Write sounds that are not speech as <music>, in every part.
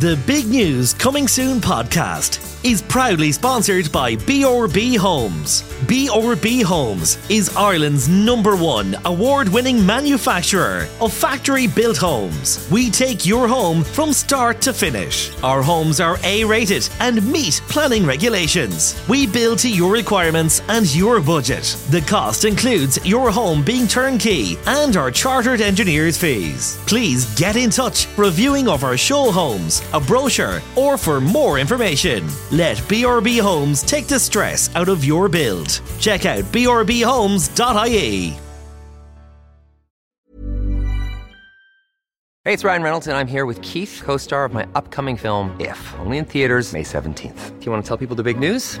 The Big News Coming Soon podcast is proudly sponsored by BRB Homes. BRB Homes is Ireland's number one award winning manufacturer of factory built homes. We take your home from start to finish. Our homes are A rated and meet planning regulations. We build to your requirements and your budget. The cost includes your home being turnkey and our chartered engineers' fees. Please get in touch reviewing of our show homes, a brochure, or for more information. Let BRB Homes take the stress out of your build. Check out brbhomes.ie. Hey, it's Ryan Reynolds, and I'm here with Keith, co star of my upcoming film, If, only in theaters, May 17th. Do you want to tell people the big news?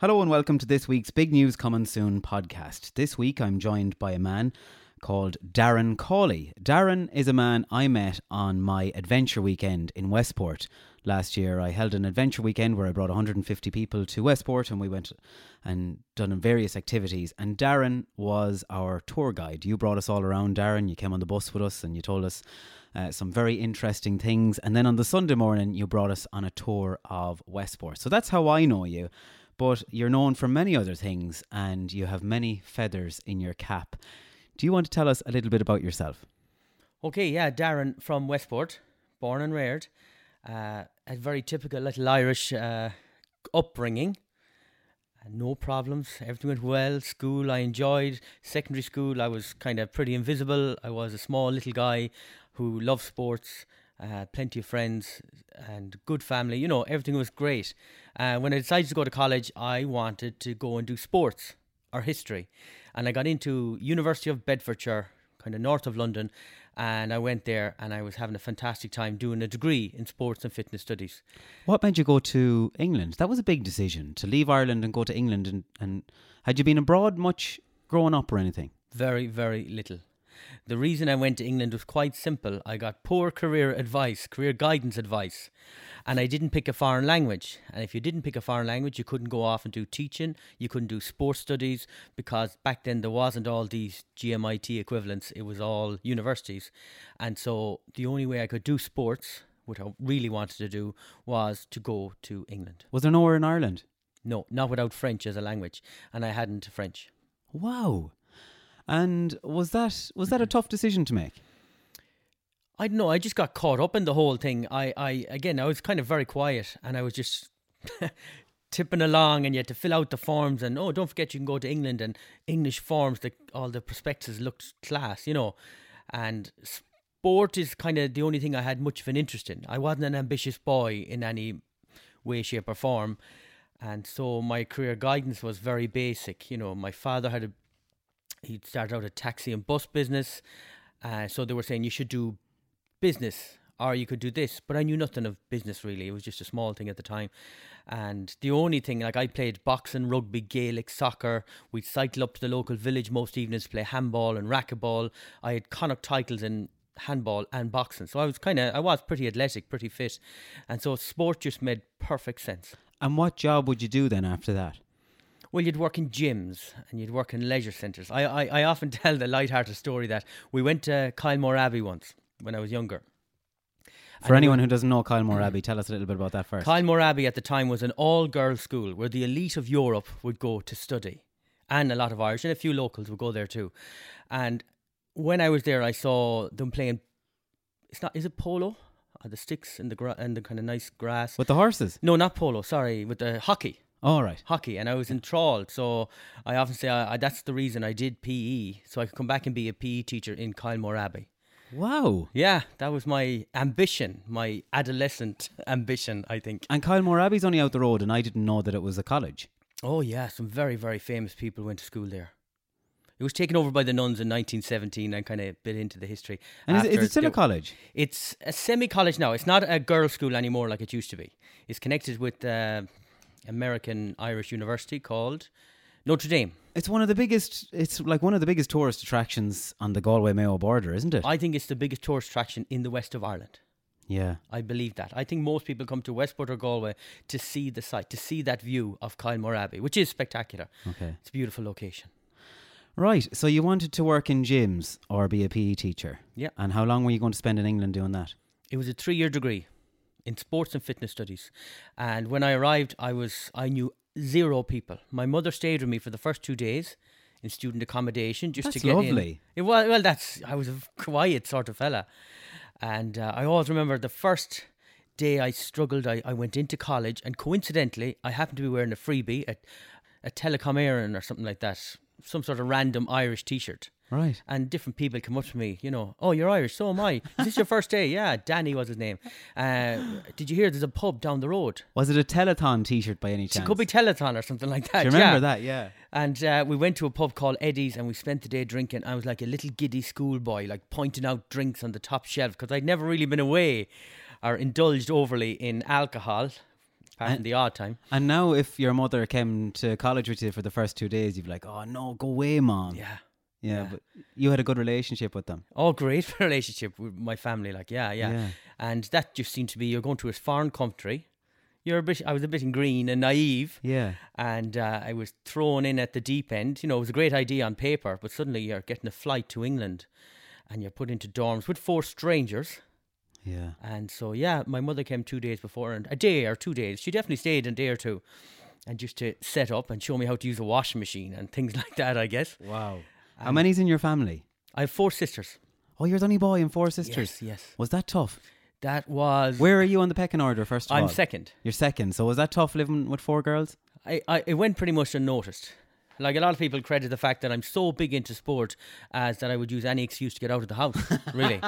Hello and welcome to this week's Big News Coming Soon podcast. This week I'm joined by a man called Darren Cawley. Darren is a man I met on my adventure weekend in Westport last year. I held an adventure weekend where I brought 150 people to Westport and we went and done various activities. And Darren was our tour guide. You brought us all around, Darren. You came on the bus with us and you told us uh, some very interesting things. And then on the Sunday morning, you brought us on a tour of Westport. So that's how I know you but you're known for many other things and you have many feathers in your cap. Do you want to tell us a little bit about yourself? Okay, yeah, Darren from Westport, born and reared. Uh, a very typical little Irish uh, upbringing. No problems, everything went well. School, I enjoyed. Secondary school, I was kind of pretty invisible. I was a small little guy who loved sports, uh, plenty of friends, and good family. You know, everything was great. Uh, when I decided to go to college, I wanted to go and do sports or history, and I got into University of Bedfordshire, kind of north of London, and I went there and I was having a fantastic time doing a degree in sports and fitness studies. What made you go to England? That was a big decision to leave Ireland and go to England. And, and had you been abroad much growing up or anything? Very, very little. The reason I went to England was quite simple. I got poor career advice, career guidance advice, and I didn't pick a foreign language. And if you didn't pick a foreign language, you couldn't go off and do teaching, you couldn't do sports studies because back then there wasn't all these GMIT equivalents, it was all universities. And so the only way I could do sports, what I really wanted to do, was to go to England. Was there nowhere in Ireland? No, not without French as a language, and I hadn't French. Wow. And was that was that a tough decision to make? I don't know. I just got caught up in the whole thing. I, I again, I was kind of very quiet, and I was just <laughs> tipping along, and you had to fill out the forms. And oh, don't forget, you can go to England and English forms. The all the prospectuses looked class, you know. And sport is kind of the only thing I had much of an interest in. I wasn't an ambitious boy in any way, shape, or form. And so my career guidance was very basic. You know, my father had a he'd started out a taxi and bus business. Uh, so they were saying you should do business or you could do this. But I knew nothing of business really. It was just a small thing at the time. And the only thing, like I played boxing, rugby, Gaelic, soccer. We'd cycle up to the local village most evenings to play handball and racquetball. I had Connacht titles in handball and boxing. So I was kind of, I was pretty athletic, pretty fit. And so sport just made perfect sense. And what job would you do then after that? Well, you'd work in gyms and you'd work in leisure centres. I, I, I often <laughs> tell the light-hearted story that we went to Kylemore Abbey once when I was younger. For anyone who doesn't know Kylemore <clears throat> Abbey, tell us a little bit about that first. Kylemore Abbey at the time was an all-girls school where the elite of Europe would go to study, and a lot of Irish and a few locals would go there too. And when I was there, I saw them playing. It's not. Is it polo? Uh, the sticks and the gra- and the kind of nice grass. With the horses? No, not polo. Sorry, with the hockey. All right. Hockey, and I was enthralled. So I often say I, I, that's the reason I did PE, so I could come back and be a PE teacher in Kylemore Abbey. Wow. Yeah, that was my ambition, my adolescent <laughs> ambition, I think. And Kylemore Abbey's only out the road, and I didn't know that it was a college. Oh, yeah, some very, very famous people went to school there. It was taken over by the nuns in 1917 and kind of bit into the history. And is it, is it still a college? It's a semi college now. It's not a girls' school anymore like it used to be. It's connected with uh, American Irish University called Notre Dame. It's one of the biggest. It's like one of the biggest tourist attractions on the Galway Mayo border, isn't it? I think it's the biggest tourist attraction in the west of Ireland. yeah. I believe that. I think most people come to Westport or Galway to see the site, to see that view of Kylemore Abbey, which is spectacular. Okay. It's a beautiful location. Right. So you wanted to work in gyms or be a PE teacher. Yeah. And how long were you going to spend in England doing that? It was a three-year degree in sports and fitness studies, and when I arrived, I was I knew zero people. My mother stayed with me for the first two days in student accommodation just to get lovely. in. It was well. That's I was a quiet sort of fella, and uh, I always remember the first day I struggled. I, I went into college, and coincidentally, I happened to be wearing a freebie, at a Telecom Éireann or something like that, some sort of random Irish T-shirt. Right. And different people come up to me, you know, oh, you're Irish, so am I. Is this your first day? Yeah, Danny was his name. Uh, did you hear there's a pub down the road? Was it a telethon T-shirt by any chance? It could be Telethon or something like that. Do you remember yeah. that? Yeah. And uh, we went to a pub called Eddie's and we spent the day drinking. I was like a little giddy schoolboy, like pointing out drinks on the top shelf because I'd never really been away or indulged overly in alcohol, apart the odd time. And now, if your mother came to college with you for the first two days, you'd be like, "Oh no, go away, mom." Yeah. Yeah, Yeah. but you had a good relationship with them. Oh, great <laughs> relationship with my family. Like, yeah, yeah, Yeah. And that just seemed to be you're going to a foreign country. You're a bit. I was a bit in green and naive. Yeah. And uh, I was thrown in at the deep end. You know, it was a great idea on paper, but suddenly you're getting a flight to England, and you're put into dorms with four strangers. Yeah. And so, yeah, my mother came two days before, and a day or two days. She definitely stayed a day or two, and just to set up and show me how to use a washing machine and things <laughs> like that. I guess Wow. How many's in your family? I have four sisters. Oh, you're the only boy and four sisters. Yes, yes. Was that tough? That was. Where are you on the pecking order? First of all, I'm second. You're second. So was that tough living with four girls? I, I it went pretty much unnoticed. Like a lot of people credit the fact that I'm so big into sport as that I would use any excuse to get out of the house. <laughs> Really,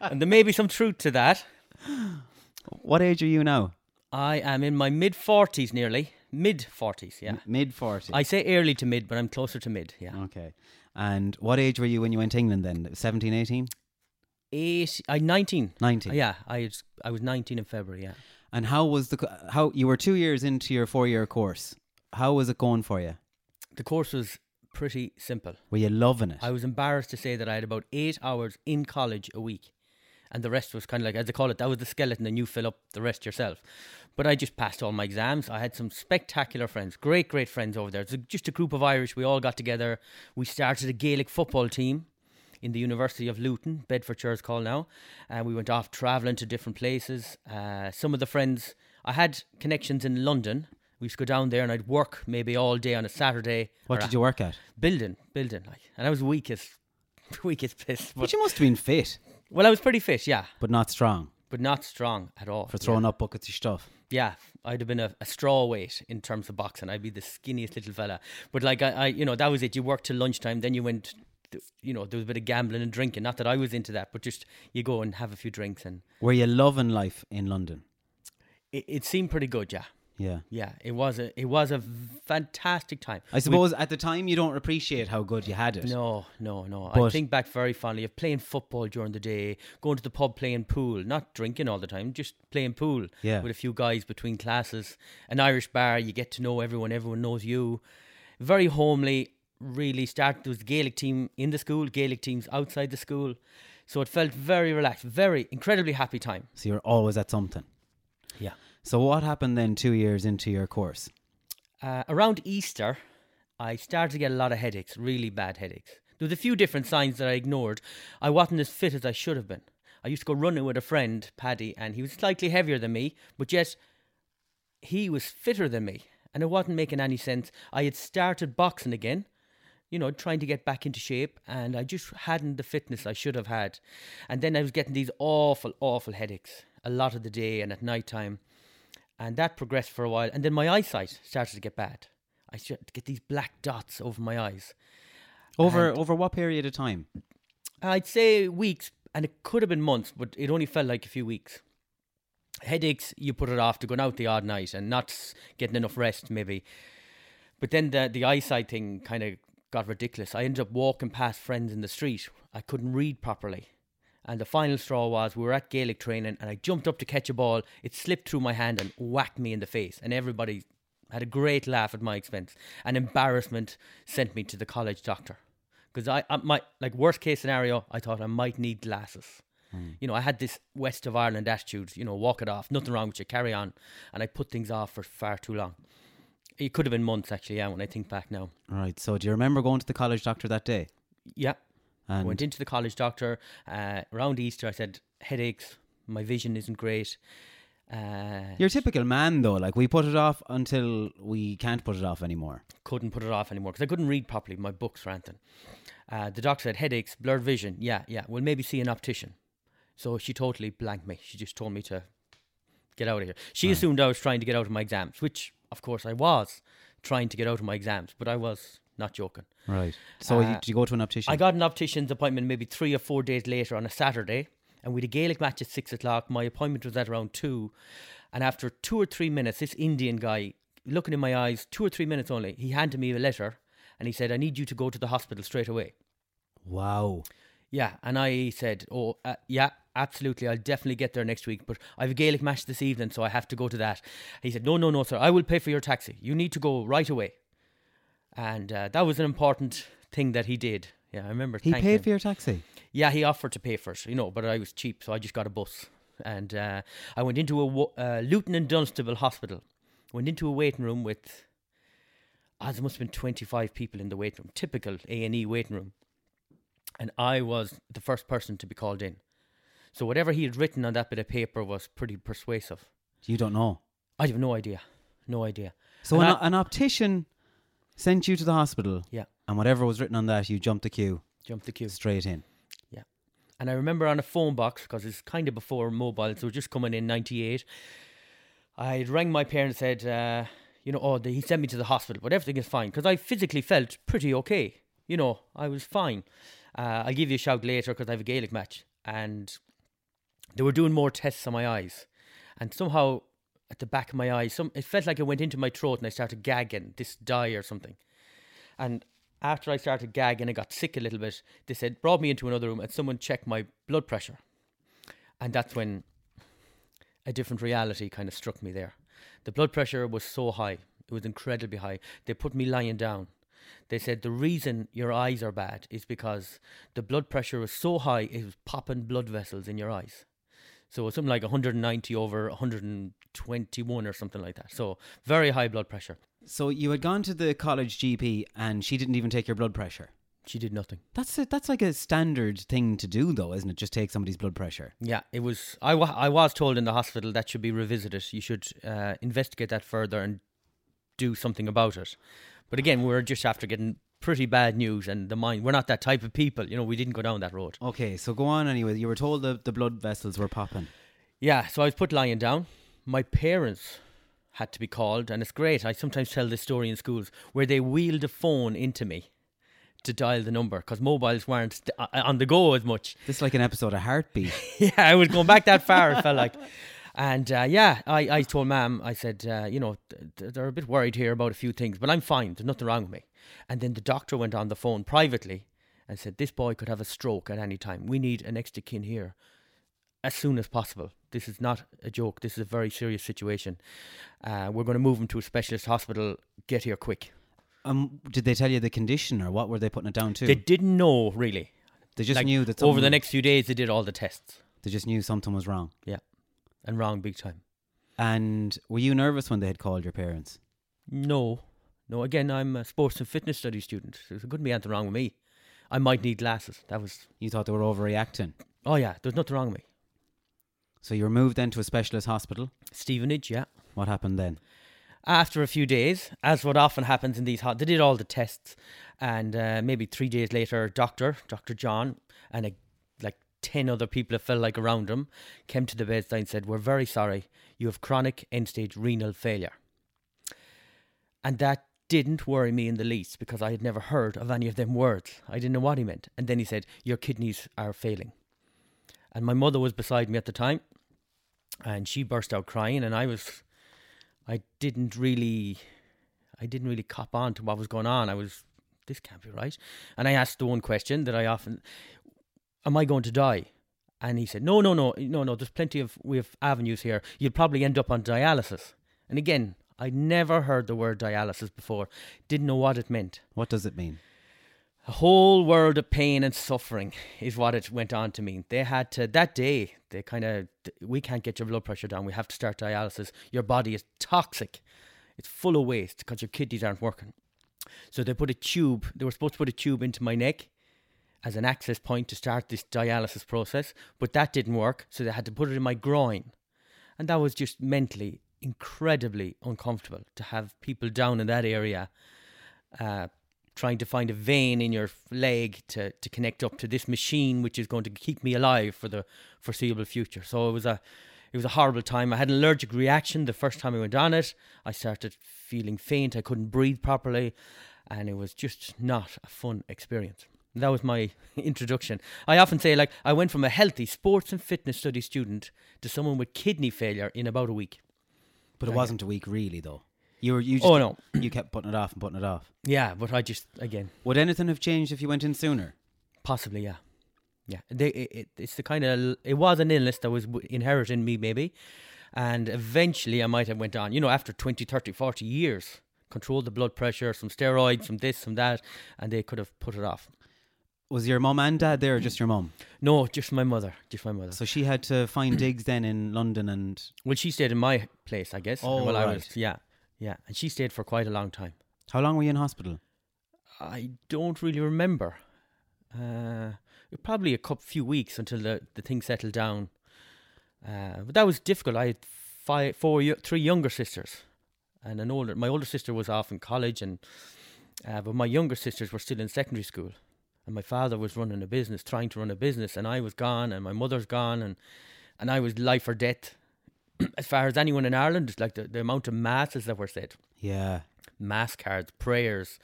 and there may be some truth to that. What age are you now? I am in my mid forties, nearly mid forties. Yeah, Mid 40. I say early to mid, but I'm closer to mid. Yeah, Okay. And what age were you when you went to England then? 17, 18? eight. I nineteen. 19. Yeah, I was, I was nineteen in February. Yeah, And how was the how you were 2 years into your 4-year course. How was it going for you? the course was pretty simple. Were you loving it? I was embarrassed to say that I had about eight hours in college a week. And the rest was kind of like, as they call it, that was the skeleton, and you fill up the rest yourself. But I just passed all my exams. I had some spectacular friends, great, great friends over there. It's just a group of Irish. We all got together. We started a Gaelic football team in the University of Luton, Bedfordshire is called now. And we went off travelling to different places. Uh, some of the friends, I had connections in London. We used to go down there and I'd work maybe all day on a Saturday. what did you work at? building, building, like, and I was weak as <laughs> weak as piss. But But, you must have been fit, well, I was pretty fit, yeah, but not strong but not strong at all. for throwing yeah. up buckets of stuff. Yeah, I'd have been a, a straw weight in terms of boxing. I'd be the skinniest little fella. But like I, I, you know, that was it. You worked till lunchtime, then you went. You know, there was a bit of gambling and drinking. Not that I was into that, but just you go and have a few drinks, and Were you loving life in London? it, it seemed pretty good. Yeah, Yeah. yeah, it was a, it was a fantastic time. I suppose at the time you don't appreciate how good you had it. No, no, no. I think back very fondly of playing football during the day, going to the pub playing pool, not drinking all the time, just playing pool Yeah. with a few guys between classes. An Irish bar, you get to know everyone, everyone knows you. Very homely, really started there was a Gaelic team in the school, Gaelic teams outside the school. So it felt very relaxed, very incredibly happy time. So you're always at something. Yeah. So what happened then 2 years into your course? Uh, around Easter, I started to get a lot of headaches, really bad headaches. There was a few different signs that I ignored. I wasn't as fit as I should have been. I used to go running with a friend, Paddy, and he was slightly heavier than me, but yet he was fitter than me, and it wasn't making any sense. I had started boxing again, you know, trying to get back into shape, and I just hadn't the fitness I should have had. And then I was getting these awful, awful headaches a lot of the day and at night time. And that progressed for a while. And then my eyesight started to get bad. I started to get these black dots over my eyes. Over And- over what period of time? I'd say weeks, and it could have been months, but it only felt like a few weeks. Headaches, you put it off to going out the odd night and not getting enough rest, maybe. But then the the eyesight thing kind of got ridiculous. I ended up walking past friends in the street. I couldn't read properly. And the final straw was we were at Gaelic training and I jumped up to catch a ball. It slipped through my hand and whacked me in the face. And everybody had a great laugh at my expense. And embarrassment sent me to the college doctor. Because I, I might, like, worst case scenario, I thought I might need glasses. Hmm. You know, I had this West of Ireland attitude, you know, walk it off, nothing wrong with you, carry on. And I put things off for far too long. It could have been months, actually, yeah, when I think back now. Right. So do you remember going to the college doctor that day? Yeah. I And went into the college doctor uh, around Easter. I said, headaches, my vision isn't great. Uh, you're a typical man though. Like we put it off until we can't put it off anymore. couldn't put it off anymore because I couldn't read properly. My books were anything. Uh, the doctor said headaches, blurred vision. Yeah, yeah. We'll maybe see an optician. So she totally blanked me. She just told me to get out of here. She assumed I was trying to get out of my exams, which of course I was trying to get out of my exams, but I was not joking. Right. So Uh, did you go to an optician? I got an optician's appointment maybe three or four days later on a Saturday, and we had a Gaelic match at six o'clock. My appointment was at around two, and after two or three minutes, this Indian guy looking in my eyes, two or three minutes only, he handed me a letter, and he said, "I need you to go to the hospital straight away." Wow. Yeah, and I said, "Oh, uh, yeah, absolutely. I'll definitely get there next week, but I have a Gaelic match this evening, so I have to go to that." He said, "No, no, no, sir. I will pay for your taxi. You need to go right away." And uh, that was an important thing that he did. Yeah, I remember. He paid him. for your taxi. Yeah, he offered to pay for it, you know, but I was cheap, so I just got a bus. And uh, I went into a uh, Luton and Dunstable hospital. Went into a waiting room with, ah, there must have been 25 people in the waiting room, typical A&E waiting room. And I was the first person to be called in. So whatever he had written on that bit of paper was pretty persuasive. You don't know. I have no idea. No idea. So an, I- an optician sent you to the hospital, Yeah, and whatever was written on that, you jumped the queue jumped the queue. straight in. Yeah. And I remember on a phone box, because it's kind of before mobile, so just coming in 98, I rang my parents and said, uh, you know, oh, he sent me to the hospital, but everything is fine. Because I physically felt pretty okay. You know, I was fine. Uh, I'll give you a shout later because I have a Gaelic match. And they were doing more tests on my eyes. And somehow, at the back of my eyes, some, it felt like it went into my throat and I started gagging, this dye or something. And after I started gagging, I got sick a little bit. They said, brought me into another room and someone checked my blood pressure. And that's when a different reality kind of struck me there. The blood pressure was so high, it was incredibly high. They put me lying down. They said the reason your eyes are bad is because the blood pressure was so high, it was popping blood vessels in your eyes. So it was something like 190 over 121 or something like that. So very high blood pressure. So you had gone to the college GP, and she didn't even take your blood pressure. She did nothing. That's a, that's like a standard thing to do, though, isn't it? Just take somebody's blood pressure. Yeah, it was. I, wa- I was told in the hospital that should be revisited. You should uh, investigate that further and do something about it. But again, we were just after getting pretty bad news, and the mind. We're not that type of people. You know, we didn't go down that road. Okay, so go on anyway. You were told the, the blood vessels were popping. Yeah, so I was put lying down. My parents had to be called, and it's great. I sometimes tell this story in schools where they wheeled a phone into me to dial the number because mobiles weren't st- uh, on the go as much. This is like an episode of Heartbeat. <laughs> yeah, I was going back that far. It felt like, and uh, yeah, I, I told Mam, I said, uh, you know, th- th- they're a bit worried here about a few things, but I'm fine. There's nothing wrong with me. And then the doctor went on the phone privately and said, this boy could have a stroke at any time. We need an extra kin here as soon as possible. This is not a joke. This is a very serious situation. Uh, we're going to move him to a specialist hospital. Get here quick. Um, did they tell you the condition, or what were they putting it down to? They didn't know really. They just Like, knew that over the next few days they did all the tests. They just knew something was wrong. Yeah, and wrong big time. And were you nervous when they had called your parents? No, no. Again, I'm a sports and fitness studies student. So there couldn't be anything wrong with me. I might need glasses. That was. You thought they were overreacting. Oh yeah, there's nothing wrong with me. So you were moved then to a specialist hospital. Stevenage, yeah. What happened then? After a few days, as what often happens in these hot, they did all the tests, and uh, maybe three days later, doctor, Doctor John, and a, like ten other people that felt like around him, came to the bedside and said, "We're very sorry. You have chronic end-stage renal failure." And that didn't worry me in the least because I had never heard of any of them words. I didn't know what he meant. And then he said, Your kidneys are failing. And my mother was beside me at the time and she burst out crying and I was I didn't really I didn't really cop on to what was going on. I was this can't be right. And I asked the one question that I often Am I going to die? And he said, No, no, no, no, no, there's plenty of we have avenues here. You'll probably end up on dialysis. And again, I'd never heard the word dialysis before, didn't know what it meant. What does it mean? A whole world of pain and suffering is what it went on to mean. They had to, that day, they kind of, we can't get your blood pressure down. We have to start dialysis. Your body is toxic. It's full of waste because your kidneys aren't working. So they put a tube, they were supposed to put a tube into my neck as an access point to start this dialysis process, but that didn't work. So they had to put it in my groin. And that was just mentally incredibly uncomfortable to have people down in that area uh, trying to find a vein in your leg to, to connect up to this machine which is going to keep me alive for the foreseeable future. So it was a it was a horrible time. I had an allergic reaction the first time I went on it. I started feeling faint. I couldn't breathe properly, and it was just not a fun experience. That was my <laughs> introduction. I often say, like, I went from a healthy sports and fitness study student to someone with kidney failure in about a week. But it Okay. wasn't a week really though. You were you oh, just, Oh, no. <clears throat> you kept putting it off and putting it off. Yeah, but I just again Would anything have changed if you went in sooner? possibly yeah, yeah. They, it, it, it's the kind of it was an illness that was inherent in me maybe, and eventually I might have went on. You know, after 20, 30, 40 years, controlled the blood pressure, some steroids, some this, some that, and they could have put it off. Was your mum and dad there or just your mum? No, just my mother, just my mother. So she had to find digs then in London and well, she stayed in my place, I guess. Oh, well, I right. was yeah, yeah, and she stayed for quite a long time. how long were you in hospital? I don't really remember. Uh, probably a couple few weeks until the, the thing settled down. Uh, but that was difficult. I had five, four, three younger sisters, and an older. My older sister was off in college, and uh, but my younger sisters were still in secondary school, and my father was running a business, trying to run a business, and I was gone, and my mother's gone, and and I was life or death. <clears throat> as far as anyone in Ireland, like the, the amount of masses that were said Yeah. mass cards, prayers,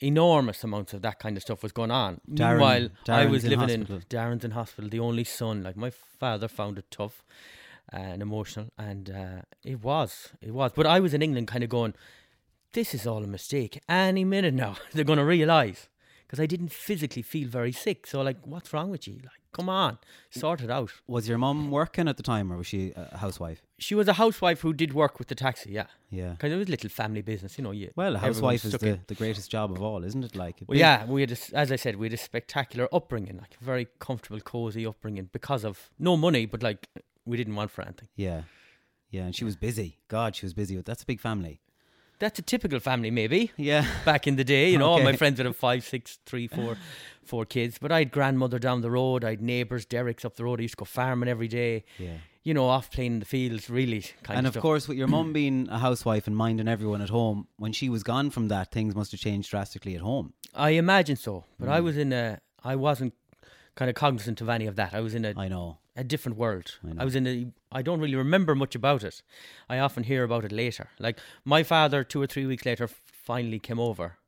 enormous amounts of that kind of stuff was going on. Darren- Meanwhile, I was in living hospital. in Darren's in hospital, the only son. Like my father found it tough and emotional, and uh, it was, it was. But I was in England, kind of going, "This is all a mistake. Any minute now, <laughs> they're going to realise." Because I didn't physically feel very sick, so like, what's wrong with you? Like, come on, sort it out. Was your mum working at the time or was she a housewife? She was a housewife who did work with the taxi, yeah. Yeah. Because it was a little family business, you know. You, Well, a housewife is the, the greatest job of all, isn't it? Like, Well, yeah, we had, a as I said, we had a spectacular upbringing, like a very comfortable, cozy upbringing because of no money, but like we didn't want for anything. Yeah. Yeah, and she was busy. God, she was busy. with That's a big family. That's a typical family, maybe Yeah. back in the day. You know, all my friends would have five, six, three, four, <laughs> four kids. But I had grandmother down the road. I had neighbours, Derek's up the road. I used to go farming every day. Yeah. You know, off playing in the fields, really. Kind And of of course, with your mum <clears throat> being a housewife and minding everyone at home, when she was gone from that, things must have changed drastically at home. I imagine so. But Mm. I was in a, I wasn't kind of cognizant of any of that. I was in a I know. a different world. I. I, was in a. I don't really remember much about it. I often hear about it later. Like my father, two or three weeks later, finally came over.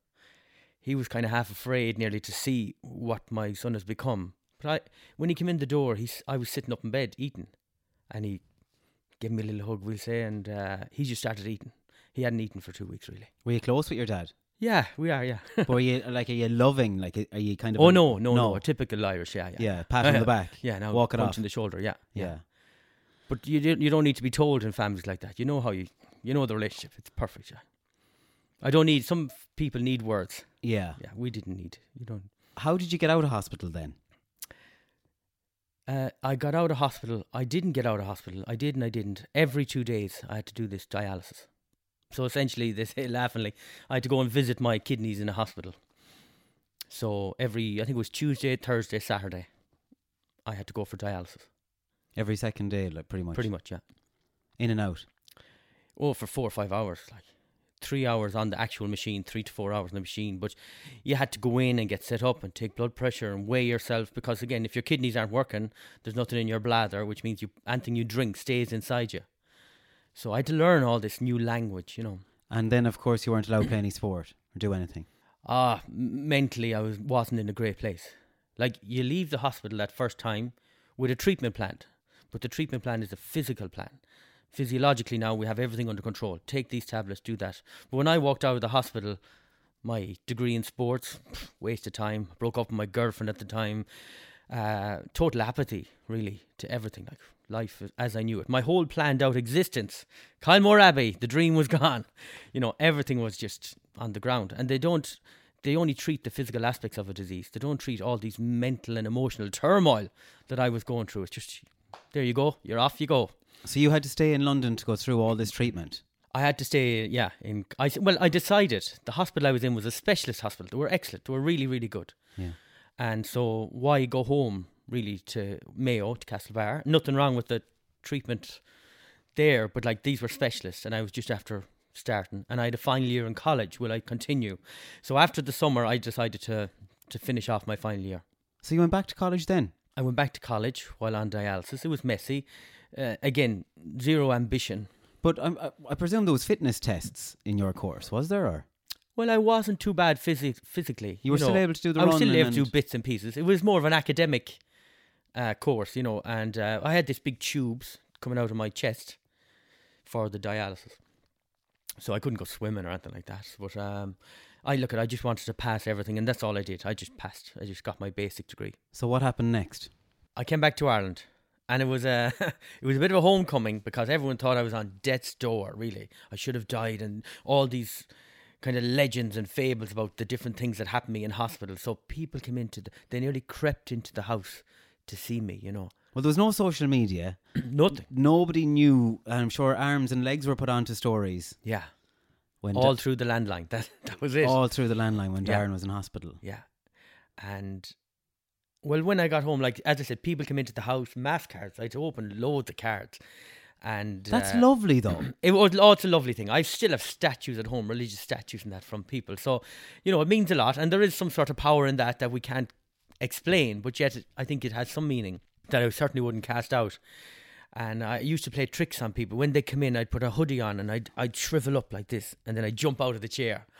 He was kind of half afraid, nearly to see what my son has become. But I, when he came in the door, he's. I was sitting up in bed eating, and he gave me a little hug, we'll say, and uh, he just started eating. He hadn't eaten for two weeks, really. Were you close with your dad? Yeah, we are. Yeah. but are you <laughs> like, are you loving? Like, are you kind of? oh a- no, no, no, A typical Irish. Yeah, yeah. Yeah, pat on the <laughs> back. Yeah, now walk it punch off. in the shoulder. Yeah, yeah. But you don't, you don't need to be told in families like that. You know how you you know the relationship. It's perfect. Yeah. I don't need. Some people need words. Yeah. Yeah, we didn't need. You don't. How did you get out of hospital then? Uh, I got out of hospital. I didn't get out of hospital. I did and I didn't. Every two days, I had to do this dialysis. So essentially, <laughs> they say laughingly, I had to go and visit my kidneys in a hospital. So every, I think it was Tuesday, Thursday, Saturday, I had to go for dialysis. Every second day, like pretty much. Pretty much, yeah. In and out. Oh, for four or five hours, like three hours on the actual machine, three to four hours on the machine. But you had to go in and get set up and take blood pressure and weigh yourself because again, if your kidneys aren't working, there's nothing in your bladder, which means you anything you drink stays inside you. So I had to learn all this new language, you know. And then, of course, you weren't allowed to play any sport or do anything. Ah, mentally, I was wasn't in a great place. Like you leave the hospital that first time with a treatment plan, but the treatment plan is a physical plan. Physiologically, now we have everything under control. Take these tablets, do that. But when I walked out of the hospital, my degree in sports, waste of time. Broke up with my girlfriend at the time. Uh, total apathy, really, to everything. Like life as I knew it. My whole planned out existence. Kylemore Abbey, the dream was <laughs> gone. You know, everything was just on the ground. And they don't, they only treat the physical aspects of a disease. They don't treat all these mental and emotional turmoil that I was going through. It's just, there you go, you're off you go. So you had to stay in London to go through all this treatment. I had to stay, yeah. In I well, I decided the hospital I was in was a specialist hospital. They were excellent. They were really, really good. Yeah. And so, why go home really to Mayo to Castlebar? Nothing wrong with the treatment there, but like these were specialists, and I was just after starting, and I had a final year in college. Will I continue? So after the summer, I decided to to finish off my final year. So you went back to college then? I went back to college while on dialysis. It was messy. Uh, again, zero ambition. But um, I, I presume there was fitness tests in your course, was there? Or Well, I wasn't too bad physi- physically. You were still know. able to do the I was still able to do bits and pieces. It was more of an academic uh, course, you know, and uh, I had this big tubes coming out of my chest for the dialysis. So I couldn't go swimming or anything like that. But um, I look at, I just wanted to pass everything, and that's all I did. I just passed. I just got my basic degree. so what happened next? I came back to Ireland, and it was a <laughs> it was a bit of a homecoming because everyone thought I was on death's door. Really, I should have died, and all these kind of legends and fables about the different things that happened to me in hospital. So people came into the, they nearly crept into the house to see me. You know, Well, there was no social media. <clears throat> nothing. Nobody knew. and I'm sure arms and legs were put onto stories Yeah, when all Da- through the landline. <laughs> That that was it. all through the landline when Yeah. Darren was in hospital. Yeah. And well, when I got home, like as I said, people came into the house, mass cards. I had to open loads of cards. And That's uh, lovely, though. <clears throat> It was oh, it's a lovely thing. I still have statues at home, religious statues and that from people. So, you know, it means a lot. And there is some sort of power in that that we can't explain, but yet I think it has some meaning that I certainly wouldn't cast out. And I used to play tricks on people. When they come in, I'd put a hoodie on and I'd, I'd shrivel up like this and then I'd jump out of the chair. <gasps>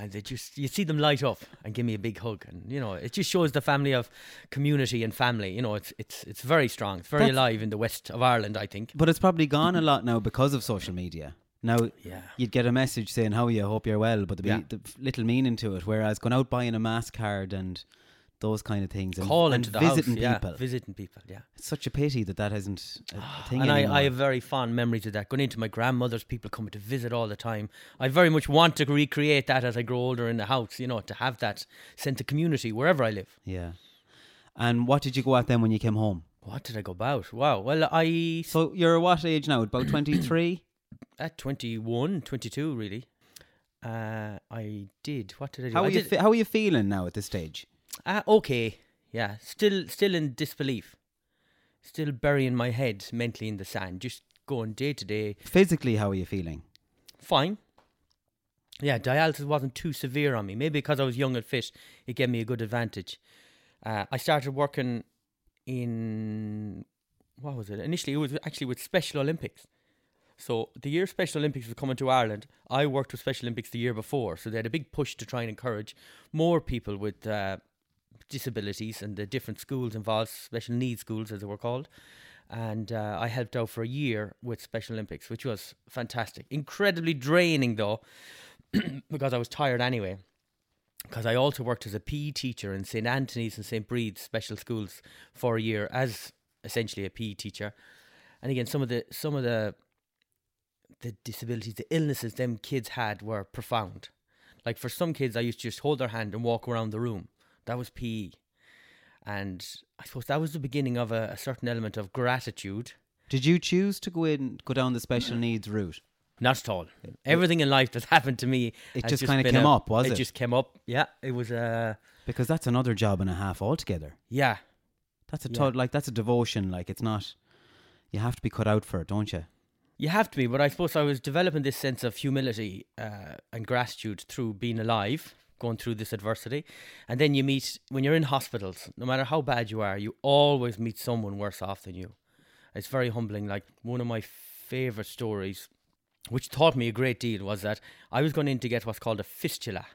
And they just, you see them light up and give me a big hug. And, you know, it just shows the family of community and family. You know, it's, it's, it's very strong. It's very That's- alive in the west of Ireland, I think. But it's probably gone a mm-hmm. lot now because of social media. Now, Yeah. you'd get a message saying, How are you? Hope you're well. But there'd Yeah. be the little meaning to it. Whereas going out buying a mass card and those kind of things and, Call and into visiting house. Yeah, people. visiting people, yeah. it's such a pity that that isn't a, a thing and I, anymore. I have very fond memories of that. Going into my grandmother's, people coming to visit all the time. I very much want to recreate that as I grow older in the house, you know, to have that sense of community wherever I live. yeah. And what did you go at then when you came home? What did I go about? Wow. Well, I, So you're what age now? About 23? <coughs> at 21, 22, really, uh, I did. What did I do? How I are, you fe- how are you feeling now at this stage? Uh, okay. Yeah. Still, still in disbelief. Still burying my head mentally in the sand. Just going day to day. Physically, how are you feeling? fine. Yeah, dialysis wasn't too severe on me. Maybe because I was young and fit, it gave me a good advantage. Uh, I started working in what was it? Initially, it was actually with Special Olympics. So the year Special Olympics was coming to Ireland, I worked with Special Olympics the year before. So they had a big push to try and encourage more people with uh, disabilities and the different schools involved, special needs schools as they were called. And uh, I helped out for a year with Special Olympics, which was fantastic. Incredibly draining though, <clears throat> because I was tired anyway. Because I also worked as a PE teacher in St Anthony's and St Brid's special schools for a year as essentially a PE teacher. And again, some of the some of the the disabilities, the illnesses them kids had were profound. Like for some kids, I used to just hold their hand and walk around the room. That was PE. And I suppose that was the beginning of a, a certain element of gratitude. Did you choose to go in, go down the special needs route? Not at all. Everything in life that's <laughs> happened to me, It has just kinda came a- up, was it? It just came up. Yeah, it was. Uh, Because that's another job and a half altogether. yeah, That's a Yeah. tot like that's a devotion. Like it's not. You have to be cut out for it, don't you? You have to be, but I suppose I was developing this sense of humility uh, and gratitude through being alive, going through this adversity. And then you meet, when you're in hospitals, no matter how bad you are, you always meet someone worse off than you. It's very humbling. Like one of my favourite stories, which taught me a great deal, was that I was going in to get what's called a fistula.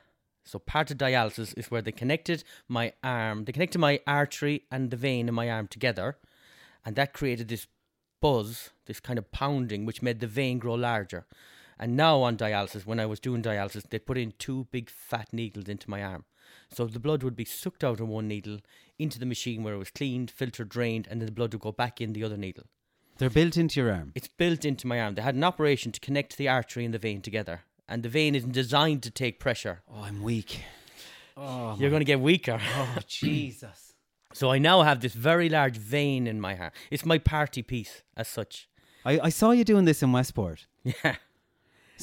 So part of dialysis is where they connected my arm, they connected my artery and the vein in my arm together, and that created this buzz, this kind of pounding, which made the vein grow larger. And now on dialysis, when I was doing dialysis, they put in two big fat needles into my arm. So the blood would be sucked out in one needle into the machine where it was cleaned, filtered, drained, and then the blood would go back in the other needle. They're built into your arm. It's built into my arm. They had an operation to connect the artery and the vein together. And the vein isn't designed to take pressure. Oh, I'm weak. Oh, You're going to get weaker. oh <laughs> Jesus. So I now have this very large vein in my arm. It's my party piece as such. I, I saw you doing this in Westport. Yeah.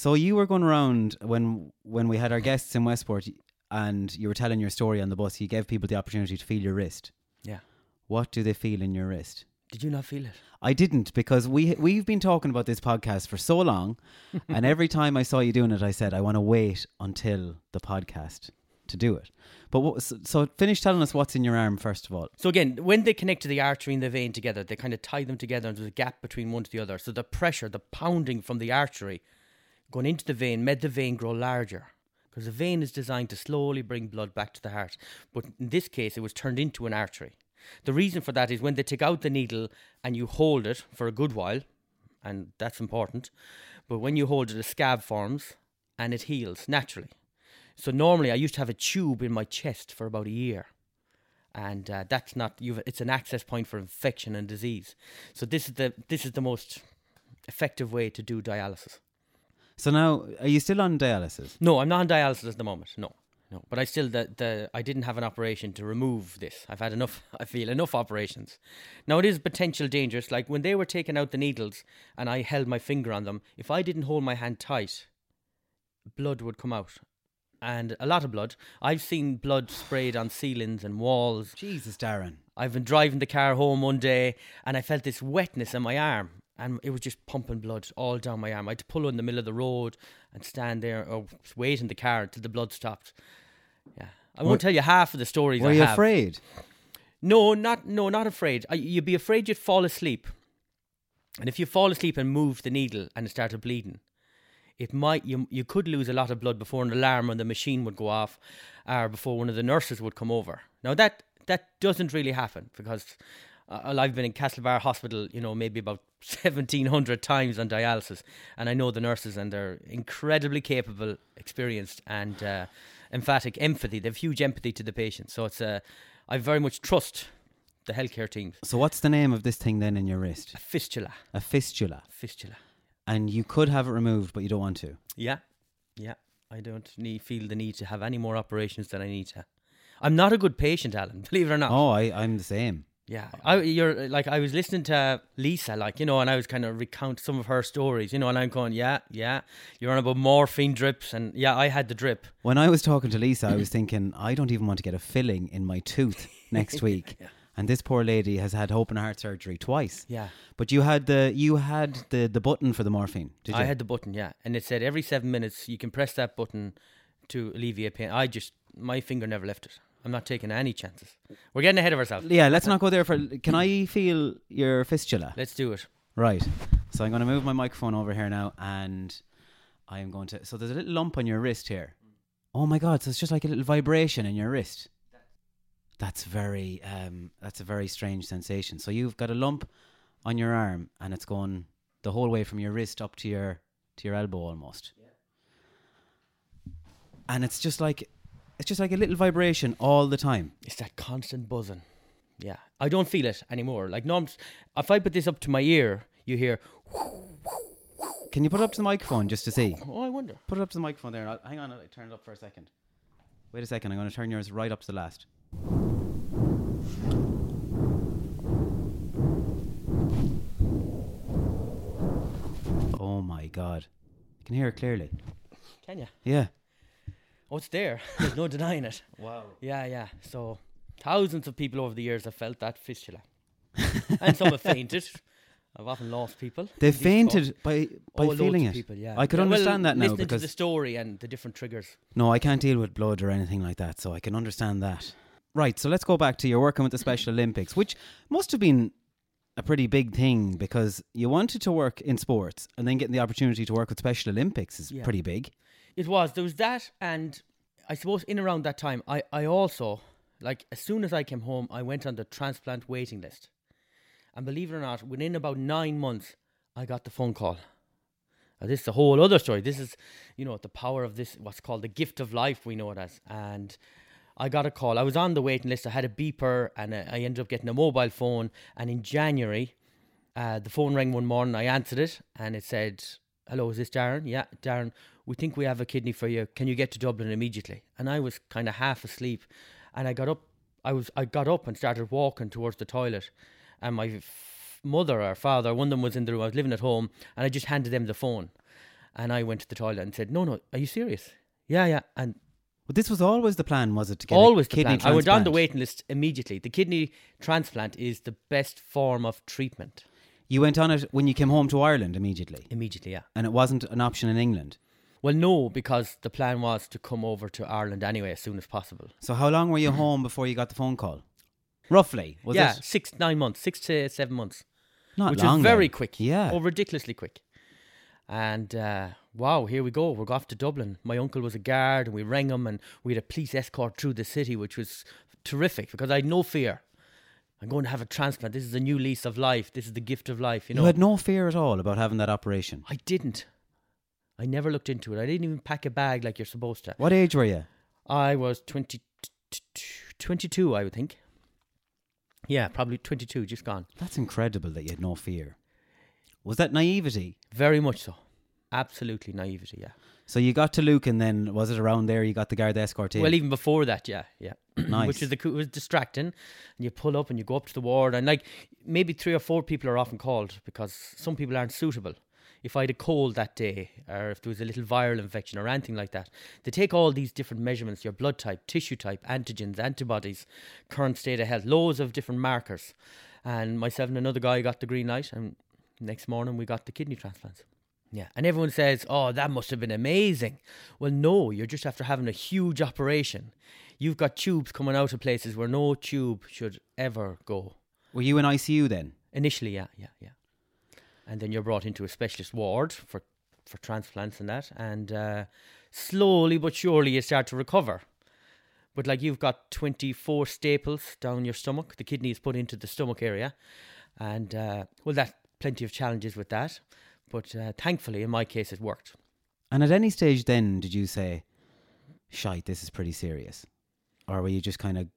So you were going around when when we had our guests in Westport, and you were telling your story on the bus. You gave people the opportunity to feel your wrist. Yeah. What do they feel in your wrist? Did you not feel it? I didn't because we we've been talking about this podcast for so long, <laughs> and every time I saw you doing it, I said I want to wait until the podcast to do it. But what, so, so finish telling us what's in your arm first of all. So again, when they connect to the artery and the vein together, they kind of tie them together and there's a gap between one to the other. So the pressure, the pounding from the artery going into the vein made the vein grow larger. Because the vein is designed to slowly bring blood back to the heart. But in this case, it was turned into an artery. The reason for that is when they take out the needle and you hold it for a good while, and that's important, but when you hold it, a scab forms and it heals naturally. So normally, I used to have a tube in my chest for about a year and uh, that's not you've, it's an access point for infection and disease. So this is the this is the most effective way to do dialysis. So now, are you still on dialysis? No, I'm not on dialysis at the moment. No, no, but I still the, the I didn't have an operation to remove this. I've had enough. <laughs> I feel enough operations. Now it is potential dangerous. Like when they were taking out the needles and I held my finger on them, if I didn't hold my hand tight, blood would come out. And a lot of blood. I've seen blood sprayed on ceilings and walls. Jesus, Darren. I've been driving the car home one day and I felt this wetness in my arm and it was just pumping blood all down my arm. I had to pull in the middle of the road and stand there oh, or wait in the car until the blood stopped. Yeah. I won't tell you half of the stories Were I you have. afraid? No, not no, not afraid. I, you'd be afraid you'd fall asleep. And if you fall asleep and move the needle and it started bleeding, it might you you could lose a lot of blood before an alarm on the machine would go off, or before one of the nurses would come over. Now that that doesn't really happen because uh, I've been in Castlebar Hospital, you know, maybe about <laughs> seventeen hundred times on dialysis, and I know the nurses and they're incredibly capable, experienced, and uh, emphatic empathy. They have huge empathy to the patient, so it's uh, I very much trust the healthcare teams. So what's the name of this thing then in your wrist? A fistula, A fistula. fistula. And you could have it removed, but you don't want to. Yeah, yeah. I don't need feel the need to have any more operations than I need to. I'm not a good patient, Alan. <laughs> Believe it or not. Oh, I, I'm the same. Yeah, I, you're like I was listening to Lisa, like you know, and I was kind of recount some of her stories, you know, and I'm going, yeah, yeah, you're on about morphine drips, and yeah, I had the drip. When I was talking to Lisa, I was thinking, I don't even want to get a filling in my tooth <laughs> next week. And this poor lady has had open heart surgery twice. Yeah, But you had the you had the, the button for the morphine, did you? I had the button, yeah, and it said every seven minutes you can press that button to alleviate pain. I just my finger never left it. I'm not taking any chances. We're getting ahead of ourselves. yeah, let's not go there for. Can I feel your fistula? Let's do it. Right. So I'm going to move my microphone over here now, and I am going to. So there's a little lump on your wrist here. Oh my god! So it's just like a little vibration in your wrist. That's very. Um, that's a very strange sensation. So you've got a lump on your arm, and it's going the whole way from your wrist up to your to your elbow almost. And it's just like, it's just like a little vibration all the time. It's that constant buzzing. Yeah, I don't feel it anymore. Like no, I'm, if I put this up to my ear, you hear. Can you put it up to the microphone just to see? Oh, I wonder. Put it up to the microphone there. I'll, hang on, I'll turn it up for a second. Wait a second. I'm going to turn yours right up to the last. Oh my god. You can hear it clearly. Can you? Yeah. Oh, it's there. <laughs> There's no denying it. <laughs> Wow. Yeah, yeah. So thousands of people over the years have felt that fistula, <laughs> and some have fainted. I've often lost people. They in these fainted talks. by by Oh, feeling it. People, yeah. I could Yeah, well, understand that now listening because to the story and the different triggers. no, I can't deal with blood or anything like that, so I can understand that. Right, so let's go back to your working with the Special Olympics, which must have been a pretty big thing because you wanted to work in sports and then getting the opportunity to work with Special Olympics is Yeah. pretty big. It was. There was that, and I suppose in around that time, I, I also, like, as soon as I came home, I went on the transplant waiting list. And believe it or not, within about nine months, I got the phone call. Now, this is a whole other story. This is, you know, the power of this, what's called the gift of life, we know it as. And I got a call. I was on the waiting list. I had a beeper, and I ended up getting a mobile phone. And in January, uh, the phone rang one morning. I answered it, and it said, "Hello, is this Darren? Yeah, Darren. We think we have a kidney for you. Can you get to Dublin immediately?" And I was kind of half asleep, and I got up. I was I got up and started walking towards the toilet, and my f- mother or father, one of them was in the room. I was living at home, and I just handed them the phone, and I went to the toilet and said, "No, no, are you serious?" Yeah, yeah, and But this was always the plan, was it? To get always a the kidney plan. I went on the waiting list immediately. The kidney transplant is the best form of treatment. You went on it when you came home to Ireland immediately, Immediately, yeah. and it wasn't an option in England. Well, no, because the plan was to come over to Ireland anyway as soon as possible. So how long were you home before you got the phone call? Roughly, was yeah, it? six, nine months, six to seven months, Not which long is very then. quick. Yeah. oh, ridiculously quick. And uh, wow, here we go. We're off to Dublin. My uncle was a guard, and we rang him, and we had a police escort through the city, which was terrific because I had no fear. I'm going to have a transplant. This is a new lease of life. This is the gift of life. You know, You, had no fear at all about having that operation. I didn't. I never looked into it. I didn't even pack a bag like you're supposed to. What age were you? I was 20, 22, I would think. Yeah, probably 22, just gone. That's incredible that you had no fear. Was that naivety? Very much so. Absolutely naivety, yeah. So you got to Luke, and then was it around there you got the guard escort in? Well, even before that, yeah, yeah. <clears throat> Nice. Which is the was distracting. And you pull up and you go up to the ward, and like maybe three or four people are often called because some people aren't suitable. If I had a cold that day, or if there was a little viral infection or anything like that, they take all these different measurements your blood type, tissue type, antigens, antibodies, current state of health, loads of different markers. And myself and another guy got the green light, and next morning we got the kidney transplants. Yeah, and everyone says, "Oh, that must have been amazing." Well, no, you're just after having a huge operation. You've got tubes coming out of places where no tube should ever go. were you in ICU then? Initially, yeah, yeah, yeah. And then you're brought into a specialist ward for for transplants and that, and uh, slowly but surely you start to recover. But like you've got 24 staples down your stomach, the kidney is put into the stomach area, and uh, well, that plenty of challenges with that. But uh, thankfully, in my case, it worked. And at any stage then did you say, "Shite, this is pretty serious," or were you just kind of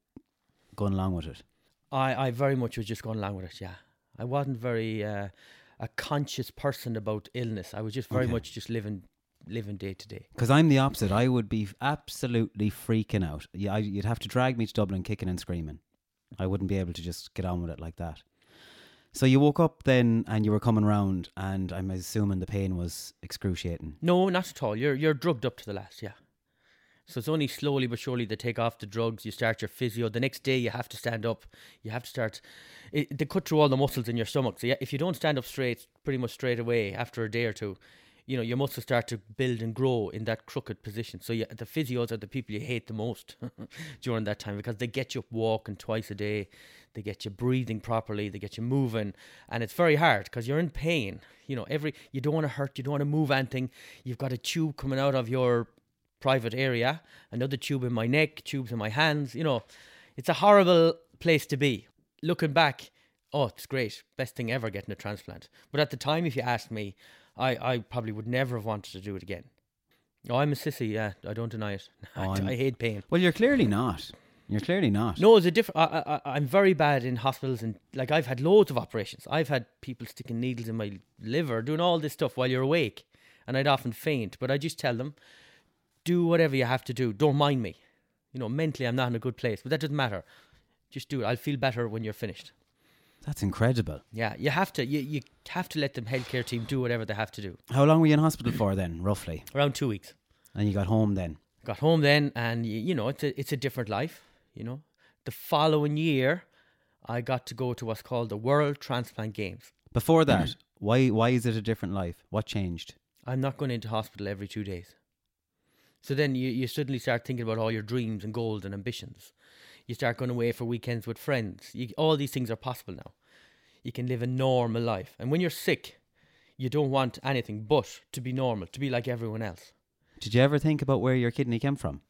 going along with it? I, I very much was just going along with it. Yeah, I wasn't very uh, a conscious person about illness. I was just very Okay. much just living living day to day. Because I'm the opposite. I would be absolutely freaking out. Yeah, I, you'd have to drag me to Dublin, kicking and screaming. I wouldn't be able to just get on with it like that. So you woke up then, and you were coming round, and I'm assuming the pain was excruciating. No, not at all. You're you're drugged up to the last. Yeah. So it's only slowly but surely they take off the drugs. You start your physio. The next day you have to stand up. You have to start. It, they cut through all the muscles in your stomach. So yeah, if you don't stand up straight, pretty much straight away after a day or two, you know your muscles start to build and grow in that crooked position. So yeah, the physios are the people you hate the most <laughs> during that time because they get you up walking twice a day. They get you breathing properly. They get you moving, and it's very hard because you're in pain. You know, every you don't want to hurt. You don't want to move anything. You've got a tube coming out of your private area, another tube in my neck, tubes in my hands. You know, it's a horrible place to be. Looking back, oh, it's great, best thing ever getting a transplant. But at the time, if you asked me, I, I probably would never have wanted to do it again. Oh, I'm a sissy, yeah, I don't deny it. <laughs> Oh, I, I hate pain. Well, you're clearly not. You're clearly not. No, it's a different. I, I, I'm very bad in hospitals, and like I've had loads of operations. I've had people sticking needles in my liver, doing all this stuff while you're awake, and I'd often faint. But I just tell them, do whatever you have to do. Don't mind me. You know, mentally I'm not in a good place, but that doesn't matter. Just do it. I'll feel better when you're finished. That's incredible. Yeah, you have to you, you have to let the healthcare team do whatever they have to do. How long were you in hospital for then, roughly? Around two weeks. And you got home then? Got home then, and you, you know it's a it's a different life. You know, the following year, I got to go to what's called the World Transplant Games. Before that, mm. why why is it a different life? What changed? I'm not going into hospital every two days. So then you, you suddenly start thinking about all your dreams and goals and ambitions. You start going away for weekends with friends. You, all these things are possible now. You can live a normal life. And when you're sick, you don't want anything but to be normal, to be like everyone else. Did you ever think about where your kidney came from?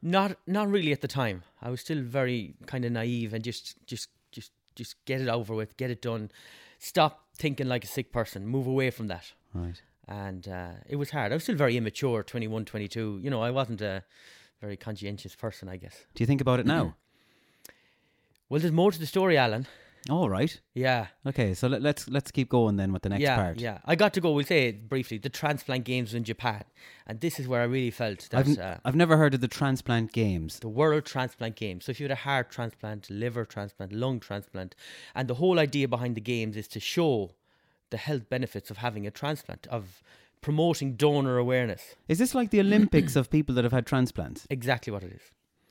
Not not really at the time. I was still very kind of naive and just just just just get it over with, get it done. Stop thinking like a sick person. Move away from that. Right. And uh, it was hard. I was still very immature, 21, 22. You know, I wasn't a very conscientious person, I guess. Do you think about it now? <clears throat> Well, there's more to the story, Alan. All right. Yeah. Okay, so let, let's let's keep going then with the next yeah, part. yeah. I got to go. We'll say it briefly. The transplant games in Japan, and this is where I really felt that I've, uh, I've never heard of the transplant games. the World Transplant Games. So if you had a heart transplant, liver transplant, lung transplant, and the whole idea behind the games is to show the health benefits of having a transplant, of promoting donor awareness. Is this like the Olympics of people that have had transplants? Exactly what it is.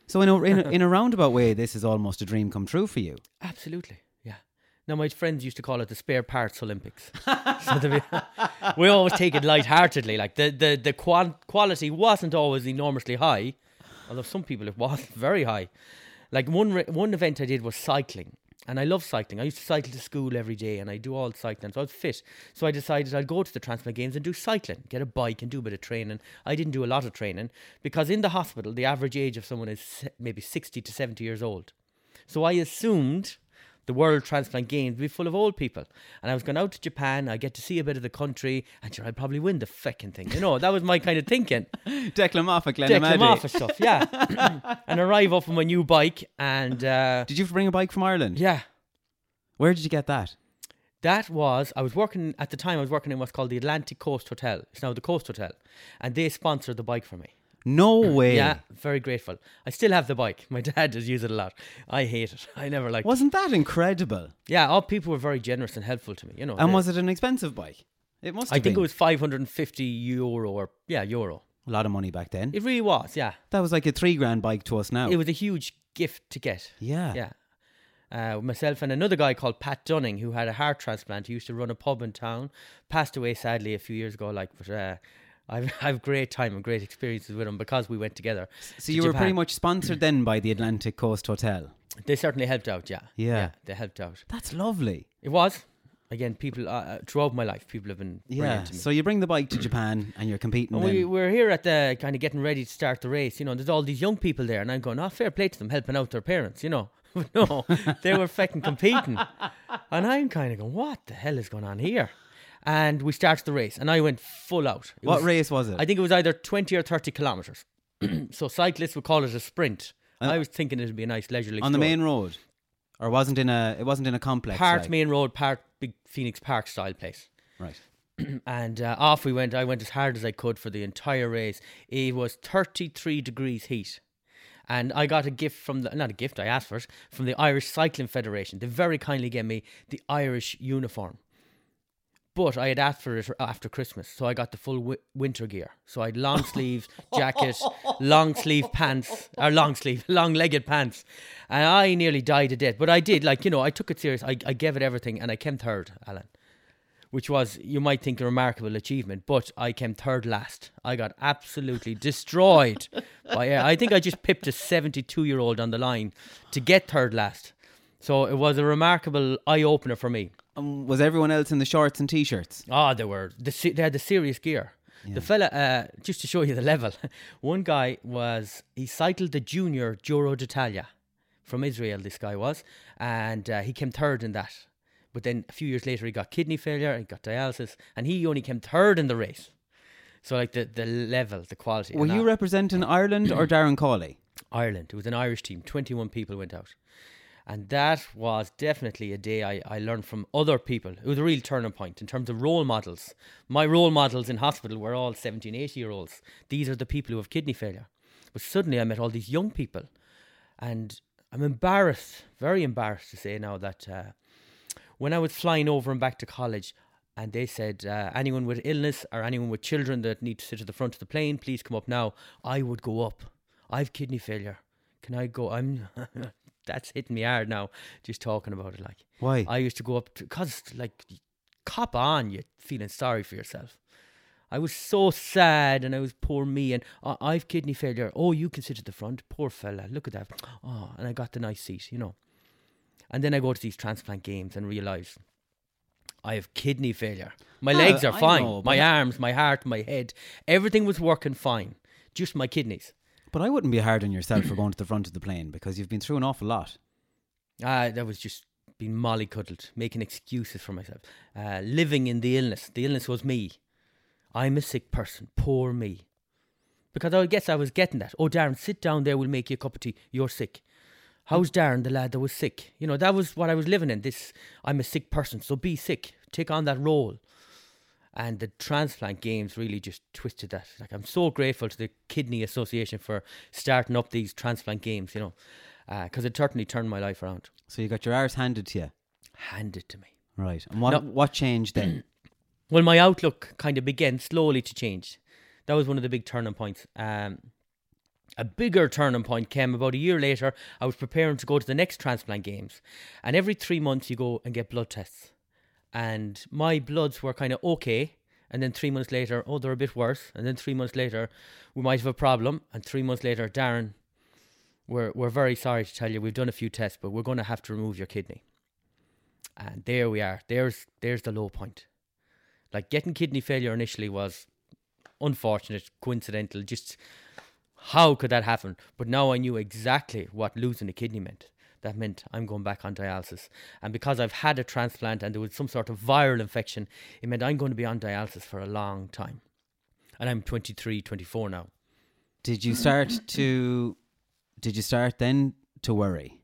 So in a, in a, in a <laughs> roundabout way, this is almost a dream come true for you. Absolutely. Now my friends used to call it the spare parts Olympics. <laughs> so the, we always take it lightheartedly. Like the the the quan- quality wasn't always enormously high, although some people it was <laughs> very high. Like one re- one event I did was cycling, and I love cycling. I used to cycle to school every day, and I do all cycling, so I was fit. So I decided I'd go to the transplant games and do cycling, get a bike, and do a bit of training. I didn't do a lot of training because in the hospital the average age of someone is maybe sixty to seventy years old. So I assumed the World Transplant Games would be full of old people. And I was going out to Japan, I get to see a bit of the country, and sure, I'd probably win the feckin' thing. You know, that was my kind of thinking. <laughs> Declan Moffat, Glenn Deck them Amadi. off and stuff, yeah. <laughs> and arrive up on my new bike, and uh, Did you bring a bike from Ireland? yeah. Where did you get that? That was, I was working, at the time, I was working in what's called the Atlantic Coast Hotel. It's now the Coast Hotel. And they sponsored the bike for me. No <clears throat> way. Yeah, very grateful. I still have the bike. My <laughs> dad does use it a lot. I hate it. I never liked it. Wasn't that incredible? Yeah, all people were very generous and helpful to me, you know. And they- was it an expensive bike? It must have I think been. it was 550 euro or yeah euro. a lot of money back then. It really was. Yeah, that was like a three grand bike to us now. it was a huge gift to get. yeah. Yeah. Uh, myself and another guy called Pat Dunning, who had a heart transplant. He used to run a pub in town. Passed away sadly a few years ago. Like, but uh, I've <laughs> I've great time and great experiences with them because we went together. So to you were Japan. pretty much sponsored then by the Atlantic Coast Hotel. They certainly helped out. Yeah. Yeah. they helped out. That's lovely. It was. Again, people uh, uh, throughout my life, people have been Yeah. to me. So you bring the bike to Japan and you're competing. And we, we're here at the kind of getting ready to start the race, you know. There's all these young people there, and I'm going, oh, fair play to them, helping out their parents, you know. <laughs> No, they were fucking competing. <laughs> And I'm kind of going, what the hell is going on here? And we started the race, and I went full out. It what was- race was it? I think it was either 20 or 30 kilometres. <clears throat> so cyclists would call it a sprint. Uh, I was thinking it'd be a nice leisurely on the main road, or wasn't in a? It wasn't in a complex. part like? main road, part big Phoenix Park style place. Right. <clears throat> and uh, off we went. I went as hard as I could for the entire race. It was 33 degrees heat. And I got a gift from the, not a gift, I asked for it, from the Irish Cycling Federation. They very kindly gave me the Irish uniform. But I had asked for it after Christmas, so I got the full wi- winter gear. So I had long <laughs> sleeve jacket, long sleeve pants, or long sleeve, <laughs> long legged pants. And I nearly died a death. But I did, like, you know, I took it serious. I, I gave it everything, and I came third, Alan which was you might think a remarkable achievement, but I came third last. I got absolutely destroyed <laughs> by uh, I think I just pipped a 72 year old on the line to get third last. So it was a remarkable eye opener for me. Um, was everyone else in the shorts and t-shirts? Ah, they were the they had the serious gear. The fella, uh, just to show you the level, <laughs> one guy was he cycled the junior Giro d'Italia from Israel. This guy was, and uh, he came third in that. But then a few years later, he got kidney failure, he got dialysis, and he only came third in the race. So like the the level, the quality. Were you that- representing Ireland or Darren Cawley? <clears throat> Ireland. It was an Irish team. 21 people went out. And that was definitely a day I, I learned from other people. It was a real turning point in terms of role models. My role models in hospital were all 17, 18 year olds. These are the people who have kidney failure. But suddenly I met all these young people. And I'm embarrassed, very embarrassed to say now that uh, when I was flying over and back to college, and they said uh, anyone with illness or anyone with children that need to sit at the front of the plane, please come up now. I would go up. I've kidney failure. Can I go? I'm. <laughs> that's hitting me hard now, just talking about it. Like Why? I used to go up because like cop on, you feeling sorry for yourself. I was so sad, and I was poor me, and uh, I've kidney failure. Oh, you can sit at the front, poor fella. Look at that. Oh, and I got the nice seat, you know. And then I go to these transplant games and realise I have kidney failure. My Ah, legs are I fine. know, my arms, my heart, my head, everything was working fine. Just my kidneys. But I wouldn't be hard on yourself for <clears throat> going to the front of the plane because you've been through an awful lot. Ah, that was just being mollycoddled, making excuses for myself, uh, living in the illness. The illness was me. I'm a sick person. Poor me. Because I guess I was getting that. Oh, Darren, sit down there. We'll make you a cup of tea. You're sick. How's Darren, the lad that was sick? You know, that was what I was living in. This, I'm a sick person, so be sick. Take on that role. And the transplant games really just twisted that. Like, I'm so grateful to the Kidney Association for starting up these transplant games, you know, because it certainly turned my life around. So you got your arse handed to you. Handed to me. Right. And what No. what changed then? <clears throat> Well, my outlook kind of began slowly to change. That was one of the big turning points. Um, a bigger turning point came about a year later. I was preparing to go to the next transplant games, and every three months you go and get blood tests. And my bloods were kind of okay, and then three months later, oh, they're a bit worse. And then three months later, we might have a problem. And three months later, Darren, we're we're very sorry to tell you we've done a few tests, but we're going to have to remove your kidney. And there we are. There's there's the low point. Like getting kidney failure initially was unfortunate, coincidental. Just how could that happen? But now I knew exactly what losing a kidney meant. That meant I'm going back on dialysis. And because I've had a transplant and there was some sort of viral infection, it meant I'm going to be on dialysis for a long time. And I'm 23, 24 now. Did you start to did you start then to worry?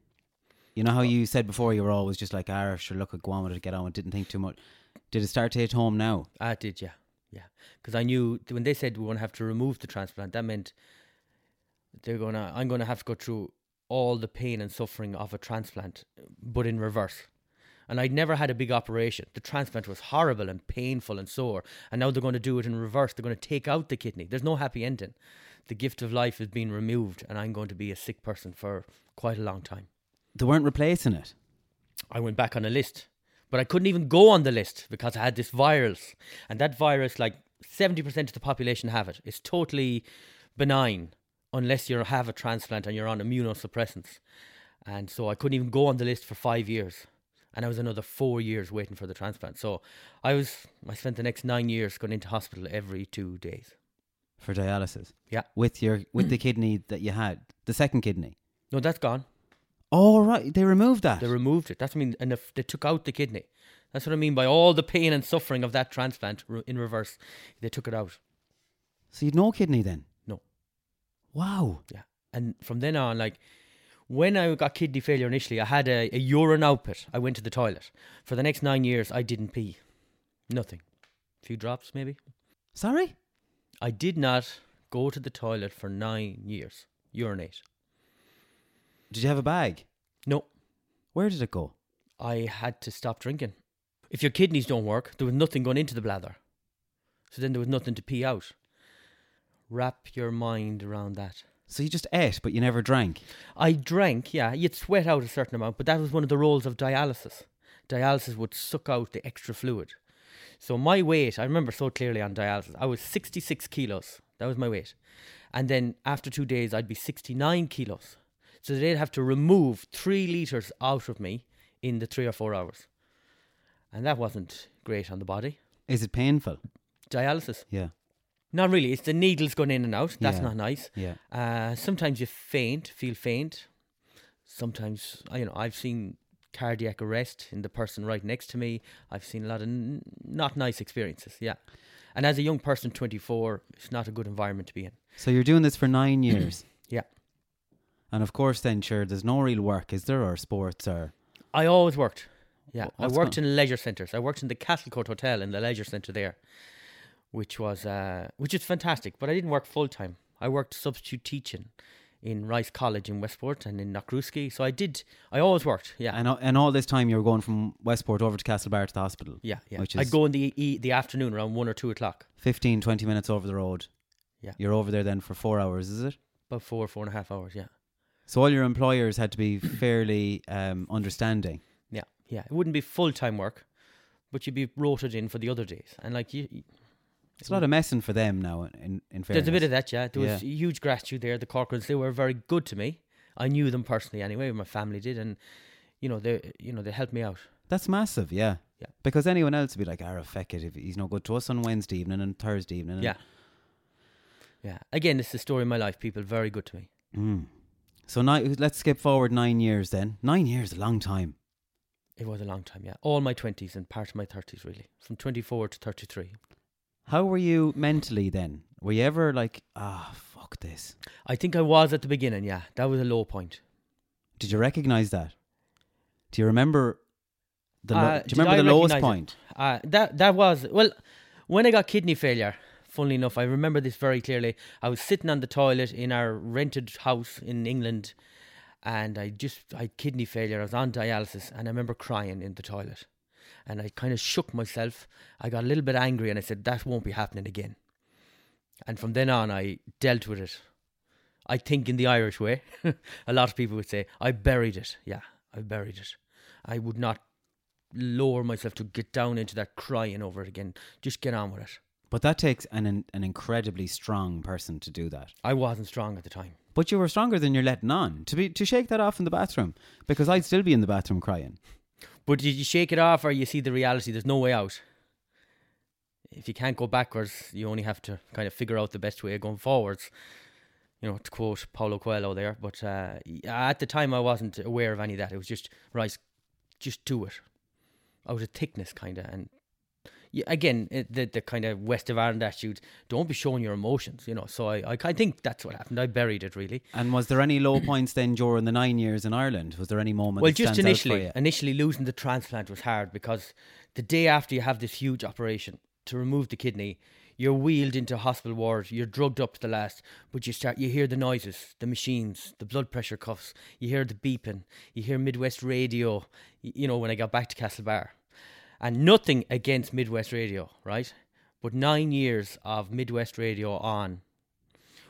You know how you said before you were always just like, ah, sure, look, on with it, get on it, didn't think too much. Did it start to hit home now? I did, yeah. Yeah. Because I knew when they said we're going to have to remove the transplant, that meant they're going to, I'm going to have to go through all the pain and suffering of a transplant, but in reverse. And I'd never had a big operation. The transplant was horrible and painful and sore. And now they're going to do it in reverse. They're going to take out the kidney. There's no happy ending. The gift of life is being removed, and I'm going to be a sick person for quite a long time. They weren't replacing it. I went back on a list, but I couldn't even go on the list because I had this virus, and that virus, like seventy percent of the population have it. It's totally benign unless you have a transplant and you're on immunosuppressants, and so I couldn't even go on the list for five years, and I was another four years waiting for the transplant. So I was, I spent the next nine years going into hospital every two days. for dialysis. Yeah. With your <clears throat> with the kidney that you had, the second kidney. No, that's gone. Oh right, they removed that. They removed it. That's what I mean, and if they took out the kidney. That's what I mean by all the pain and suffering of that transplant in reverse. They took it out. so you'd no kidney then. Wow. Yeah. And from then on, like when I got kidney failure initially, I had a, a urine output. I went to the toilet. For the next nine years, I didn't pee. Nothing. A few drops, maybe. Sorry. I did not go to the toilet for nine years. Urinate. Did you have a bag? No. Where did it go? I had to stop drinking. If your kidneys don't work, there was nothing going into the bladder. So then there was nothing to pee out. Wrap your mind around that. So you just ate, but you never drank. I drank, yeah, you'd sweat out a certain amount, but that was one of the roles of dialysis. Dialysis would suck out the extra fluid. So my weight, I remember so clearly on dialysis, I was 66 kilos. That was my weight. And then after two days, I'd be 69 kilos. So they'd have to remove three litres out of me in the three or four hours. And that wasn't great on the body. Is it painful? Dialysis. Yeah. Not really. It's the needles going in and out. That's Yeah. not nice. Yeah. Uh, sometimes you faint, feel faint. Sometimes, uh, you know, I've seen cardiac arrest in the person right next to me. I've seen a lot of n- not nice experiences. Yeah. And as a young person, 24, it's not a good environment to be in. So you're doing this for nine <clears throat> years. Yeah. And of course, then, sure, there's no real work, is there, or sports, or I always worked. Yeah, Wh- I what's worked in leisure centres. I worked in the Castlecourt Hotel in the leisure centre there, which was uh, which is fantastic. But I didn't work full time. I worked substitute teaching in Rice College in Westport and in Knockruski. So I did. I always worked. Yeah. And, and all this time you were going from Westport over to Castlebar to the hospital. yeah, yeah. Which I'd go in the e- the afternoon around one or two o'clock. 15, 20 minutes over the road. Yeah. You're over there then for four hours, is it? About four, four and a half hours. Yeah. So all your employers had to be <coughs> fairly um, understanding. Yeah, yeah. It wouldn't be full time work, but you'd be rotated in for the other days. And like you- It's a lot of messing for them now. In in fairness, there's a bit of that. Yeah, there was Yeah. huge gratitude there. The Corcorans, they were very good to me. I knew them personally anyway. My family did, and you know they, you know they helped me out. That's massive, yeah. Yeah. Because anyone else would be like, "Ah, feck it, if he's no good to us on Wednesday evening and Thursday evening." and- Yeah, yeah. Again, it's the story of my life. People very good to me. Mm. So now let's skip forward nine years then. Nine years, a long time. It was a long time. Yeah, all my twenties and part of my thirties, really, from twenty four to thirty three. How were you mentally then? Were you ever like, ah, fuck this? I think I was at the beginning. Yeah, that was a low point. Did you recognize that? Do you remember the? Lo- Uh, do you remember I the lowest point? Uh, that that was well, when I got kidney failure. Funnily enough, I remember this very clearly. I was sitting on the toilet in our rented house in England, and I just I had kidney failure. I was on dialysis, and I remember crying in the toilet, and I kind of shook myself. I got a little bit angry, and I said that won't be happening again. And from then on, I dealt with it. I think in the Irish way. <laughs> a lot of people would say I buried it. Yeah, I buried it. I would not lower myself to get down into that crying over it again. Just get on with it. But that takes an an incredibly strong person to do that. I wasn't strong at the time. But you were stronger than you're letting on to be to shake that off in the bathroom because I'd still be in the bathroom crying. But did you shake it off or you see the reality? There's no way out. If you can't go backwards, you only have to kind of figure out the best way of going forwards. You know, to quote Paulo Coelho there. But uh, at the time, I wasn't aware of any of that. It was just, right, just do it. Out of thickness, kind of. And again, eh, the, the kind of West of Ireland attitude, don't be showing your emotions, you know. So I, I, I think that's what happened. I buried it, really. And was there any low points then during the nine years in Ireland? Was there any moment? Well, that just stands out for initially, initially losing the transplant was hard because the day after you have this huge operation to remove the kidney, you're wheeled into hospital ward. You're drugged up to the last, but you start. You hear the noises, the machines, the blood pressure cuffs. You hear the beeping. You hear Midwest Radio. You know when I got back to Castlebar, and nothing against Midwest Radio, right? But nine years of Midwest Radio on.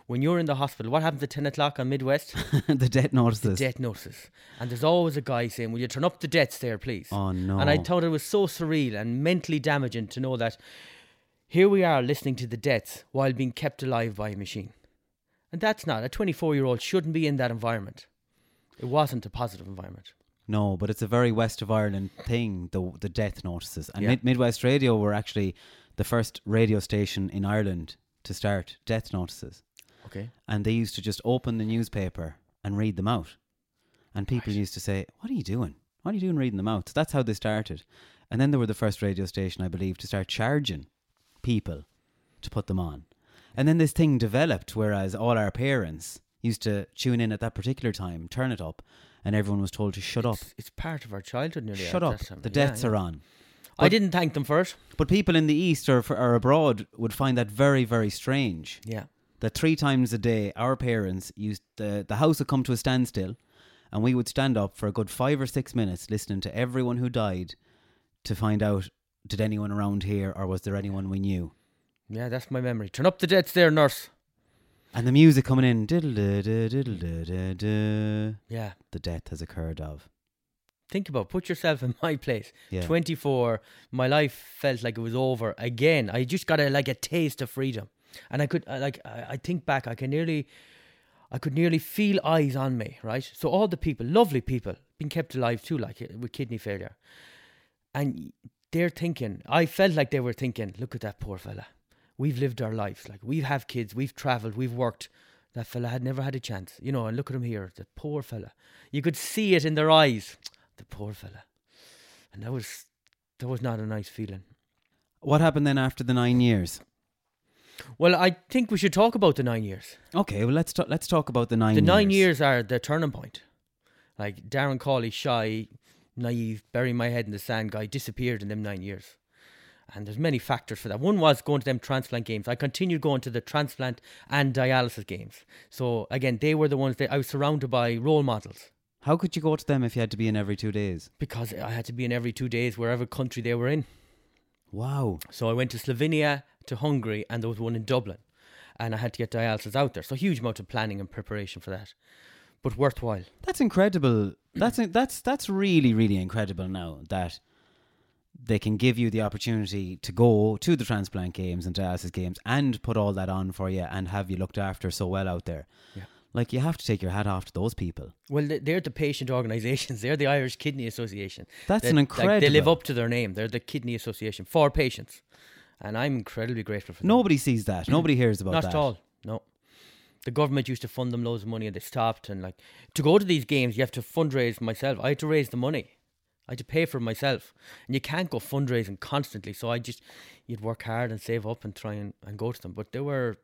When you're in the hospital, what happens at ten o'clock on Midwest? <laughs> the death notices. death notices. And there's always a guy saying, Will you turn up the deaths there, please? Oh, no. And I thought it was so surreal and mentally damaging to know that here we are listening to the deaths while being kept alive by a machine. And that's not, a 24 year old shouldn't be in that environment. It wasn't a positive environment. No, but it's a very West of Ireland thing. The the death notices and Yeah. Mid- Midwest Radio were actually the first radio station in Ireland to start death notices, Okay. and they used to just open the newspaper and read them out, and people used to say, "What are you doing? What are you doing reading them out?" So that's how they started, and then they were the first radio station, I believe, to start charging people to put them on, and then this thing developed. Whereas all our parents used to tune in at that particular time, turn it up, and everyone was told to shut up. It's, it's part of our childhood nearly. Shut up. The Yeah, deaths yeah. are on. I didn't thank them for it. But people in the East or, or abroad would find that very, very strange. Yeah. That three times a day, our parents used the, the house would come to a standstill and we would stand up for a good five or six minutes listening to everyone who died to find out did anyone around here or was there anyone we knew? Yeah, that's my memory. Turn up the deaths there, nurse. And the music coming in. Yeah. the death has occurred of. think about put yourself in <laughs> my place Yeah. 24 my life felt like it was over again i just got a like a taste of freedom and i could I, like I, I think back i can nearly i could nearly feel eyes on me right so all the people lovely people being kept alive too like uh, with kidney failure and they're thinking i felt like they were thinking look at that poor fella we've lived our lives. Like we have kids we've traveled we've worked. That fella had never had a chance. You know and look at him here the poor fella. You could see it in their eyes. <tsk> The poor fella. And that was that was not a nice feeling. What happened then after the nine years? well i think we should talk about the nine years. Okay, well let's ta- let's talk about the nine. the nine years. are the turning point. Like darren cawley shy naive bury my head in the sand guy disappeared in them nine years And there's many factors for that. One was going to them transplant games. I continued going to the transplant and dialysis games. So again, they were the ones that I was surrounded by role models How could you go to them if you had to be in every two days? because I had to be in every two days wherever country they were in. Wow. So I went to Slovenia, to Hungary, and there was one in Dublin. And I had to get dialysis out there. So huge amount of planning and preparation for that. But worthwhile. That's incredible. That's that's that's really really incredible now that they can give you the opportunity to go to the transplant games and dialysis games and put all that on for you and have you looked after so well out there. Yeah. Like you have to take your hat off to those people. Well, they- they're the patient organisations. <laughs> They're the Irish Kidney Association. That's They- an like, they live up to their name. They're the Kidney Association for patients, and I'm incredibly grateful for them. Nobody sees that. <clears throat> Nobody hears about Not that. Not at all. No. The government used to fund them loads of money, and they stopped. And like to go to these games, you have to fundraise myself. I had to raise the money. I had to pay for myself, and you can't go fundraising constantly. So I just you'd work hard and save up and try and, and go to them. But they were,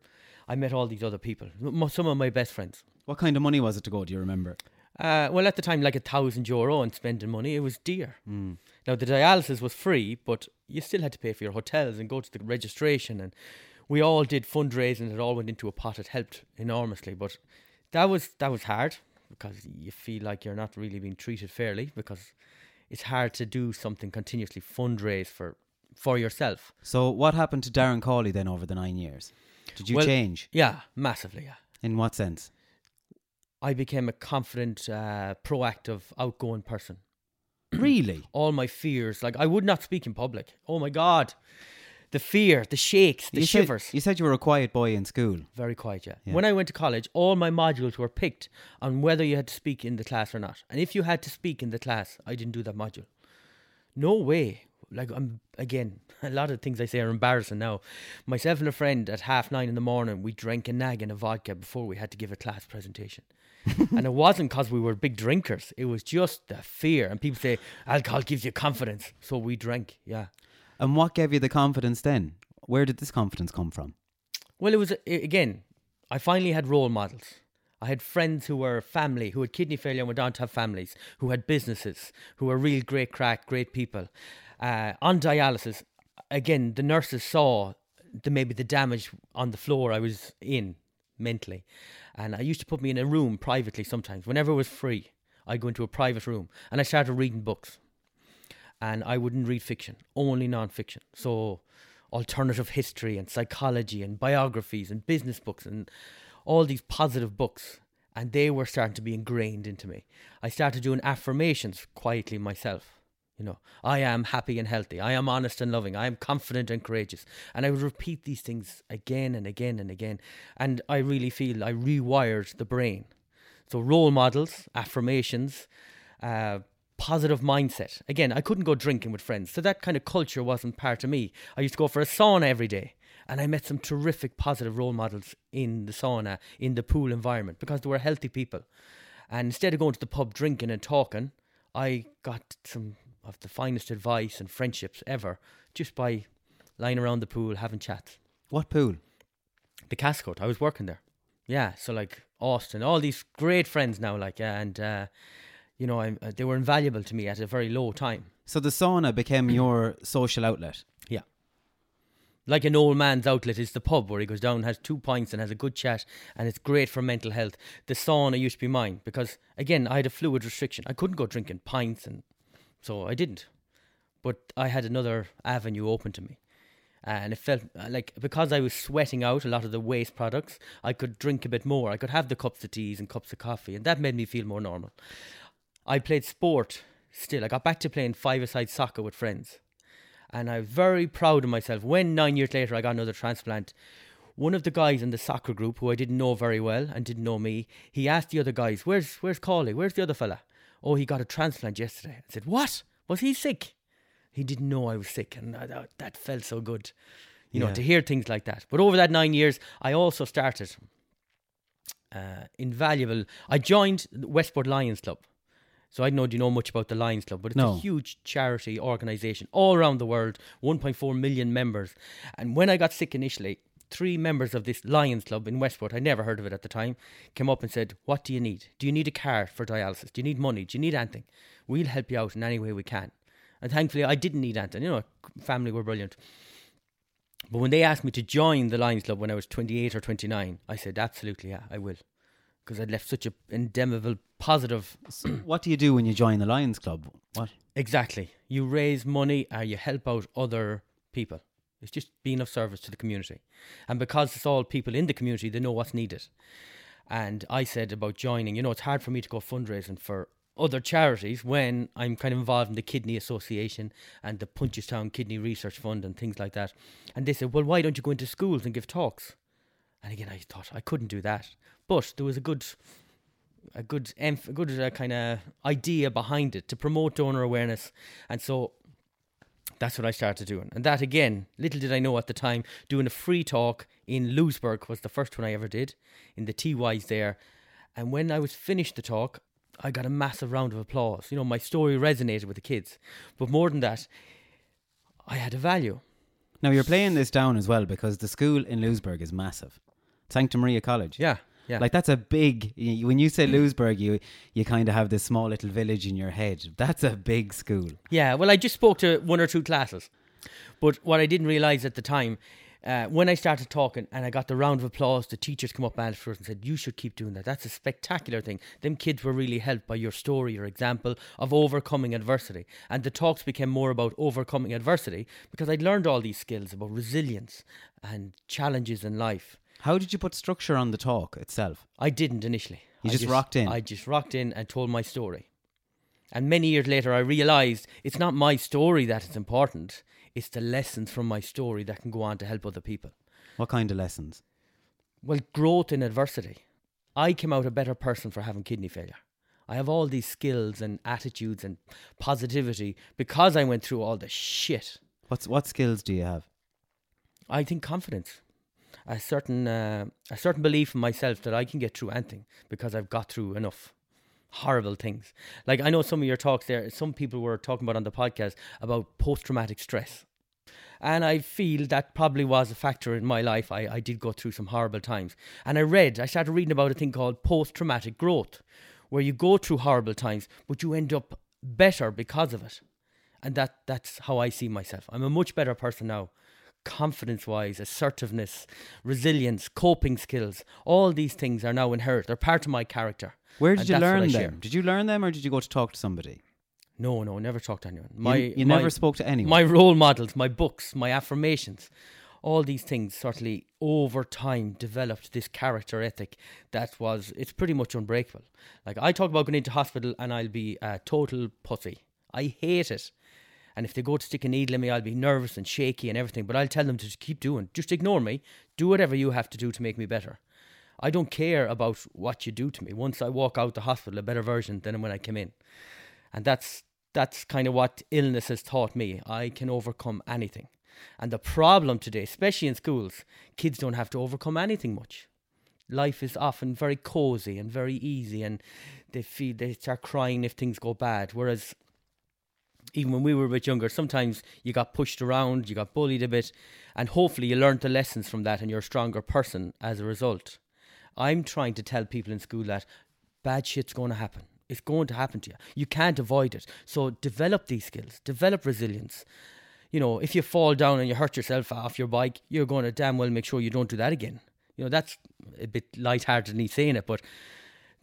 I met all these other people. Some of my best friends. What kind of money was it to go? Do you remember? Uh, well, at the time, like a thousand euro and spending money, it was dear. Now, the dialysis was free, but you still had to pay for your hotels and go to the registration. And we all did fundraising, it all went into a pot. It helped enormously. But that was, that was hard because you feel like you're not really being treated fairly because it's hard to do something continuously fundraise for, for yourself. So what happened to Darren Cawley then over the nine years? Did you Well, change? Yeah, massively, yeah. In what sense? I became a confident, uh, proactive, outgoing person. really? <clears throat> all my fears. Like I would not speak in public. Oh my god, the fear, the shakes, the you shivers. Said, you said you were a quiet boy in school. Very quiet, yeah. Yeah. When I went to college, all my modules were picked on whether you had to speak in the class or not. And if you had to speak in the class, I didn't do that module. No way. Like I'm again, <laughs> a lot of things I say are embarrassing now. Myself and a friend at half nine in the morning, we drank a nag and a vodka before we had to give a class presentation. <laughs> and it wasn't because we were big drinkers. It was just the fear. And people say alcohol gives you confidence, so we drank. Yeah. And what gave you the confidence then? Where did this confidence come from? Well, it was again. I finally had role models. I had friends who were family, who had kidney failure and went on to have families, who had businesses, who were real great crack, great people. Uh, on dialysis, again, the nurses saw the maybe the damage on the floor I was in mentally, and I used to put me in a room privately sometimes. Whenever it was free, I'd go into a private room and I started reading books and I wouldn't read fiction, only non-fiction. So alternative history and psychology and biographies and business books and all these positive books and they were starting to be ingrained into me. I started doing affirmations quietly myself. You know, I am happy and healthy. I am honest and loving. I am confident and courageous. And I would repeat these things again and again and again. And I really feel I rewired the brain. So, role models, affirmations, uh, positive mindset. Again, I couldn't go drinking with friends, so that kind of culture wasn't part of me. I used to go for a sauna every day, and I met some terrific positive role models in the sauna, in the pool environment, because they were healthy people. And instead of going to the pub drinking and talking, I got some of the finest advice and friendships ever just by lying around the pool having chats What pool? the Castlecourt. I was working there. Yeah, so like Austin, all these great friends now, like, and uh, you know, I, uh, they were invaluable to me at a very low time. So the sauna became <clears throat> your social outlet. Yeah. Like an old man's outlet is the pub where he goes down, has two pints, and has a good chat, and it's great for mental health. The sauna used to be mine because, again, I had a fluid restriction. I couldn't go drinking pints, and so I didn't. But I had another avenue open to me. And it felt uh, like because I was sweating out a lot of the waste products, I could drink a bit more. I could have the cups of teas and cups of coffee, and that made me feel more normal. I played sport still. I got back to playing five-a-side soccer with friends and I'm very proud of myself. When nine years later I got another transplant, one of the guys in the soccer group who I didn't know very well and didn't know me, he asked the other guys, "Where's where's Cawley? Where's the other fella?" Oh, he got a transplant yesterday. I said, "What? Was he sick?" He didn't know I was sick, and that, that- that felt so good, you know, to hear things like that. But over that nine years, I also started uh, invaluable. I joined the Westport Lions Club. So I don't know, do you know much about the Lions Club? But it's No. a huge charity organisation all around the world, 1.4 million members. And when I got sick initially, three members of this Lions Club in Westport, I never heard of it at the time, came up and said, What do you need? Do you need a car for dialysis? Do you need money? Do you need anything? We'll help you out in any way we can. And thankfully, I didn't need anything. You know, family were brilliant. But when they asked me to join the Lions Club when I was 28 or 29, I said, absolutely, yeah, I will. Because I'd left such an indelible positive. <clears throat> What do you do when you join the Lions Club? What? Exactly. You raise money or you help out other people. It's just being of service to the community. And because it's all people in the community, they know what's needed. And I said about joining, you know, it's hard for me to go fundraising for other charities when I'm kind of involved in the Kidney Association and the Punchestown Kidney Research Fund and things like that. And they said, well, why don't you go into schools and give talks? And again, I thought I couldn't do that. But there was a good, a good, emph- a good uh, kind of idea behind it to promote donor awareness. And so that's what I started doing. And that again, little did I know at the time, doing a free talk in Louisburgh was the first one I ever did in the TYs there. And when I was finished the talk, I got a massive round of applause. You know, my story resonated with the kids. But more than that, I had a value. Now you're playing this down as well because the school in Louisburgh is massive. Sancta Maria College. Yeah. Yeah. Like that's a big. y- When you say Louisburgh, you you kind of have this small little village in your head. That's a big school. Yeah, well, I just spoke to one or two classes. But what I didn't realise at the time, uh, when I started talking and I got the round of applause, the teachers come up afterwards and said, You should keep doing that. That's a spectacular thing. Them kids were really helped by your story, your example of overcoming adversity. And the talks became more about overcoming adversity because I'd learned all these skills about resilience and challenges in life. How did you put structure on the talk itself? I didn't initially. You I just rocked in? I just rocked in and told my story. And many years later, I realised it's not my story that is important, it's the lessons from my story that can go on to help other people. What kind of lessons? Well, growth in adversity. I came out a better person for having kidney failure. I have all these skills and attitudes and positivity because I went through all the shit. What's what skills do you have? I think confidence, a certain uh, a certain belief in myself that I can get through anything because I've got through enough horrible things. Like I know some of your talks there, some people were talking about on the podcast about post traumatic stress. And I feel that probably was a factor in my life. I, I did go through some horrible times. And I read, I started reading about a thing called post traumatic growth, where you go through horrible times, but you end up better because of it. And that that's how I see myself. I'm a much better person now. Confidence wise, assertiveness, resilience, coping skills, all these things are now inherent. They're part of my character. Where did you learn them? Did you learn them, or did you go to talk to somebody? No, no, never talked to anyone. You- you my- never spoke to anyone? My role models, my books, my affirmations, all these things certainly over time developed this character ethic that was, it's pretty much unbreakable. Like I talk about going into hospital and I'll be a total pussy. I hate it. And if they go to stick a needle in me, I'll be nervous and shaky and everything. But I'll tell them to keep doing. Just ignore me. Do whatever you have to do to make me better. I don't care about what you do to me. Once I walk out the hospital, a better version than when I came in. And that's that's kind of what illness has taught me. I can overcome anything. And the problem today, especially in schools, kids don't have to overcome anything much. Life is often very cozy and very easy, and they feel they start crying if things go bad. Whereas even when we were a bit younger, sometimes you got pushed around, you got bullied a bit, and hopefully you learned the lessons from that and you're a stronger person as a result. I'm trying to tell people in school that bad shit's going to happen. It's going to happen to you. You can't avoid it. So develop these skills, develop resilience. You know, if you fall down and you hurt yourself off your bike, you're going to damn well make sure you don't do that again. You know, that's a bit lightheartedly saying it, but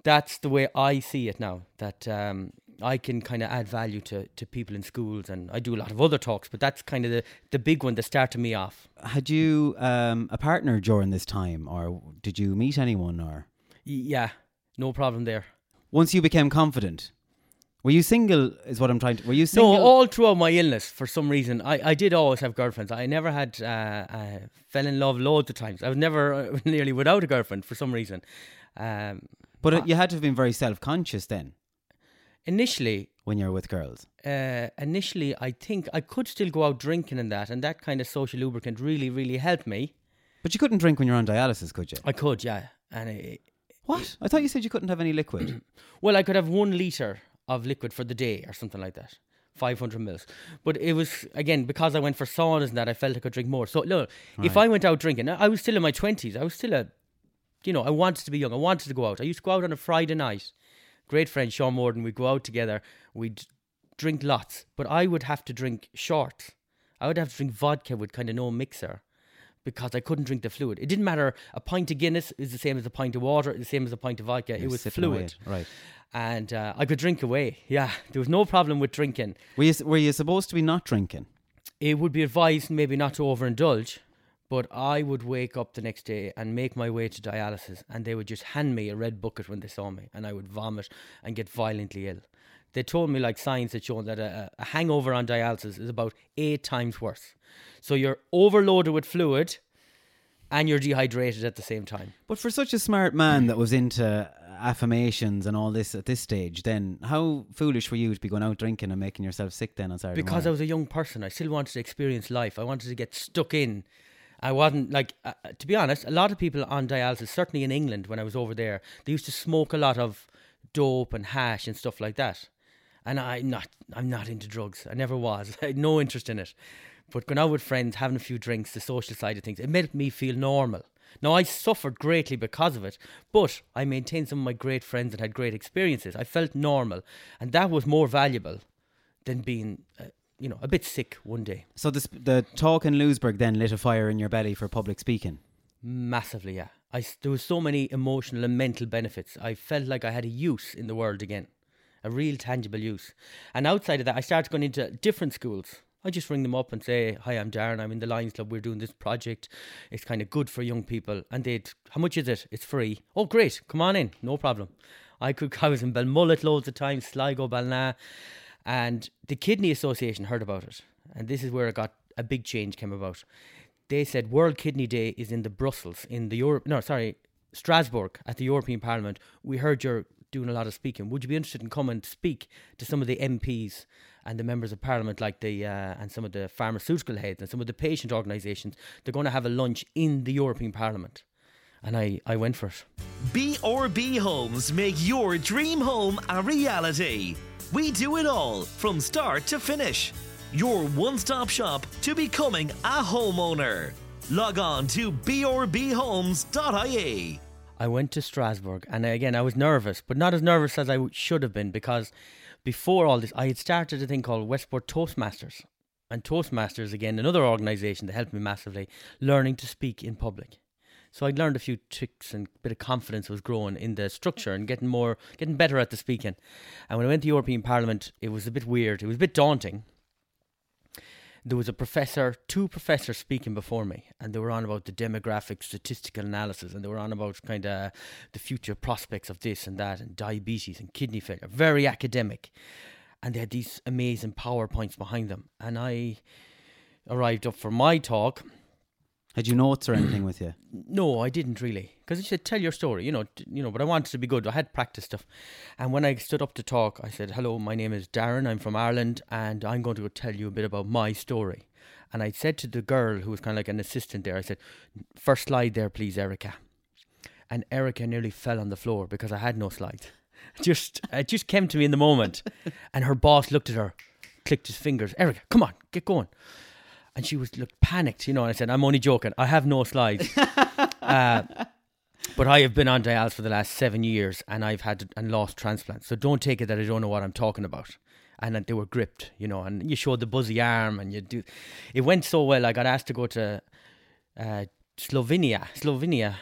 that's the way I see it now. That um, I can kind of add value to, to people in schools, and I do a lot of other talks, but that's kind of the, the big one that started me off. Had you um, a partner during this time, or did you meet anyone? Or yeah, no problem there. once you became confident, were you single? Is what I'm trying to. Were you single? No, all throughout my illness, for some reason, I, I did always have girlfriends. I never had, uh, uh, fell in love loads of times. I was never uh, <laughs> nearly without a girlfriend for some reason. Um, but it, you had to have been very self-conscious then initially, when you're with girls. uh, initially, I think I could still go out drinking and that, and that kind of social lubricant really, really helped me. But you couldn't drink when you're on dialysis, could you? I could, yeah. And it, What? I thought you said you couldn't have any liquid. <clears throat> Well, I could have one liter of liquid for the day or something like that. 500 mils. But it was, again, because I went for saunas and that, I felt I could drink more. So, look, if I went out drinking, I was still in my 20s. I was still a, you know, I wanted to be young. I wanted to go out. I used to go out on a Friday night. Great friend, Sean Morden, we'd go out together. We'd drink lots, but I would have to drink short. I would have to drink vodka with kind of no mixer because I couldn't drink the fluid. It didn't matter. A pint of Guinness is the same as a pint of water, the same as a pint of vodka. You're it was sipping away fluid. right. And uh, I could drink away. Yeah, there was no problem with drinking. Were you, were you supposed to be not drinking? It would be advised maybe not to overindulge, but I would wake up the next day and make my way to dialysis, and they would just hand me a red bucket when they saw me, and I would vomit and get violently ill. They told me, like science had shown, that a, a hangover on dialysis is about eight times worse. So you're overloaded with fluid, and you're dehydrated at the same time. But for such a smart man that was into affirmations and all this at this stage, then how foolish were you to be going out drinking and making yourself sick then on Saturday because I was a young person. I still wanted to experience life. I wanted to get stuck in. I wasn't like, uh, uh, to be honest, a lot of people on dialysis, certainly in England when I was over there, they used to smoke a lot of dope and hash and stuff like that. And I'm not, I'm not into drugs. I never was. <laughs> I had no interest in it. But going out with friends, having a few drinks, the social side of things, it made me feel normal. Now I suffered greatly because of it, but I maintained some of my great friends and had great experiences. I felt normal, and that was more valuable than being, uh, you know, a bit sick one day. So the, sp- the talk in Louisburgh then lit a fire in your belly for public speaking. Massively, yeah. I there was so many emotional and mental benefits. I felt like I had a use in the world again, a real tangible use. And outside of that, I started going into different schools. I just ring them up and say, "Hi, I'm Darren. I'm in the Lions Club. We're doing this project. It's kind of good for young people." And they'd, "How much is it? It's free." Oh, great! Come on in, no problem. I could. <laughs> I was in Belmullet loads of times, Sligo, Ballina, and the Kidney Association heard about it, and this is where it got a big change came about. They said World Kidney Day is in the Brussels in the Europe. No, sorry, Strasbourg at the European Parliament. We heard you're doing a lot of speaking. Would you be interested in coming to speak to some of the MPs and the members of Parliament, like the uh, and some of the pharmaceutical heads and some of the patient organisations? They're going to have a lunch in the European Parliament, and I I went for it. B&B Homes make your dream home a reality. We do it all from start to finish. Your one-stop shop to becoming a homeowner. Log on to brbhomes.ie. I went to Strasbourg, and again, I was nervous, but not as nervous as I should have been because before all this, I had started a thing called Westport Toastmasters. And Toastmasters, again, another organisation that helped me massively, learning to speak in public. So I'd learned a few tricks and a bit of confidence was growing in the structure and getting more, getting better at the speaking. And when I went to the European Parliament, it was a bit weird. It was a bit daunting there was a professor, two professors speaking before me, and they were on about the demographic statistical analysis, and they were on about kind of the future prospects of this and that, and diabetes and kidney failure. Very academic, and they had these amazing powerpoints behind them. And I arrived up for my talk. Had you notes or anything with you? <clears throat> No, I didn't really, because he said tell your story, you know, you know. But I wanted to be good. I had practice stuff, and when I stood up to talk, I said, "Hello, my name is Darren. I'm from Ireland, and I'm going to go tell you a bit about my story." And I said to the girl who was kind of like an assistant there, I said, first slide there, please, Erica." And Erica nearly fell on the floor because I had no slides. <laughs> Just it just came to me in the moment, and her boss looked at her, clicked his fingers. Erica, come on, get going. And she was looked panicked, you know. And I said, "I'm only joking. I have no slides." <laughs> uh, but I have been on dialysis for the last seven years, and I've had and lost transplants. So don't take it that I don't know what I'm talking about. And that they were gripped, you know. And you showed the buzzy arm, and you do. It went so well. I got asked to go to uh, Slovenia. Slovenia.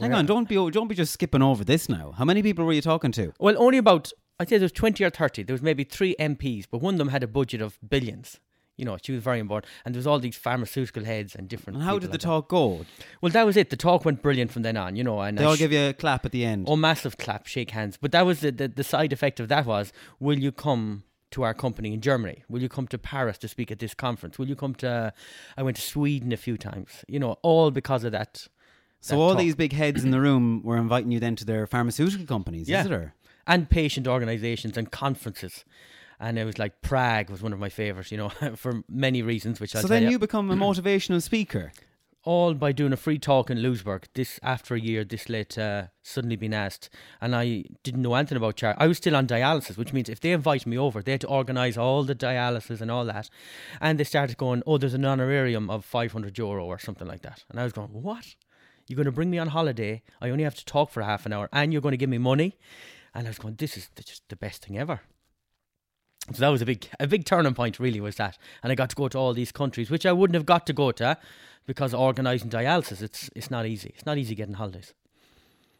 Hang on, don't be don't be just skipping over this now. How many people were you talking to? Well, only about I'd say there was twenty or thirty. There was maybe three MPs, but one of them had a budget of billions. You know, she was very important, and there was all these pharmaceutical heads and different. And how did the like that. talk go? Well, that was it. The talk went brilliant from then on. You know, and They all sh- give you a clap at the end. oh, massive clap, shake hands. But that was the, the the side effect of that was, will you come to our company in Germany? Will you come to Paris to speak at this conference? Will you come to? I went to Sweden a few times. You know, all because of that. so all talk. these big heads in the room were inviting you then to their pharmaceutical companies, Yeah. is it? and patient organizations and conferences. And it was like Prague was one of my favorites, you know, <laughs> for many reasons, which I'll So tell then you. you become a <clears throat> motivational speaker. all by doing a free talk in Louisburgh. This after a year, this late, uh, suddenly been asked, and I didn't know anything about charity. I was still on dialysis, which means if they invite me over, they had to organise all the dialysis and all that. And they started going, "Oh, there's an honorarium of 500 euro or something like that." And I was going, "What? You're going to bring me on holiday? I only have to talk for half an hour, and you're going to give me money?" And I was going, "This is the- just the best thing ever." So that was a big, a big turning point. Really, was that, and I got to go to all these countries, which I wouldn't have got to go to because organising dialysis, it's it's not easy. It's not easy getting holidays.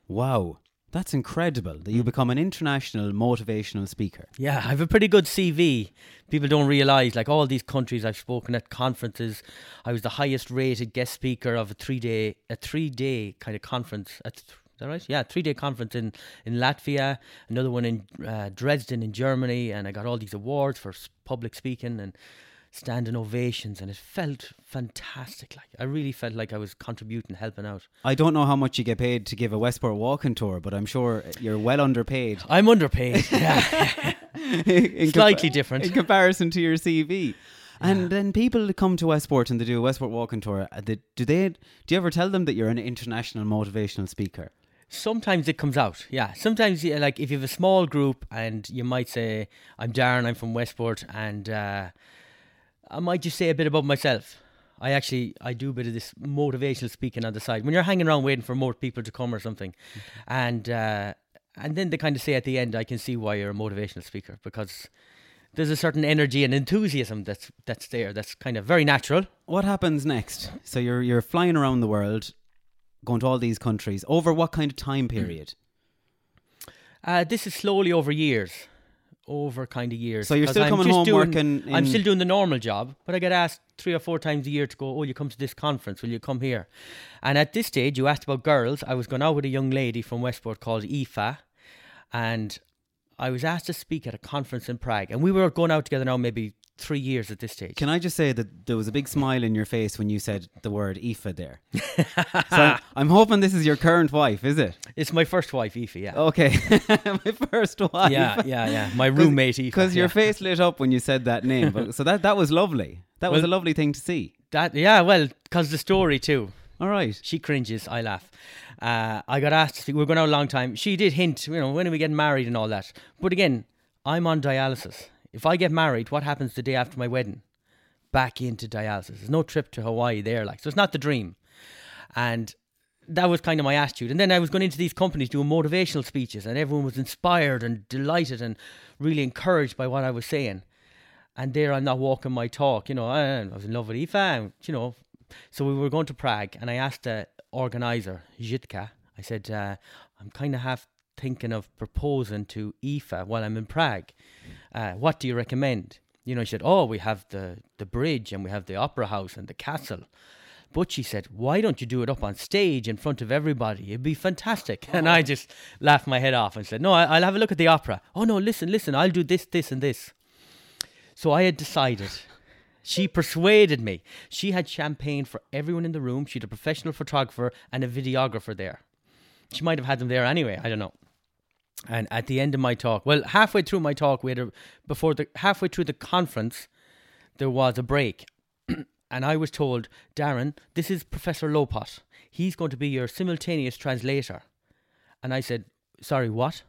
Wow. That's incredible that Mm. you become an international motivational speaker. Yeah, I have a pretty good CV. People don't realise, like all these countries I've spoken at conferences, I was the highest rated guest speaker of a three day, a three day kind of conference. At, is that right? Yeah, three day conference in in Latvia, another one in uh, Dresden in Germany, and I got all these awards for public speaking and standing ovations, and it felt fantastic. Like I really felt like I was contributing, helping out. I don't know how much you get paid to give a Westport walking tour, but I'm sure you're well underpaid. I'm underpaid. <laughs> yeah. <laughs> in Slightly different. in comparison to your CV. And then people come to Westport and they do a Westport walking tour. uh, they- Do they? Do you ever tell them that you're an international motivational speaker? Sometimes it comes out, yeah. Sometimes, yeah, like if you have a small group and you might say, "I'm Darren, I'm from Westport," and uh, I might just say a bit about myself. I actually I do a bit of this motivational speaking on the side when you're hanging around waiting for more people to come or something, and uh, and then they kind of say at the end, "I can see why you're a motivational speaker because." There's a certain energy and enthusiasm that's that's there. That's kind of very natural. What happens next? So you're you're flying around the world, going to all these countries. Over what kind of time period? Uh, this is slowly over years, over kind of years. So you're still I'm coming home doing- working I'm still doing the normal job, but I get asked three or four times a year to go. Oh, you come to this conference? Will you come here? And at this stage, you asked about girls. I was going out with a young lady from Westport called Aoife, and I was asked to speak at a conference in Prague, and we were going out together now maybe three years at this stage. Can I just say that there was a big smile in your face when you said the word Aoife there? <laughs> so I'm hoping this is your current wife, is it? it's my first wife, Aoife. Yeah. Okay, <laughs> my first wife. Yeah, yeah, yeah. My roommate, Aoife. Because your face lit up when you said that name. But, so that that was lovely. That was a lovely thing to see. That, yeah, well, because the story too. All right. She cringes. I laugh. Uh, I got asked. to We are going out a long time. She did hint, you know, when are we getting married and all that. But again, I'm on dialysis. If I get married, what happens the day after my wedding? Back into dialysis. There's no trip to Hawaii there, like so. It's not the dream. And that was kind of my attitude. And then I was going into these companies doing motivational speeches, and everyone was inspired and delighted and really encouraged by what I was saying. And there I'm not walking my talk, you know. I, I was in love with Aoife, and, you know. So we were going to Prague, and I asked the organizer, Jitka, I said, uh, I'm kind of half thinking of proposing to Aoife while I'm in Prague. Uh, what do you recommend? You know, she said, Oh, we have the, the bridge and we have the opera house and the castle. But she said, Why don't you do it up on stage in front of everybody? It'd be fantastic. <laughs> And I just laughed my head off and said, No, I'll have a look at the opera. Oh, no, listen, listen, I'll do this, this, and this. So I had decided. She persuaded me. She had champagne for everyone in the room. She had a professional photographer and a videographer there. She might have had them there anyway. I don't know. And at the end of my talk, well, halfway through my talk, we had a, before the halfway through the conference, there was a break, <clears throat> and I was told, Darren, this is Professor Lopot. He's going to be your simultaneous translator. And I said, sorry, what?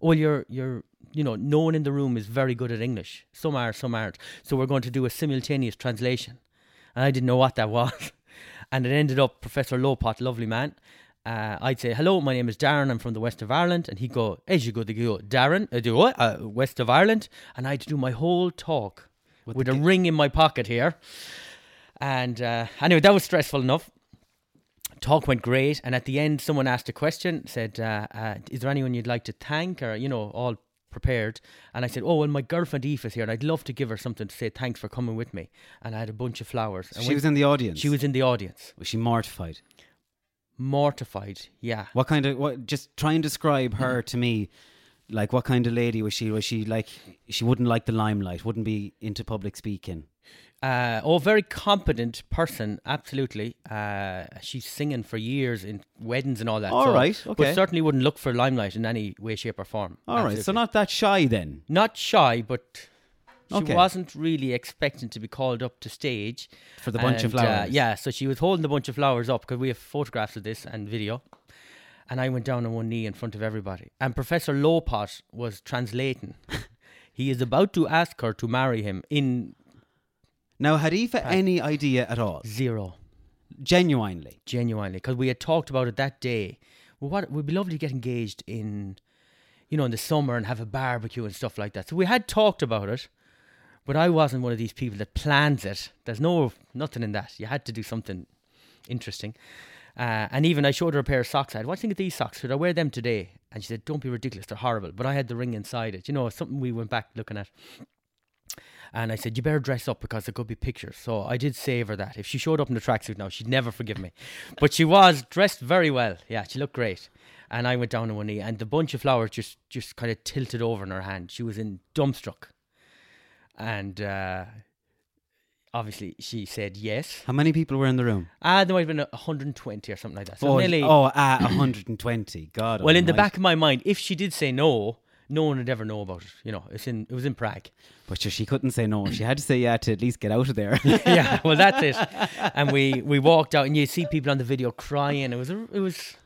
Well, you're you're you know, no one in the room is very good at English. Some are, some aren't. So we're going to do a simultaneous translation. And I didn't know what that <laughs> was. And it ended up Professor Lopot, lovely man. Uh, I'd say, hello, my name is Darren. I'm from the west of Ireland. And he'd go, as you go, they go, Darren, I do what? Uh, west of Ireland. And I'd do my whole talk with, a ring in my pocket here. And uh, anyway, that was stressful enough. Talk went great, and at the end, someone asked a question. Said, uh, uh, "Is there anyone you'd like to thank?" Or you know, all prepared. And I said, "Oh, well, my girlfriend Aoife is here, and I'd love to give her something to say thanks for coming with me." And I had a bunch of flowers. And She was in the audience. She was in the audience, Was she mortified? Mortified. Yeah. What kind of what? Just try and describe her to me. Like what kind of lady was she? Was she like she wouldn't like the limelight? Wouldn't be into public speaking. Uh, oh, very competent person, absolutely. Uh, she's singing for years in weddings and all that. All so- right, okay. But certainly wouldn't look for limelight in any way, shape, or form. All right, so not that shy then. not shy, but she Okay. wasn't really expecting to be called up to stage For the bunch of And, uh, flowers. yeah, so she was holding the bunch of flowers up because we have photographs of this and video. And I went down on one knee in front of everybody. And Professor Lopot was translating. <laughs> he is about to ask her to marry him in Now, had Aoife any idea at all? zero. Genuinely. genuinely because we had talked about it that day. Well, what would be lovely to get engaged in you know, in the summer and have a barbecue and stuff like that. So we had talked about it, but I wasn't one of these people that plans it. There's no nothing in that. You had to do something interesting. Uh, and even I showed her a pair of socks. I had, what do you think of these socks? Should I wear them today? And she said, don't be ridiculous. They're horrible. But I had the ring inside it. You know, something we went back looking at. And I said, you better dress up because there could be pictures. So I did save her that. If she showed up in the tracksuit now, she'd never forgive me. But she was dressed very well. Yeah, she looked great. And I went down on one knee, and the bunch of flowers just, just kind of tilted over in her hand. She was in dumbstruck. And uh, obviously, she said yes. How many people were in the room? Ah, there might have been 120 or something like that. So oh, nearly. oh, ah, 120. God. well, in the back of my mind, if she did say no, no one would ever know about it. You know, it's in it was in Prague. But sure, she couldn't say no. She had to say yeah to at least get out of there. <laughs> <laughs> yeah, well, that's it. And we we walked out, and you see people on the video crying. It was a, it was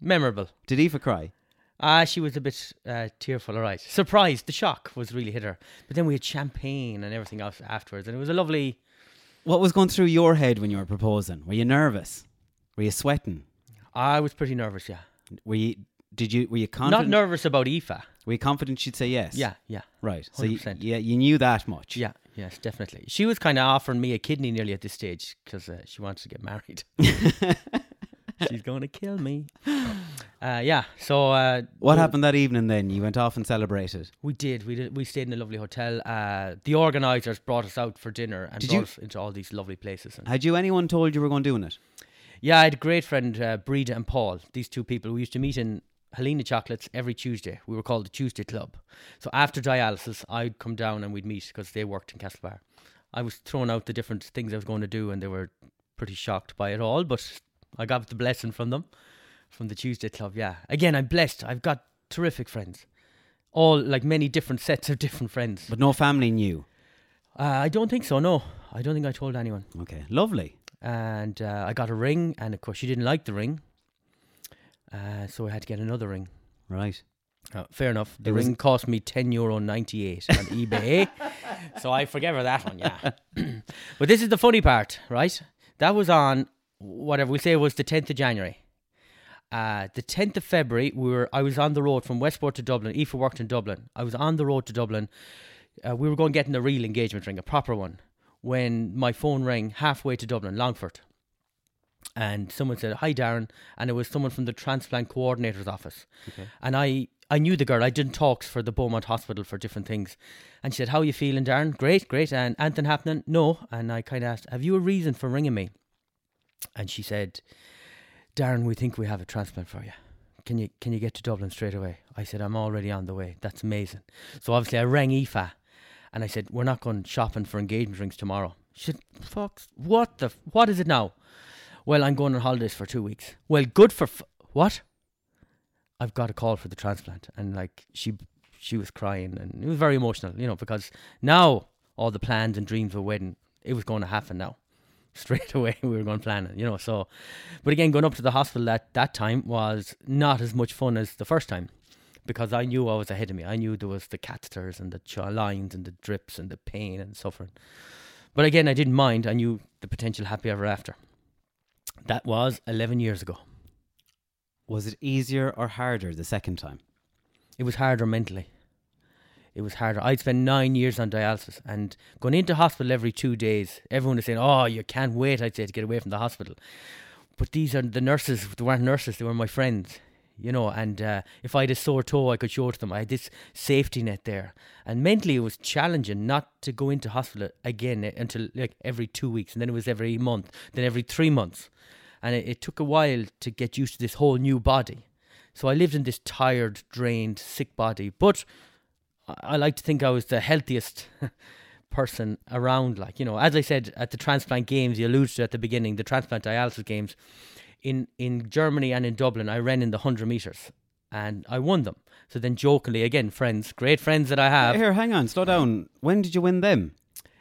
memorable. Did Aoife cry? Ah, she was a bit uh, tearful, all right. Surprised, the shock was really hit her. But then we had champagne and everything else afterwards, and it was a lovely. What was going through your head when you were proposing? Were you nervous? Were you sweating? I was pretty nervous, yeah. Were you? Did you? Were you confident? Not nervous about Aoife. Were you confident she'd say yes? Yeah, yeah. Right. So you, 100%. yeah, you knew that much. Yeah, yes, definitely. She was kind of offering me a kidney nearly at this stage because uh, she wants to get married. <laughs> <laughs> She's going to kill me. Uh, yeah, so uh, What we- happened that evening then? You went off and celebrated. We did. We did. We stayed in a lovely hotel. Uh, the organisers brought us out for dinner and Did brought you- us into all these lovely places. And Had you anyone told you were going doing it? yeah, I had a great friend, uh, Breda and Paul. These two people. We used to meet in Helena Chocolates every Tuesday. We were called the Tuesday Club. So after dialysis, I'd come down and we'd meet because they worked in Castlebar. I was throwing out the different things I was going to do, and they were pretty shocked by it all. But I got the blessing from them, from the Tuesday Club. Yeah. Again, I'm blessed. I've got terrific friends. All like many different sets of different friends. But no family knew. Uh, I don't think so. No, I don't think I told anyone. Okay, lovely. And uh, I got a ring, and of course she didn't like the ring, uh, so I had to get another ring. Right. Uh, fair enough. The It was- ring cost me ten euro ninety eight on <laughs> eBay, so I forgave her that one. Yeah, <clears throat> but this is the funny part, right? That was on whatever we say was the tenth of January. Uh, the tenth of February, we were. I was on the road from Westport to Dublin. Aoife worked in Dublin. I was on the road to Dublin. Uh, we were going getting a real engagement ring, a proper one, when my phone rang halfway to Dublin, Longford. And someone said, Hi, Darren. And it was someone from the transplant coordinator's office. And I, I knew the girl. I done talks for the Beaumont Hospital for different things. And she said, How are you feeling, Darren? Great, great. And anything happening? No. And I kind of asked, Have you a reason for ringing me? And she said, Darren, we think we have a transplant for you. Can you can you get to Dublin straight away? I said, I'm already on the way. That's amazing. So obviously I rang Aoife and I said, We're not going shopping for engagement rings tomorrow. She said, Fuck, what the, what is it now? Well, I'm going on holidays for two weeks. Well, good for, f- what? I've got a call for the transplant. And like, she, she was crying and it was very emotional, you know, because now all the plans and dreams of a wedding, it was going to happen now. Straight <laughs> away, we were going planning, you know. So, but again, going up to the hospital at that time was not as much fun as the first time because I knew I was ahead of me. I knew there was the catheters and the ch- lines and the drips and the pain and suffering. But again, I didn't mind. I knew the potential happy ever after. That was 11 years ago. Was it easier or harder the second time? It was harder mentally. It was harder. I'd spent nine years on dialysis and going into hospital every two days. Everyone was saying, "Oh, you can't wait." I'd say to get away from the hospital. But these are the nurses. They weren't nurses. They were my friends, you know. And uh, if I had a sore toe, I could show it to them. I had this safety net there. And mentally, it was challenging not to go into hospital again uh, until like every two weeks, and then it was every month, then every three months, and it, it took a while to get used to this whole new body. So I lived in this tired, drained, sick body. But I like to think I was the healthiest <laughs> person around. Like, you know, as I said at the transplant games, you alluded to at the beginning, the transplant dialysis games in, in Germany and in Dublin, I ran in the 100 metres and I won them. So then, jokingly, again, friends, great friends that I have. Here, hang on, slow down. When did you win them?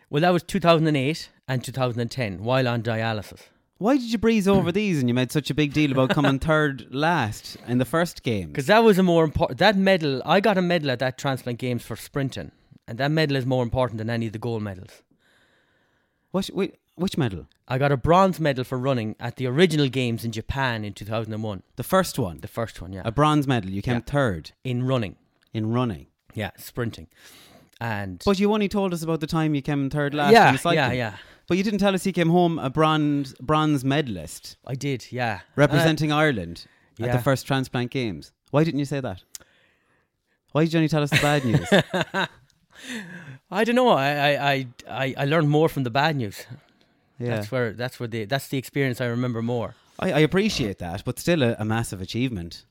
Well, that was 2008 and 2010 while on dialysis. Why did you breeze over these and you made such a big deal about coming <laughs> third last in the first game? Because that was a more important. That medal, I got a medal at that transplant games for sprinting, and that medal is more important than any of the gold medals. What, which, which medal? I got a bronze medal for running at the original games in Japan in 2001. The first one. The first one, yeah. A bronze medal. You came Yeah. third. in running. in running. Yeah, sprinting. And But you only told us about the time you came third last yeah, in yeah, yeah. But you didn't tell us he came home a bronze bronze medalist I did, yeah. representing uh, Ireland at yeah. the first transplant games. Why didn't you say that? Why did you only tell us the bad news? <laughs> I don't know. I, I, I, I, I learned more from the bad news. Yeah. That's where that's where the that's the experience I remember more. I, I appreciate that, but still a, a massive achievement.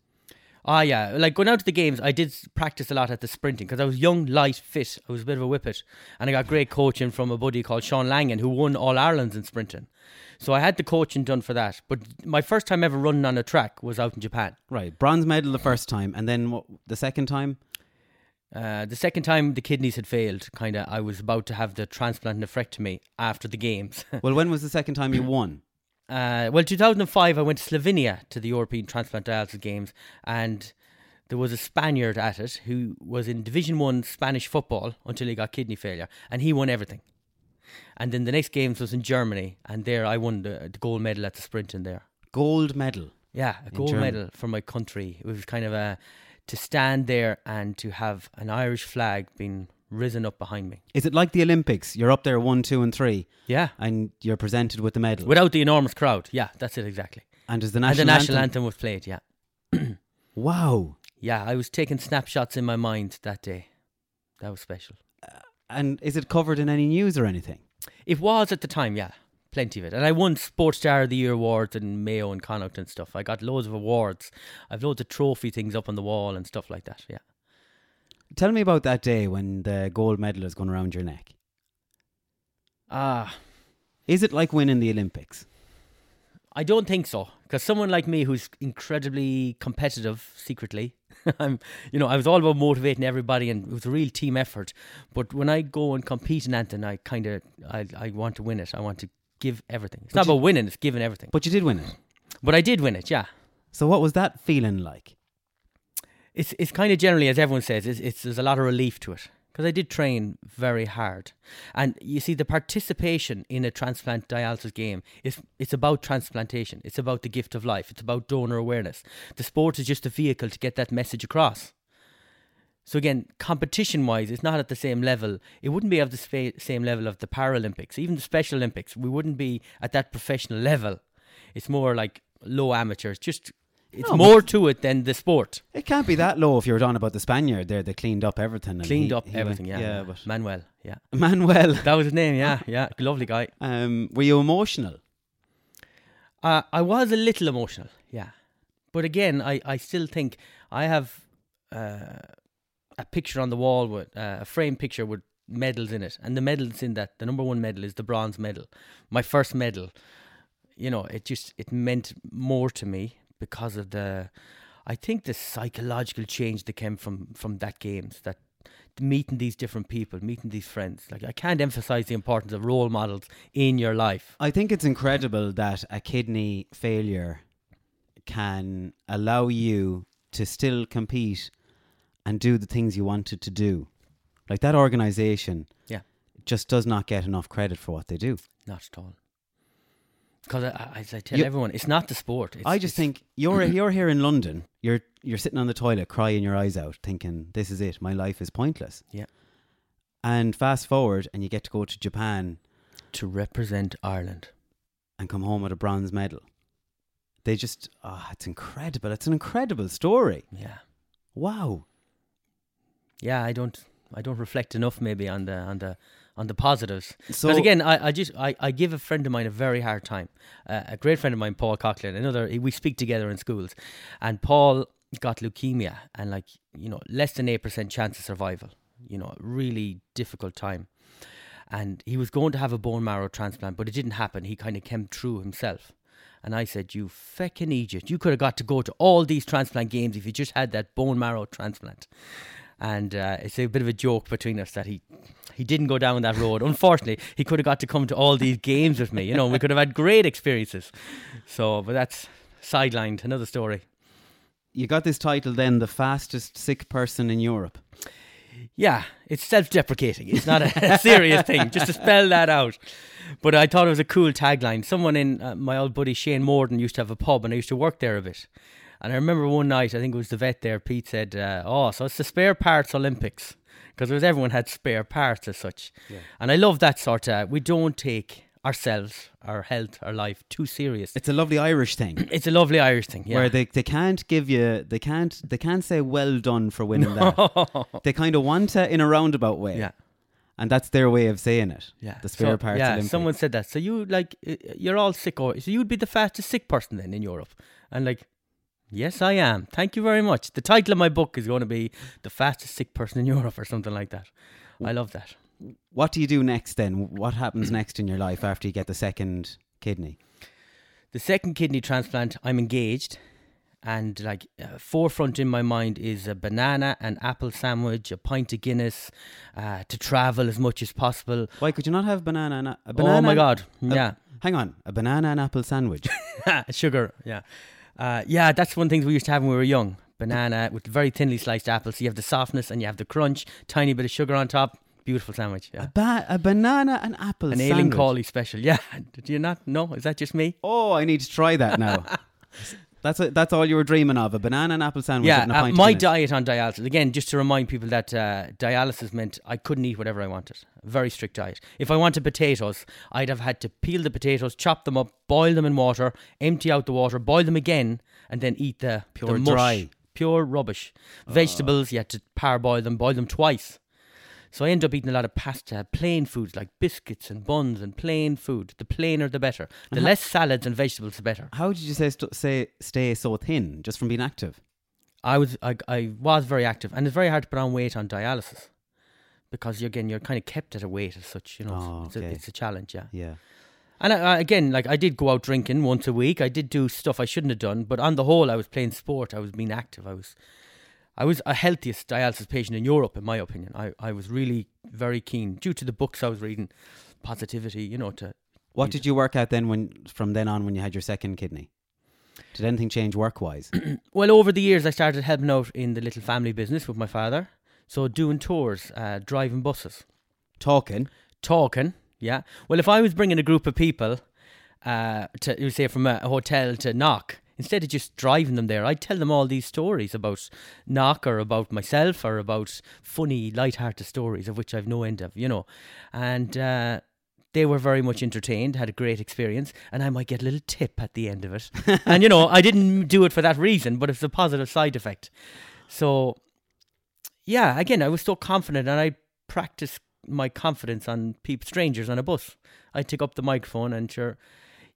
Ah, yeah. Like going out to the games, I did practice a lot at the sprinting because I was young, light, fit. I was a bit of a whippet, and I got great coaching from a buddy called Sean Langan, who won All Ireland's in sprinting. So I had the coaching done for that. But my first time ever running on a track was out in Japan. Right, bronze medal the first time, and then what, the second time. Uh, the second time the kidneys had failed, kind of, I was about to have the transplant nephrectomy after the games. <laughs> Well, when was the second time you won? Uh, well, 2005, I went to Slovenia to the European Transplant Dialysis Games, and there was a Spaniard at it who was in Division One Spanish football until he got kidney failure, and he won everything. And then the next games was in Germany, and there I won the, the gold medal at the sprint in there. Gold medal. Yeah, a In gold Germany. medal for my country. It was kind of a to stand there and to have an Irish flag being risen up behind me. Is it like the Olympics? You're up there one, two, and three, Yeah, and you're presented with the medal. without the enormous crowd. Yeah, that's it exactly. and does the and national, the national anthem? anthem was played. Yeah. <clears throat> Wow. Yeah, I was taking snapshots in my mind that day. That was special. Uh, and is it covered in any news or anything? It was at the time, yeah. Plenty of it. And I won Sports Star of the Year awards in Mayo and Connacht and stuff. I got loads of awards. I've loads of trophy things up on the wall and stuff like that, yeah. Tell me about that day when the gold medal is going around your neck. Ah, Is it like winning the Olympics? I don't think so. Because someone like me who's incredibly competitive secretly, <laughs> I'm, you know, I was all about motivating everybody and it was a real team effort. But when I go and compete in Anton, I kind of, I, I want to win it. I want to give everything. It's But not you- about winning, it's giving everything. But you did win it. But I did win it, yeah. So what was that feeling like? It's it's kind of generally, as everyone says, it's, it's there's a lot of relief to it because I did train very hard, and you see the participation in a transplant dialysis game is it's about transplantation. It's about the gift of life. It's about donor awareness. The sport is just a vehicle to get that message across. So again, competition-wise, it's not at the same level. It wouldn't be of the spa- same level of the Paralympics, even the Special Olympics. We wouldn't be at that professional level. It's more like low amateurs. Just it's No, more to it than the sport. It can't be that low if you were on about the Spaniard there that cleaned up everything. Cleaned he- up he everything, went- yeah. Yeah, but Manuel, yeah. Manuel, That was his name, yeah, <laughs> yeah. Lovely guy. um, were you emotional? Uh, I was a little emotional, yeah. But again, I, I still think I have uh, a picture on the wall with uh, a framed picture with medals in it. And the medals in that, the number one medal is the bronze medal. My first medal. You know, it just, it meant more to me because of the, I think the psychological change that came from, from that games, that meeting these different people, meeting these friends. Like I can't emphasize the importance of role models in your life. I think it's incredible that a kidney failure can allow you to still compete and do the things you wanted to do. Like that organization Yeah. just does not get enough credit for what they do. Not at all. Because I, I, as I tell You- everyone, it's not the sport. It's, I just think you're <clears throat> you're here in London. You're you're sitting on the toilet, crying your eyes out, thinking this is it. My life is pointless. Yeah. And fast forward, and you get to go to Japan to represent Ireland. and come home with a bronze medal. They just, ah, it's incredible. It's an incredible story. Yeah, Wow. yeah. I don't, I don't reflect enough maybe on the on the on the positives. So Because again, I, I just I, I give a friend of mine a very hard time. Uh, a great friend of mine, Paul Coughlin. Another we speak together in schools, and Paul got leukemia and like you know less than eight percent chance of survival. You know, really difficult time. And he was going to have a bone marrow transplant, but it didn't happen. He kind of came through himself. And I said, You feckin' idiot. You could have got to go to all these transplant games if you just had that bone marrow transplant. And uh, it's a bit of a joke between us that he he didn't go down that road. Unfortunately, he could have got to come to all these games with me. You know, we could have had great experiences. So, but that's sidelined. Another story. you got this title then, the fastest sick person in Europe. Yeah, it's self-deprecating. It's not a, a <laughs> serious thing. Just to spell that out. But I thought it was a cool tagline. Someone in uh, my old buddy Shane Morden used to have a pub, and I used to work there a bit. And I remember one night, I think it was the vet there, Pete said, uh, Oh, so it's the spare parts Olympics. Because everyone had spare parts as such. And I love that sort of, we don't take ourselves, our health, our life too serious. It's a lovely Irish thing. <clears throat> It's a lovely Irish thing, yeah. Where they, they can't give you they can't they can't say well done for winning that. <laughs> They kind of want it in a roundabout way. yeah. And that's their way of saying it. Yeah, The spare so, parts Yeah, Olympics. someone said that. So you like you're all sick, or so you'd be the fastest sick person then in Europe. And like, yes, I am. Thank you very much. The title of my book is going to be "The Fastest Sick Person in Europe" or something like that. I love that. What do you do next then? What happens next in your life after you get the second kidney? The second kidney transplant, I'm engaged, and like uh, forefront in my mind is a banana, an apple sandwich, a pint of Guinness, uh, to travel as much as possible. Why could you not have banana and a, a banana? oh my God! a- yeah. hang on, a banana and apple sandwich. <laughs> sugar, yeah. Uh, yeah, that's one thing we used to have when we were young. Banana with very thinly sliced apples. So you have the softness and you have the crunch, tiny bit of sugar on top. Beautiful sandwich. a, ba- a banana and apple An sandwich. Aileen Cawley special. <laughs> Yeah. Did you not? No? Is that just me? Oh, I need to try that now. <laughs> that's a, that's all you were dreaming of, a banana and apple sandwich Yeah. and a Uh, my diet on dialysis. Again, just to remind people that uh, dialysis meant I couldn't eat whatever I wanted. Very strict diet. If I wanted potatoes, I'd have had to peel the potatoes, chop them up, boil them in water, empty out the water, boil them again, and then eat the Pure the mush. dry. Pure rubbish. Vegetables, you had to parboil them, boil them twice. So I end up eating a lot of pasta, plain foods like biscuits and buns and plain food. The plainer, the better. The less salads and vegetables, the better. How did you say, st- say stay so thin just from being active? I was I, I was very active, and it's very hard to put on weight on dialysis because you again you're kind of kept at a weight as such. You know, Oh, it's, okay. a, it's a challenge. Yeah, Yeah. and I, I, again, like I did go out drinking once a week. I did do stuff I shouldn't have done, but on the whole, I was playing sport. I was being active. I was. I was a healthiest dialysis patient in Europe, in my opinion. I, I was really very keen, due to the books I was reading, positivity, you know, to What did you work out then when from then on when you had your second kidney? Did anything change work wise? <clears throat> Well, over the years, I started helping out in the little family business with my father. So, doing tours, uh, driving buses, Talking. talking. Yeah. Well, if I was bringing a group of people, uh, to you say from a, a hotel to Knock, instead of just driving them there, I'd tell them all these stories about Knock or about myself or about funny, light-hearted stories of which I've no end of, you know, and. Uh, they were very much entertained, had a great experience, and I might get a little tip at the end of it. <laughs> and you know, I didn't do it for that reason, but it's a positive side effect. So, yeah, again, I was so confident, and I practiced my confidence on people, strangers on a bus. I'd take up the microphone, and sure,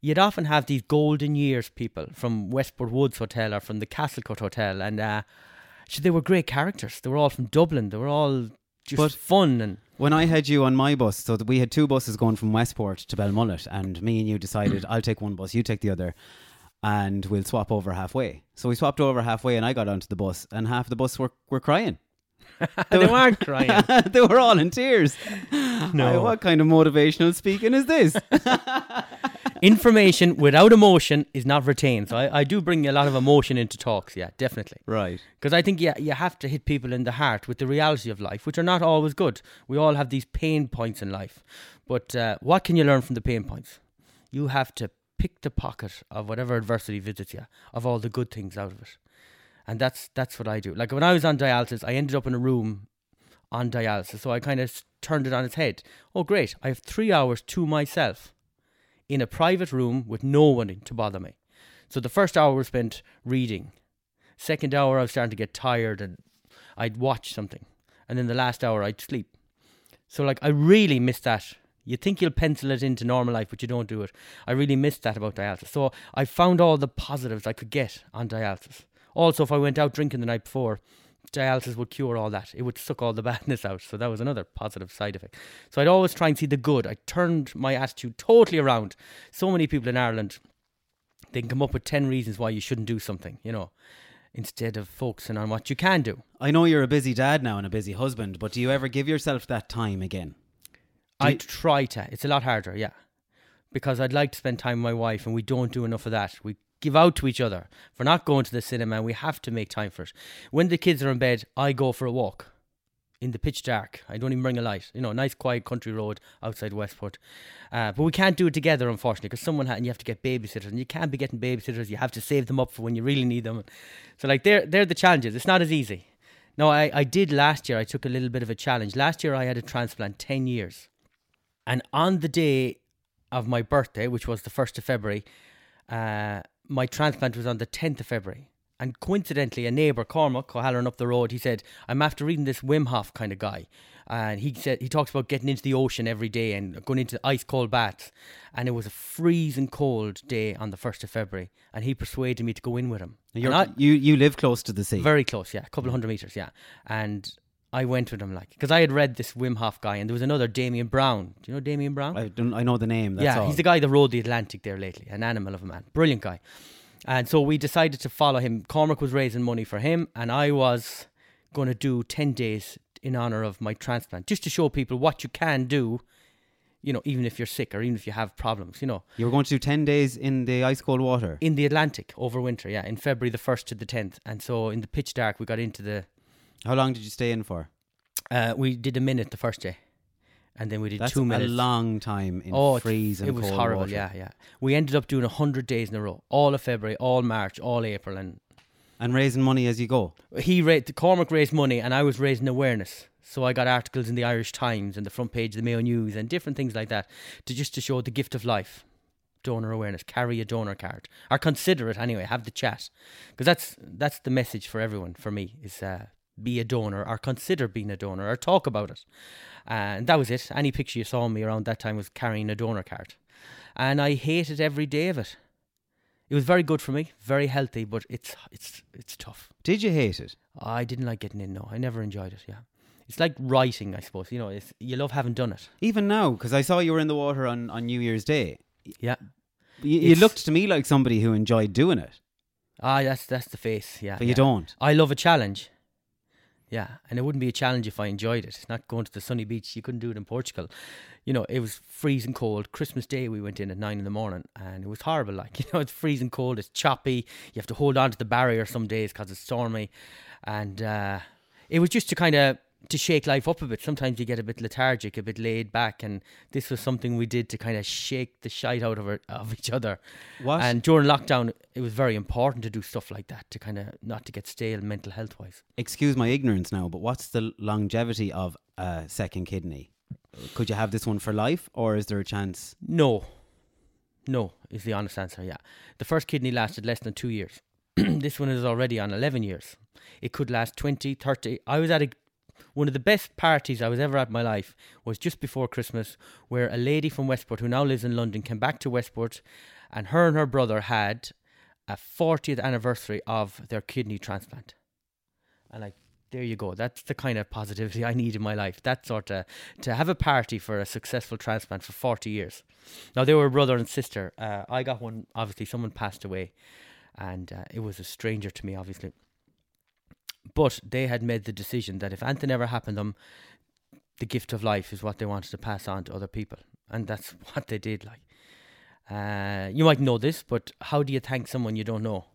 you'd often have these golden years people from Westport Woods Hotel or from the Castlecourt Hotel, and uh, sure, they were great characters. They were all from Dublin. They were all just But- fun and When I had you on my bus, so that we had two buses going from Westport to Belmullet, and me and you decided I'll take one bus, you take the other, and we'll swap over halfway. So we swapped over halfway, and I got onto the bus, and half the bus were were crying. <laughs> they weren't crying. <laughs> they were all in tears. No, what kind of motivational speaking is this? <laughs> Information without emotion is not retained. So I, I do bring a lot of emotion into talks. Yeah, definitely. right. Because I think yeah, you have to hit people in the heart with the reality of life, which are not always good. We all have these pain points in life. But uh, what can you learn from the pain points? You have to pick the pocket of whatever adversity visits you, of all the good things out of it. And that's that's what I do. Like when I was on dialysis, I ended up in a room on dialysis. So I kind of turned it on its head. Oh, great. I have three hours to myself in a private room with no one to bother me. So the first hour was spent reading. Second hour, I was starting to get tired and I'd watch something. And then the last hour, I'd sleep. So, like, I really miss that. You think you'll pencil it into normal life, but you don't do it. I really missed that about dialysis. So, I found all the positives I could get on dialysis. Also, if I went out drinking the night before, dialysis would cure all that. It would suck all the <laughs> badness out. So that was another positive side effect. So I'd always try and see the good. I turned my attitude totally around. So many people in Ireland, they can come up with 10 reasons why you shouldn't do something, you know, instead of focusing on what you can do. I know you're a busy dad now and a busy husband, but do you ever give yourself that time again? Do I you- try to. It's a lot harder, yeah. Because I'd like to spend time with my wife, and we don't do enough of that. We give out to each other. If we're not going to the cinema, we have to make time for it. When the kids are in bed, I go for a walk. in the pitch dark. I don't even bring a light. You know, nice quiet country road outside Westport. Uh, but we can't do it together, unfortunately, because someone ha- and you have to get babysitters, and you can't be getting babysitters. You have to save them up for when you really need them. So like they're they're the challenges. It's not as easy. No, I, I did last year. I took a little bit of a challenge. Last year I had a transplant ten years, and on the day of my birthday, which was the first of February, uh, my transplant was on the tenth of February. And coincidentally, a neighbour, Cormac, O'Halloran up the road, he said, I'm after reading this Wim Hof kind of guy. And he said he talks about getting into the ocean every day and going into ice cold baths. And it was a freezing cold day on the first of February. And he persuaded me to go in with him. You you live close to the sea. very close, yeah, a couple of hundred meters, yeah. And I went with him, like, because I had read this Wim Hof guy, and there was another Damian Browne. Do you know Damian Browne? I don't. I know the name. That's yeah, all. he's the guy that rowed the Atlantic there lately. An animal of a man, brilliant guy. And so we decided to follow him. Cormac was raising money for him, and I was going to do ten days in honor of my transplant, just to show people what you can do. You know, even if you're sick or even if you have problems, you know, You were going to do ten days in the ice cold water. in the Atlantic over winter, yeah, in February the first to the tenth. And so in the pitch dark, we got into the. How long did you stay in for? Uh, we did a minute the first day, and then we did That's two a long time in oh, it- freezing it was cold horrible. water. Yeah, yeah. We ended up doing hundred days in a row, all of February, all March, all April, and And raising money as you go. he raised Cormac raised money, and I was raising awareness. So I got articles in the Irish Times and the front page of the Mayo News and different things like that to just to show the gift of life, donor awareness. Carry a donor card or consider it anyway. Have the chat because that's that's the message for everyone. For me is uh, be a donor or consider being a donor or talk about it. And that was it. Any picture you saw of me around that time was carrying a donor card, and I hated every day of it. It was very good for me, very healthy, but it's it's it's tough. Did you hate it? I didn't like getting in. No, I never enjoyed it. Yeah, it's like writing, I suppose. You know, it's, you love having done it. Even now, because I saw you were in the water on, on New Year's Day. Yeah. You, you looked to me like somebody who enjoyed doing it, Ah, that's that's the face. Yeah, but you don't. I love a challenge. Yeah, and it wouldn't be a challenge if I enjoyed it. It's not going to the sunny beach. You couldn't do it in Portugal. You know, it was freezing cold. Christmas Day, we went in at nine in the morning, and it was horrible. Like, <laughs> you know, it's freezing cold. It's choppy. You have to hold on to the barrier some days because it's stormy, and uh, it was just to kind of to shake life up a bit. Sometimes you get a bit lethargic, a bit laid back, and this was something we did to kind of shake the shite out of our, of each other. What? And during lockdown, it was very important to do stuff like that to kind of not to get stale mental health wise. Excuse my ignorance now, but what's the longevity of a second kidney? Could you have this one for life, or is there a chance? No. No, is the honest answer, yeah. The first kidney lasted less than two years. <clears throat> this one is already on 11 years. It could last 20, 30. I was at a, one of the best parties I was ever at in my life was just before Christmas, where a lady from Westport who now lives in London came back to Westport, and her and her brother had a 40th anniversary of their kidney transplant. And like, there you go. That's the kind of positivity I need in my life. That sort of to have a party for a successful transplant for 40 years. Now they were brother and sister. Uh, I got one. Obviously, someone passed away, and uh, it was a stranger to me, obviously. But they had made the decision that if anything ever happened them, the gift of life is what they wanted to pass on to other people, and that's <laughs> what they did. Like, uh, you might know this, but how do you thank someone you don't know?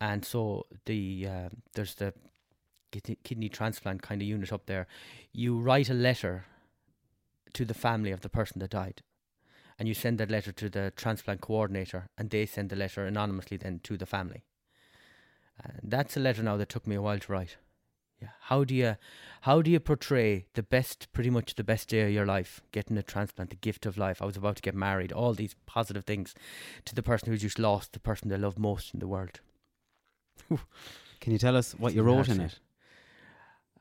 And so the uh, there's the kidney transplant kind of unit up there. You write a letter to the family of the person that died, and you send that letter to the transplant coordinator, and they send the letter anonymously then to the family. And that's a letter now that took me a while to write. Yeah, how do you, how do you portray the best, pretty much the best day of your life, getting a transplant, the gift of life? I was about to get married, all these positive things, to the person who just lost the person they love most in the world. Can you tell us what you wrote in it?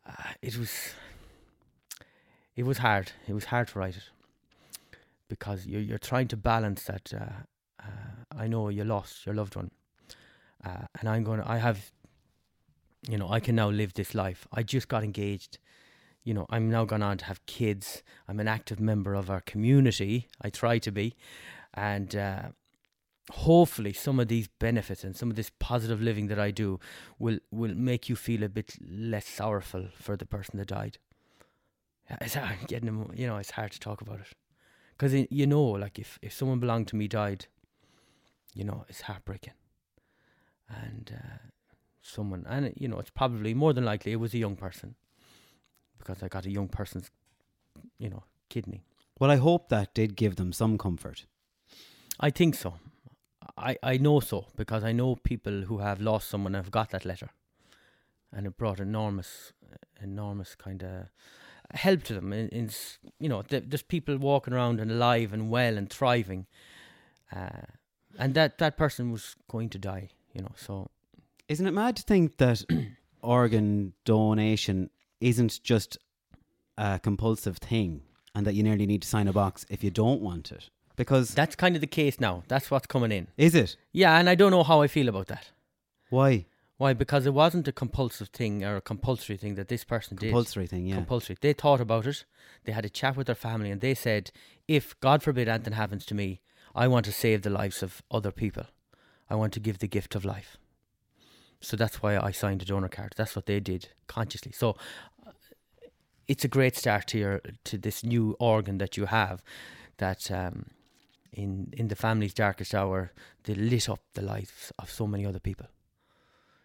Uh, it was, it was hard. It was hard to write it because you're you're trying to balance that. Uh, uh, I know you lost your loved one, uh, and I'm going. to I have, you know, I can now live this life. I just got engaged. You know, I'm now gone on to have kids. I'm an active member of our community. I try to be, and uh, hopefully some of these benefits and some of this positive living that I do will will make you feel a bit less sorrowful for the person that died. It's hard getting emo- you know it's hard to talk about it because you know like if if someone belonged to me died, you know it's heartbreaking, and uh, someone and you know it's probably more than likely it was a young person, because I got a young person's, you know, kidney. Well, I hope that did give them some comfort. I think so. I, I know so because I know people who have lost someone and have got that letter, and it brought enormous, enormous kind of help to them. In, in you know, th- there's people walking around and alive and well and thriving, uh, and that that person was going to die. You know, so Isn't it mad to think that <clears throat> organ donation isn't just a compulsive thing and that you nearly need to sign a box if you don't want it? Because that's kind of the case now. That's what's coming in. is it? Yeah, and I don't know how I feel about that. Why? Why? Because it wasn't a compulsive thing or a compulsory thing that this person did. Compulsory thing, yeah. compulsory. They thought about it. They had a chat with their family, and they said, "If God forbid anything happens to me, I want to save the lives of other people. I want to give the gift of life." So that's why I signed a donor card. That's what they did consciously. So uh, it's a great start to your to this new organ that you have, that um, in in the family's darkest hour, they lit up the lives of so many other people.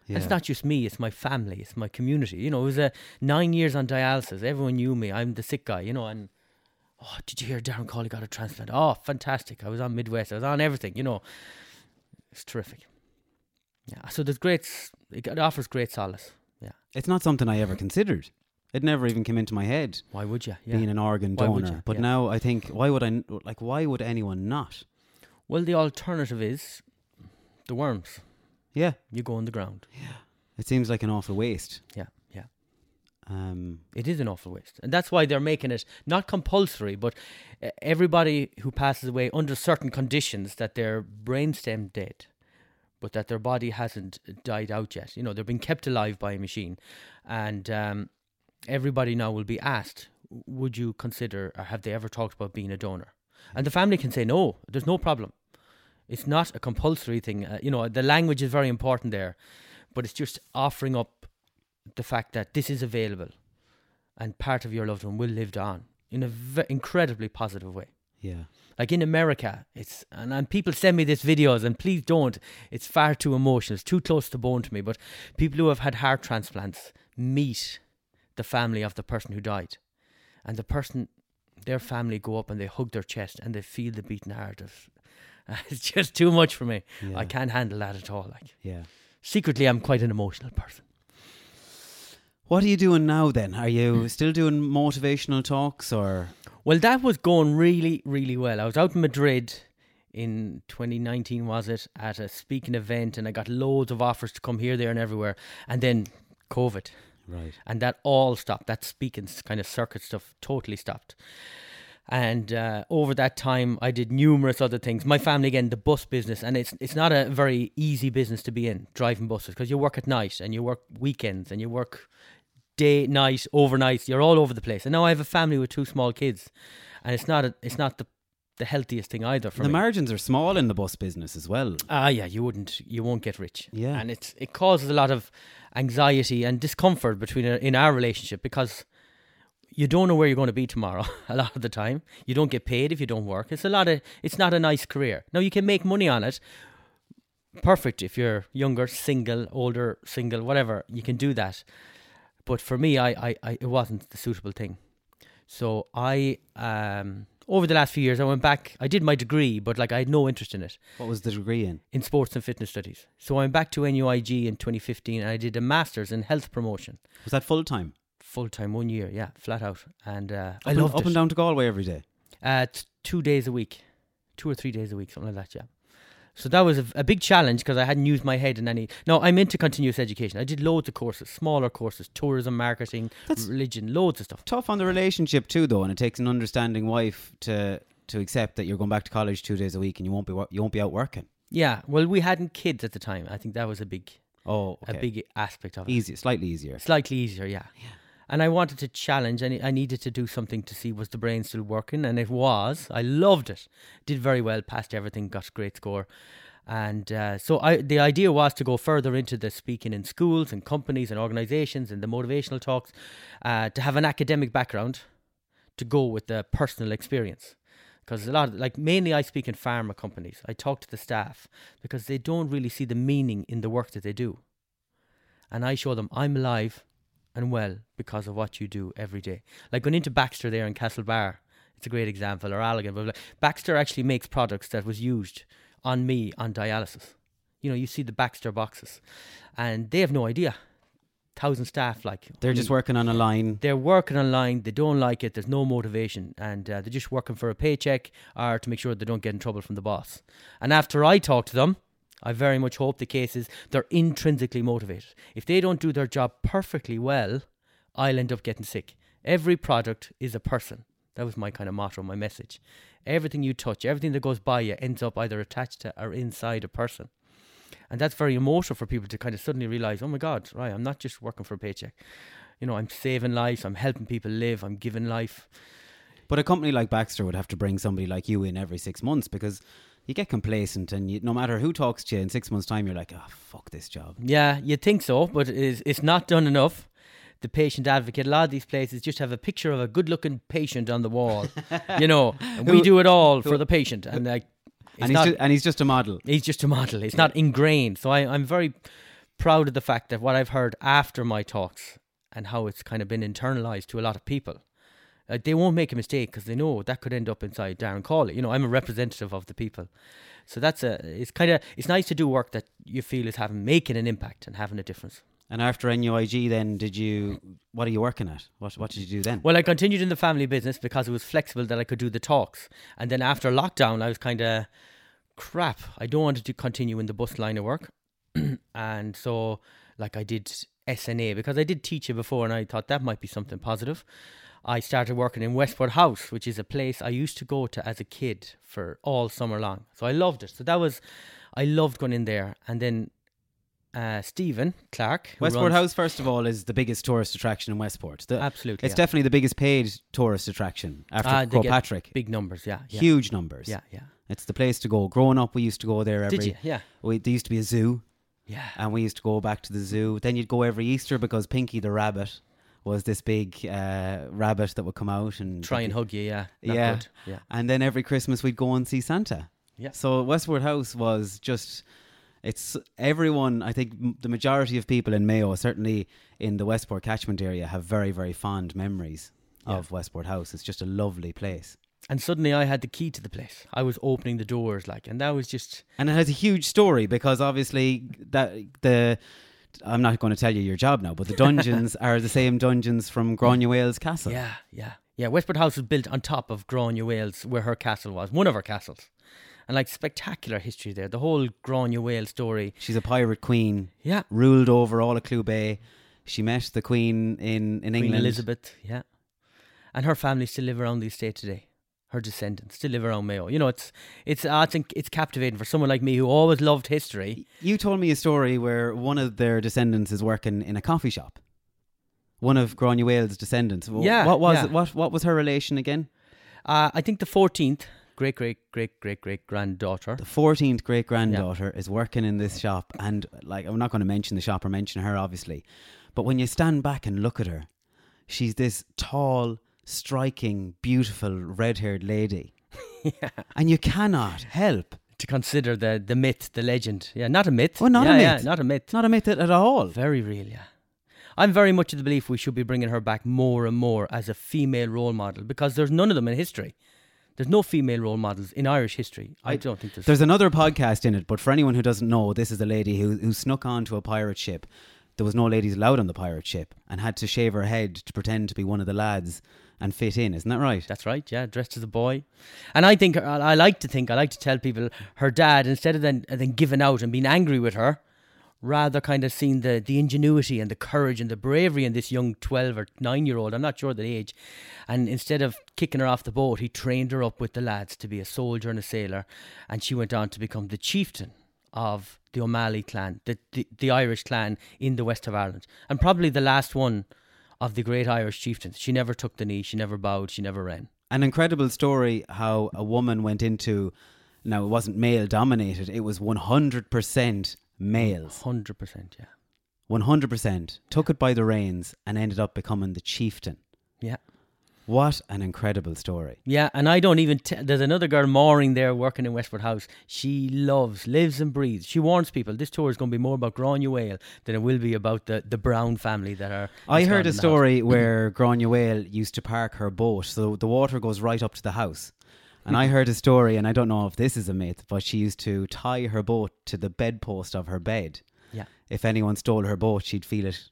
yeah. It's not just me, it's my family, it's my community. You know, it was uh, nine years on dialysis. Everyone knew me. I'm the sick guy, you know, and oh, did you hear Darren Cawley got a transplant? Oh, fantastic. I was on Midwest, I was on everything, you know. It's terrific. Yeah, so there's great, s- it offers great solace. Yeah. It's not something I ever considered. It never even came into my head Why would you? Yeah. being an organ donor. But Yeah. now I think, why would I? like, why would anyone not? Well, the alternative is the worms. Yeah. You go in the ground. Yeah, it seems like an awful waste. Yeah. Um, It is an awful waste. And that's why they're making it not compulsory, but uh, everybody who passes away under certain conditions that their brainstem dead, but that their body hasn't died out yet. You know, they're being kept alive by a machine. And um, everybody now will be asked, would you consider or have they ever talked about being a donor? And the family can say no, there's no problem. It's not a compulsory thing. Uh, you know, the language is very important there, but it's just offering up the fact that this is available and part of your loved one will live on in a v- incredibly positive way. yeah. Like in America, it's and, and people send me these videos, and please don't. It's far too emotional. It's too close to bone to me. But people who have had heart transplants meet the family of the person who died, and the person, their family go up and they hug their chest and they feel the beating heart of. <laughs> It's just too much for me. Yeah. I can't handle that at all. Like Yeah. secretly, I'm quite an emotional person. What are you doing now then? Are you <laughs> still doing motivational talks or Well, that was going really, really well. I was out in Madrid in 2019, was it, at a speaking event, and I got loads of offers to come here, there, and everywhere. And then COVID, right? and that all stopped. That speaking kind of circuit stuff totally stopped. And uh, over that time, I did numerous other things. My family, again, the bus business, and it's it's not a very easy business to be in, driving buses, because you work at night and you work weekends and you work day, night, overnight. You're all over the place. And now I have a family with two small kids, and it's not a, it's not the the healthiest thing either for the me. margins are small in the bus business as well. Ah, yeah, you wouldn't, you won't get rich. Yeah. and it's it causes a lot of anxiety and discomfort between in our relationship because you don't know where you're going to be tomorrow. <laughs> a lot of the time, you don't get paid if you don't work. It's a lot of, it's not a nice career. Now you can make money on it. Perfect if you're younger, single, older, single, whatever. You can do that. But for me, I, I, I it wasn't the suitable thing. So I um over the last few years I went back I did my degree but like I had no interest in it What was the degree in? in sports and fitness studies. So I went back to NUIG in 2015 and I did a master's in health promotion. Was that full time? Full time, one year, yeah, flat out. And uh, I Up, and, up it. and down to Galway every day. Uh, t- two days a week, two or three days a week, something like that, yeah. So that was a, a big challenge because I hadn't used my head in any. No, I'm into continuous education. I did loads of courses, smaller courses, tourism, marketing, That's- religion, loads of stuff. Tough on the relationship too, though, and it takes an understanding wife to to accept that you're going back to college two days a week and you won't be you won't be out working. Yeah, well, we hadn't kids at the time. I think that was a big, Oh, okay. a big aspect of it. easy, slightly easier. Slightly easier, yeah. yeah. And I wanted to challenge, and I needed to do something to see was the brain still working, and it was. I loved it. Did very well, passed everything, got a great score, and uh, so I. The idea was to go further into the speaking in schools and companies and organisations and the motivational talks, uh, to have an academic background, to go with the personal experience. Because a lot of, like, mainly I speak in pharma companies. I talk to the staff because they don't really see the meaning in the work that they do. And I show them I'm alive, and well because of what you do every day. Like going into Baxter there in Castlebar, it's a great example, or Allergan. But like, Baxter actually makes products that was used on me on dialysis. You know, you see the Baxter boxes, and they have no idea. Thousand staff, like They're just working on a line. they're working on line. They don't like it. There's no motivation, and uh, they're just working for a paycheck or to make sure they don't get in trouble from the boss. And after I talk to them, I very much hope the case is they're intrinsically motivated. If they don't do their job perfectly well, I'll end up getting sick. Every product is a person. That was my kind of motto, my message. Everything you touch, everything that goes by you, ends up either attached to or inside a person. And that's very emotional for people to kind of suddenly realize, oh my God, right, I'm not just working for a paycheck. You know, I'm saving lives, I'm helping people live, I'm giving life. But a company like Baxter would have to bring somebody like you in every six months because you get complacent and you, no matter who talks to you in six months' time, you're like, oh, fuck this job. Yeah, you'd think so, but it's, it's not done enough. The patient advocate, a lot of these places just have a picture of a good looking patient on the wall, <laughs> you know, and we do it all for the patient. And like, And he's, not, ju- and he's just a model. he's just a model. It's not ingrained. So I, I'm very proud of the fact that what I've heard after my talks and how it's kind of been internalized to a lot of people. Uh, they won't make a mistake because they know that could end up inside Darren Cawley. You know, I'm a representative of the people, so that's a. It's kind of it's nice to do work that you feel is having making an impact and having a difference. And after NUIG, then did you? What are you working at? What What did you do then? Well, I continued in the family business because it was flexible that I could do the talks. And then after lockdown, I was kind of crap. I don't want to continue in the bus line of work. <clears throat> and so, like, I did SNA because I did teach it before and I thought that might be something positive. I started working in Westport House, which is a place I used to go to as a kid for all summer long. So I loved it. So that was, I loved going in there. And then uh, Stephen Clark. Westport House, first of all, is the biggest tourist attraction in Westport. The- Absolutely, It's yeah. definitely the biggest paid tourist attraction after Ah, Patrick. Big numbers, yeah. yeah. Huge numbers. Yeah, yeah. It's the place to go. Growing up, we used to go there every. Did you? Yeah. We, there used to be a zoo, Yeah. and we used to go back to the zoo. Then you'd go every Easter because Pinky the rabbit was this big uh, rabbit that would come out and Try and hug you, yeah. Yeah, good. Yeah. And then every Christmas we'd go and see Santa. Yeah. So Westport House was just. It's everyone. I think the majority of people in Mayo, certainly in the Westport catchment area, have very, very fond memories of Westport House. It's just a lovely place, And suddenly I had the key to the place. I was opening the doors, like, and that was just and it has a huge story because obviously that the. I'm not going to tell you your job now, but the dungeons <laughs> are the same dungeons from Granuaile's Castle. yeah, yeah, yeah. Westport House was built on top of Granuaile, where her castle was, one of her castles, and like spectacular history there. The whole Granuaile story. She's a pirate queen. Yeah, ruled over all of Clew Bay. She met the Queen in, in Queen England. Elizabeth. Yeah, and her family still live around the estate today. Her descendants to live around Mayo. You know, it's it's uh, I think it's captivating for someone like me who always loved history. You told me a story where one of their descendants is working in a coffee shop. One of Granuaile's descendants. Yeah, What was yeah. What What was her relation again? Uh, I think the fourteenth great great great great great granddaughter. The fourteenth great granddaughter is working in this shop, and like I'm not going to mention the shop or mention her, obviously, but when you stand back and look at her, she's this tall, striking, beautiful, red-haired lady, <laughs> yeah. and you cannot help. to consider the the myth, the legend. Yeah, not a myth. Well, not yeah, a yeah, myth. not a myth. Not a myth at all. Very real, yeah. I'm very much of the belief we should be bringing her back more and more as a female role model because there's none of them in history. There's no female role models in Irish history. I, don't think there's. There's another podcast in it, but for anyone who doesn't know, this is a lady who, who snuck onto a pirate ship. There was no ladies allowed on the pirate ship and had to shave her head to pretend to be one of the lads and fit in. Isn't that right? That's right, yeah, dressed as a boy. And I think, I like to think, I like to tell people her dad, instead of then, then giving out and being angry with her, rather kind of seen the, the ingenuity and the courage and the bravery in this young 12 or 9 year old, I'm not sure the age. And instead of kicking her off the boat, he trained her up with the lads to be a soldier and a sailor. And she went on to become the chieftain of the O'Malley clan, the, the, the Irish clan in the west of Ireland. And probably the last one of the great Irish chieftains. She never took the knee, she never bowed, she never ran. An incredible story how a woman went into. Now, it wasn't male dominated, it was 100% males. 100%, yeah. 100%. Took it by the reins and ended up becoming the chieftain. Yeah. What an incredible story. Yeah, and I don't even. T- there's another girl, Maureen, there working in Westport House. She loves, lives, and breathes. She warns people this tour is going to be more about Granuaile than it will be about the, the Brown family that are. I heard a the house. story where <clears throat> Granuaile used to park her boat, so the water goes right up to the house. And I mm-hmm. heard a story, and I don't know if this is a myth, but she used to tie her boat to the bedpost of her bed. Yeah, If anyone stole her boat, she'd feel it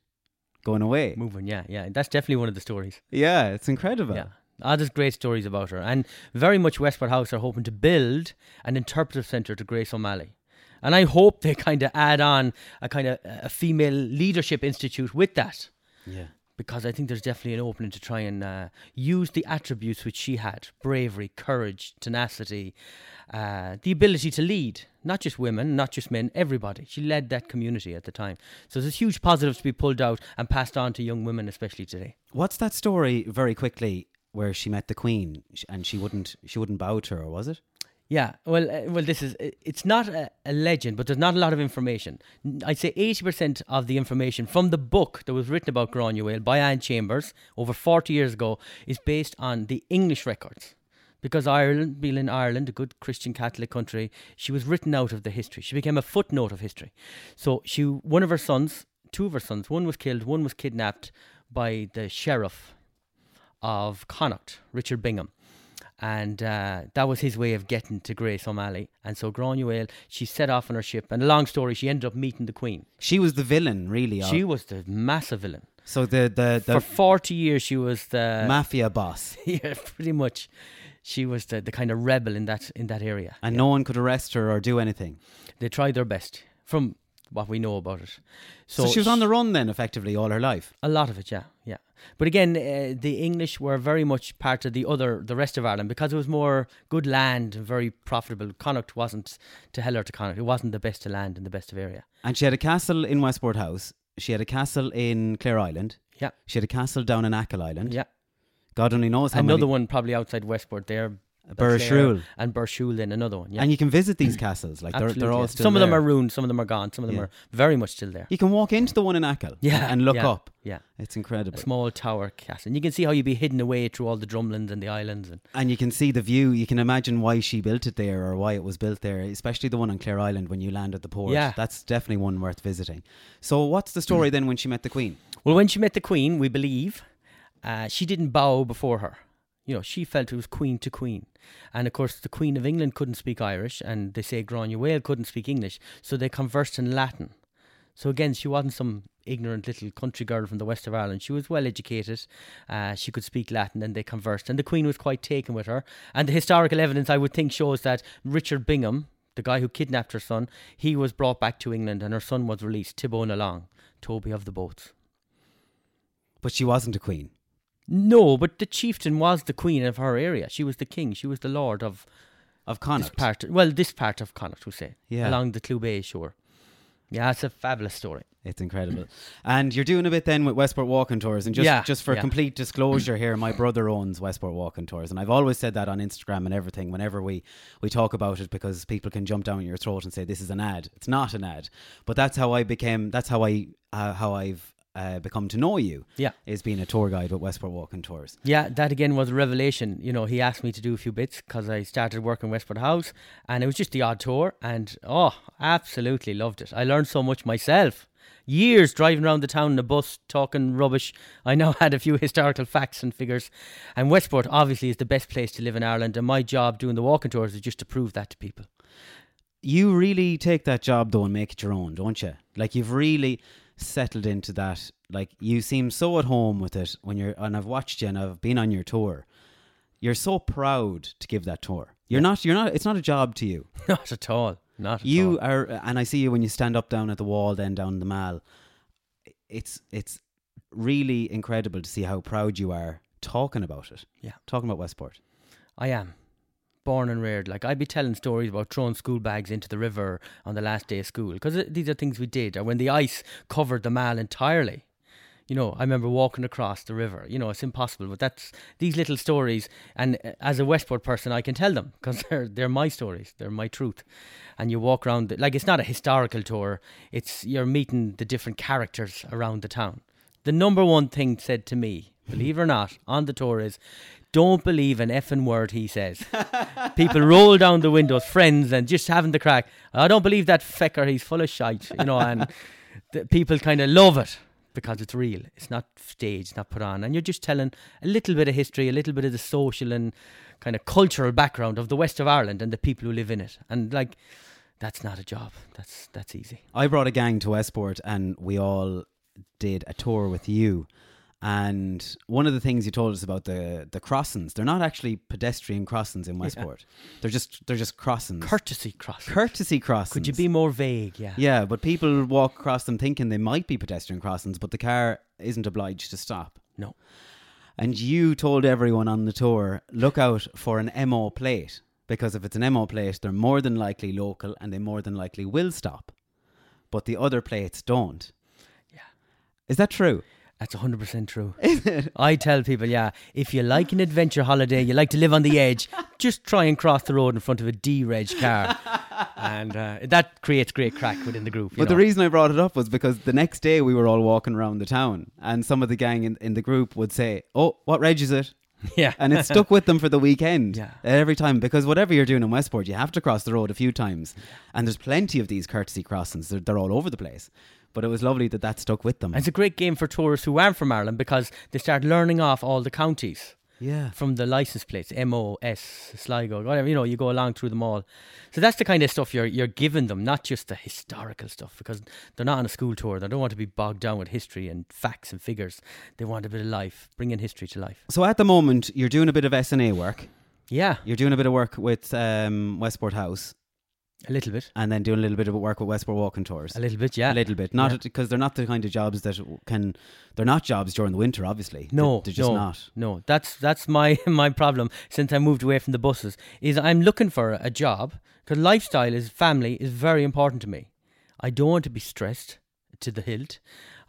going away. moving. Yeah, yeah. That's definitely one of the stories. Yeah, it's incredible. Yeah. Ah, there's great stories about her. And very much Westport House are hoping to build an interpretive centre to Grace O'Malley. And I hope they <laughs> kind of add on a kind of a female leadership institute with that. Yeah. Because I think there's definitely an opening to try and uh, use the attributes which she had bravery, courage, tenacity, uh, the ability to lead, not just women, not just men, everybody. She led that community at the time. So there's huge positives to be pulled out and passed on to young women, especially today. What's that story, very quickly, where she met the Queen and she wouldn't she wouldn't bow to her, was it? Yeah, well, uh, well, this is it's not a, a legend, but there's not a lot of information. I'd say eighty percent of the information from the book that was written about Granuaile by Anne Chambers over forty years ago is based on the English records. Because Ireland, being in Ireland, a good Christian Catholic country, she was written out of the history. She became a footnote of history. So she, one of her sons, two of her sons, one was killed, one was kidnapped by the sheriff of Connacht, Richard Bingham. And uh, that was his way of getting to Grace O'Malley. And so Granuaile, she set off on her ship. And a long story, she ended up meeting the Queen. She was the villain, really. She was the massive villain. so the the, the For 40 years, she was the. mafia boss, <laughs> yeah, pretty much. She was the, the kind of rebel in that in that area. and no one could arrest her or do anything. They tried their best from what we know about it. So, she was on the run then, effectively, all her life. A lot of it, yeah, yeah. But again, uh, the English were very much part of the other, the rest of Ireland, because it was more good land, and very profitable. Connacht wasn't to hell or to Connacht. It wasn't the best of land and the best of area. And she had a castle in Westport House. She had a castle in Clare Island. Yeah, She had a castle down in Achill Island. yeah. God only knows how Another many. one probably outside Westport there. Burrishoole. and Burrishoole. Then another one. Yeah, And you can visit these castles. Like they're, they're all still Some of them there. are ruined. Some of them are gone. Some of them Yeah. are very much still there. You can walk into the one in Achill. Yeah, And look yeah, up. Yeah, It's a incredible. small tower castle, and you can see how you'd be hidden away through all the drumlins and the islands. And And you can see the view. You can imagine why she built it there or why it was built there, especially the one on Clare Island when you land at the port. Yeah. That's definitely one worth visiting. So, what's the story then when she met the Queen? Well, when she met the Queen, we believe uh, she didn't bow before her. You know, she felt it was Queen to Queen. And of course, the Queen of England couldn't speak Irish, and they say Granuaile couldn't speak English, so they conversed in Latin. So again, she wasn't some ignorant little country girl from the west of Ireland. She was well educated. Uh, she could speak Latin, and they conversed. And the Queen was quite taken with her. And the historical evidence, I would think, shows that Richard Bingham, the guy who kidnapped her son, he was brought back to England, and her son was released. Tibbot na Long, Toby of the boats. But she wasn't a queen. No, but the chieftain was the queen of her area. She was the king. She was the lord of Of this Connacht. part. Well, this part of Connacht, we say, Yeah. along the Clew Bay shore. Yeah, it's a fabulous story. It's incredible. <clears throat> And you're doing a bit then with Westport Walking Tours. And just, Yeah, just for yeah. complete <clears throat> disclosure here, my brother owns Westport Walking Tours. And I've always said that on Instagram and everything whenever we, we talk about it because people can jump down your throat and say this is an ad. It's not an ad. But that's how I became, that's how, I, uh, how I've uh, become to know you. Yeah. Is being a tour guide with Westport Walking Tours. Yeah, that again was a revelation. You know, he asked me to do a few bits because I started working Westport House, and it was just the odd tour, and oh, absolutely loved it. I learned so much myself. Years driving around the town in a bus, talking rubbish. I now <laughs> had a few historical facts and figures. And Westport obviously is the best place to live in Ireland, and my job doing the walking tours is just to prove that to people. You really take that job though and make it your own, don't you? Like you've really settled into that. Like you seem so at home with it when you're. And I've watched you and I've been on your tour. You're so proud to give that tour. You're not. You're not. It's not a job to you. <laughs> Not at all. Not at You all. are, and I see you when you stand up down at the wall, then down the mall. It's it's really incredible to see how proud you are talking about it. Yeah. talking about Westport. I am. Born and reared. Like, I'd be telling stories about throwing school bags into the river on the last day of school. Because these are things we did. Or when the ice covered the mall entirely. You know, I remember walking across the river. You know, it's impossible. But that's these little stories. And uh, as a Westport person, I can tell them <laughs> because they're, they're my stories. They're my truth. And you walk around, like, it's not a historical tour. It's, you're meeting the different characters around the town. The number one thing said to me believe it or not, on the tour is don't believe an effing word he says. People roll down the windows, friends, and just having the crack. I don't believe that fecker, he's full of shite, you know, and people kind of love it because it's real. It's not staged, not put on. And you're just telling a little bit of history, a little bit of the social and kind of cultural background of the west of Ireland and the people who live in it. And like, that's not a job. That's that's easy. I brought a gang to Westport and we all did a tour with you. And one of the things you told us about the the crossings, they're not actually pedestrian crossings in Westport. They're just they're just crossings. Courtesy cross. Courtesy crossings. Could you be more vague? Yeah. Yeah, but people walk across them thinking they might be pedestrian crossings, but the car isn't obliged to stop. No. And you told everyone on the tour, look out for an MO plate because if it's an MO plate, they're more than likely local and they more than likely will stop. But the other plates don't. Yeah. Is that true? That's 100% true. <laughs> I tell people, yeah, if you like an adventure holiday, you like to live on the edge, just try and cross the road in front of a D-reg car. and uh, that creates great crack within the group. But the reason I brought it up was because the next day we were all walking around the town and some of the gang in, in the group would say, Oh, what reg is it? <laughs> Yeah. And it stuck with them for the weekend. Yeah. Every time. Because whatever you're doing in Westport, you have to cross the road a few times. And there's plenty of these courtesy crossings. They're, they're all over the place. But it was lovely that that stuck with them. And it's a great game for tourists who aren't from Ireland because they start learning off all the counties yeah. from the license plates, M O S, Sligo, whatever. You know, you go along through them all. So that's the kind of stuff you're you're giving them, not just the historical stuff, because they're not on a school tour. They don't want to be bogged down with history and facts and figures. They want a bit of life, bringing history to life. So at the moment, you're doing a bit of SNA work. Yeah, You're doing a bit of work with um, Westport House a little bit, and then doing a little bit of work with Westport Walking Tours. a little bit. Yeah, A little bit, not Yeah. because they're not the kind of jobs that can. They're not jobs during the winter, obviously. No, they're, they're just no, not. No, that's that's my <laughs> my problem since I moved away from the buses. Is I'm looking for a job because lifestyle is family is very important to me. I don't want to be stressed to the hilt.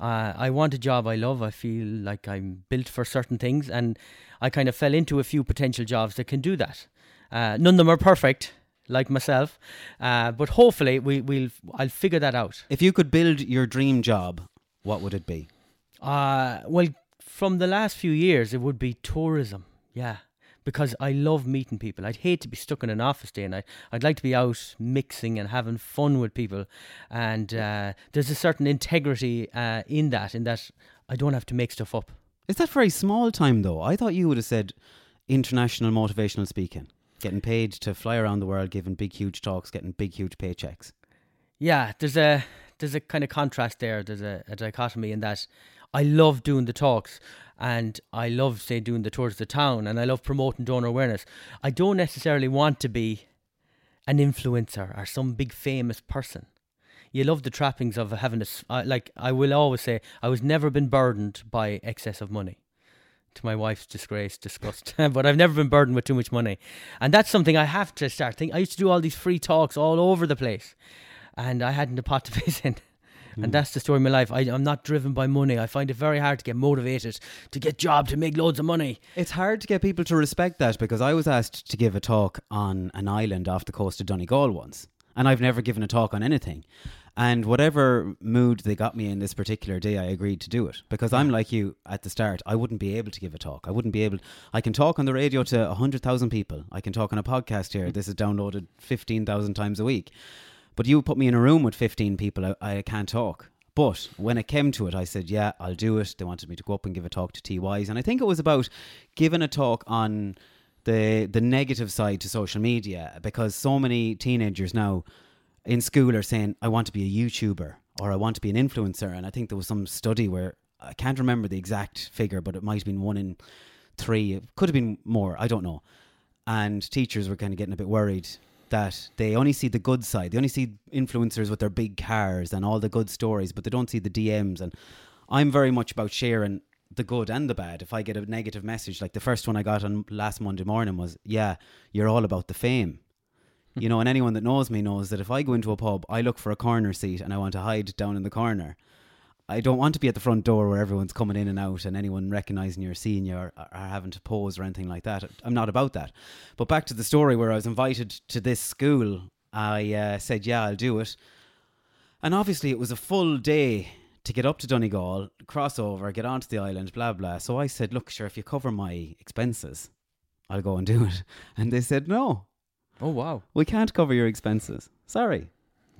Uh, I want a job I love. I feel like I'm built for certain things, and I kind of fell into a few potential jobs that can do that. Uh, none of them are perfect, like myself, uh, but hopefully we will. I'll figure that out. If you could build your dream job, what would it be? Uh, well, from the last few years, it would be tourism. Yeah. Because I love meeting people. I'd hate to be stuck in an office day and I, I'd like to be out mixing and having fun with people. And uh, there's a certain integrity uh, in that, in that I don't have to make stuff up. Is that very small time though? I thought you would have said international motivational speaking, getting paid to fly around the world, giving big, huge talks, getting big, huge paychecks. Yeah, there's a there's a kind of contrast there. There's a, a dichotomy in that I love doing the talks and I love say doing the tours of the town and I love promoting donor awareness. I don't necessarily want to be an influencer or some big famous person. You love the trappings of having a, like I will always say I was never been burdened by excess of money. To my wife's disgrace, disgust. <laughs> but I've never been burdened with too much money. And that's something I have to start thinking. I used to do all these free talks all over the place and I hadn't a pot to <laughs> piss in. And hmm. that's the story of my life. I, I'm not driven by money. I find it very hard to get motivated, to get job, to make loads of money. It's hard to get people to respect that because I was asked to give a talk on an island off the coast of Donegal once, and I've never given a talk on anything. And whatever mood they got me in this particular day, I agreed to do it because I'm like you at the start. I wouldn't be able to give a talk. I wouldn't be able. I can talk on the radio to hundred thousand people. I can talk on a podcast here. Mm. This is downloaded fifteen thousand times a week. But you put me in a room with 15 people, I, I can't talk. But when it came to it, I said, yeah, I'll do it. They wanted me to go up and give a talk to TYs. And I think it was about giving a talk on the the negative side to social media because so many teenagers now in school are saying, I want to be a YouTuber or I want to be an influencer. And I think there was some study where I can't remember the exact figure, but it might have been one in three. It could have been more. I don't know. And teachers were kind of getting a bit worried that they only see the good side. They only see influencers with their big cars and all the good stories, but they don't see the DMs. And I'm very much about sharing the good and the bad. If I get a negative message, like the first one I got on last Monday morning was, "Yeah, you're all about the fame." You know, and anyone that knows me knows that if I go into a pub, I look for a corner seat and I want to hide down in the corner. I don't want to be at the front door where everyone's coming in and out and anyone recognizing you're seeing you or, or having to pose or anything like that. I'm not about that. But back to the story where I was invited to this school, I uh, said, yeah, I'll do it. And obviously, it was a full day to get up to Donegal, cross over, get onto the island, blah blah. So I said, "Look, sure, if you cover my expenses, I'll go and do it." And they said, "No, Oh wow. we can't cover your expenses. Sorry."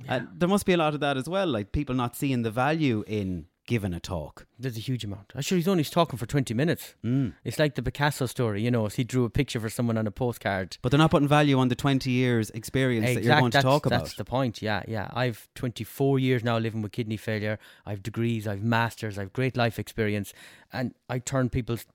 Uh, there must be a lot of that as well, like people not seeing the value in giving a talk. There's a huge amount. Sure he's only talking for 20 minutes. Mm. It's like the Picasso story, you know, if he drew a picture for someone on a postcard. But they're not putting value on the 20 years experience that you're going to talk about. That's the point. Yeah, yeah. I've 24 years now living with kidney failure. I've degrees, I've masters, I've great life experience, and I turn people's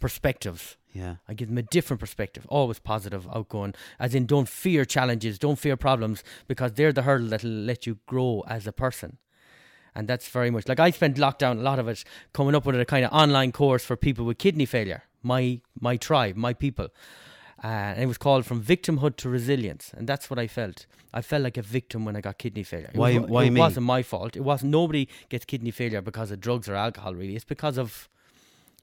perspectives. Yeah. I give them a different perspective, always positive, outgoing. As in, don't fear challenges, don't fear problems, because they're the hurdle that'll let you grow as a person. And that's very much like I spent lockdown, a lot of it coming up with a kind of online course for people with kidney failure. My my tribe, my people. Uh, and it was called From Victimhood to Resilience. And that's what I felt. I felt like a victim when I got kidney failure. It Why- was, why it me? wasn't my fault. It wasn't, nobody gets kidney failure because of drugs or alcohol, really. It's because of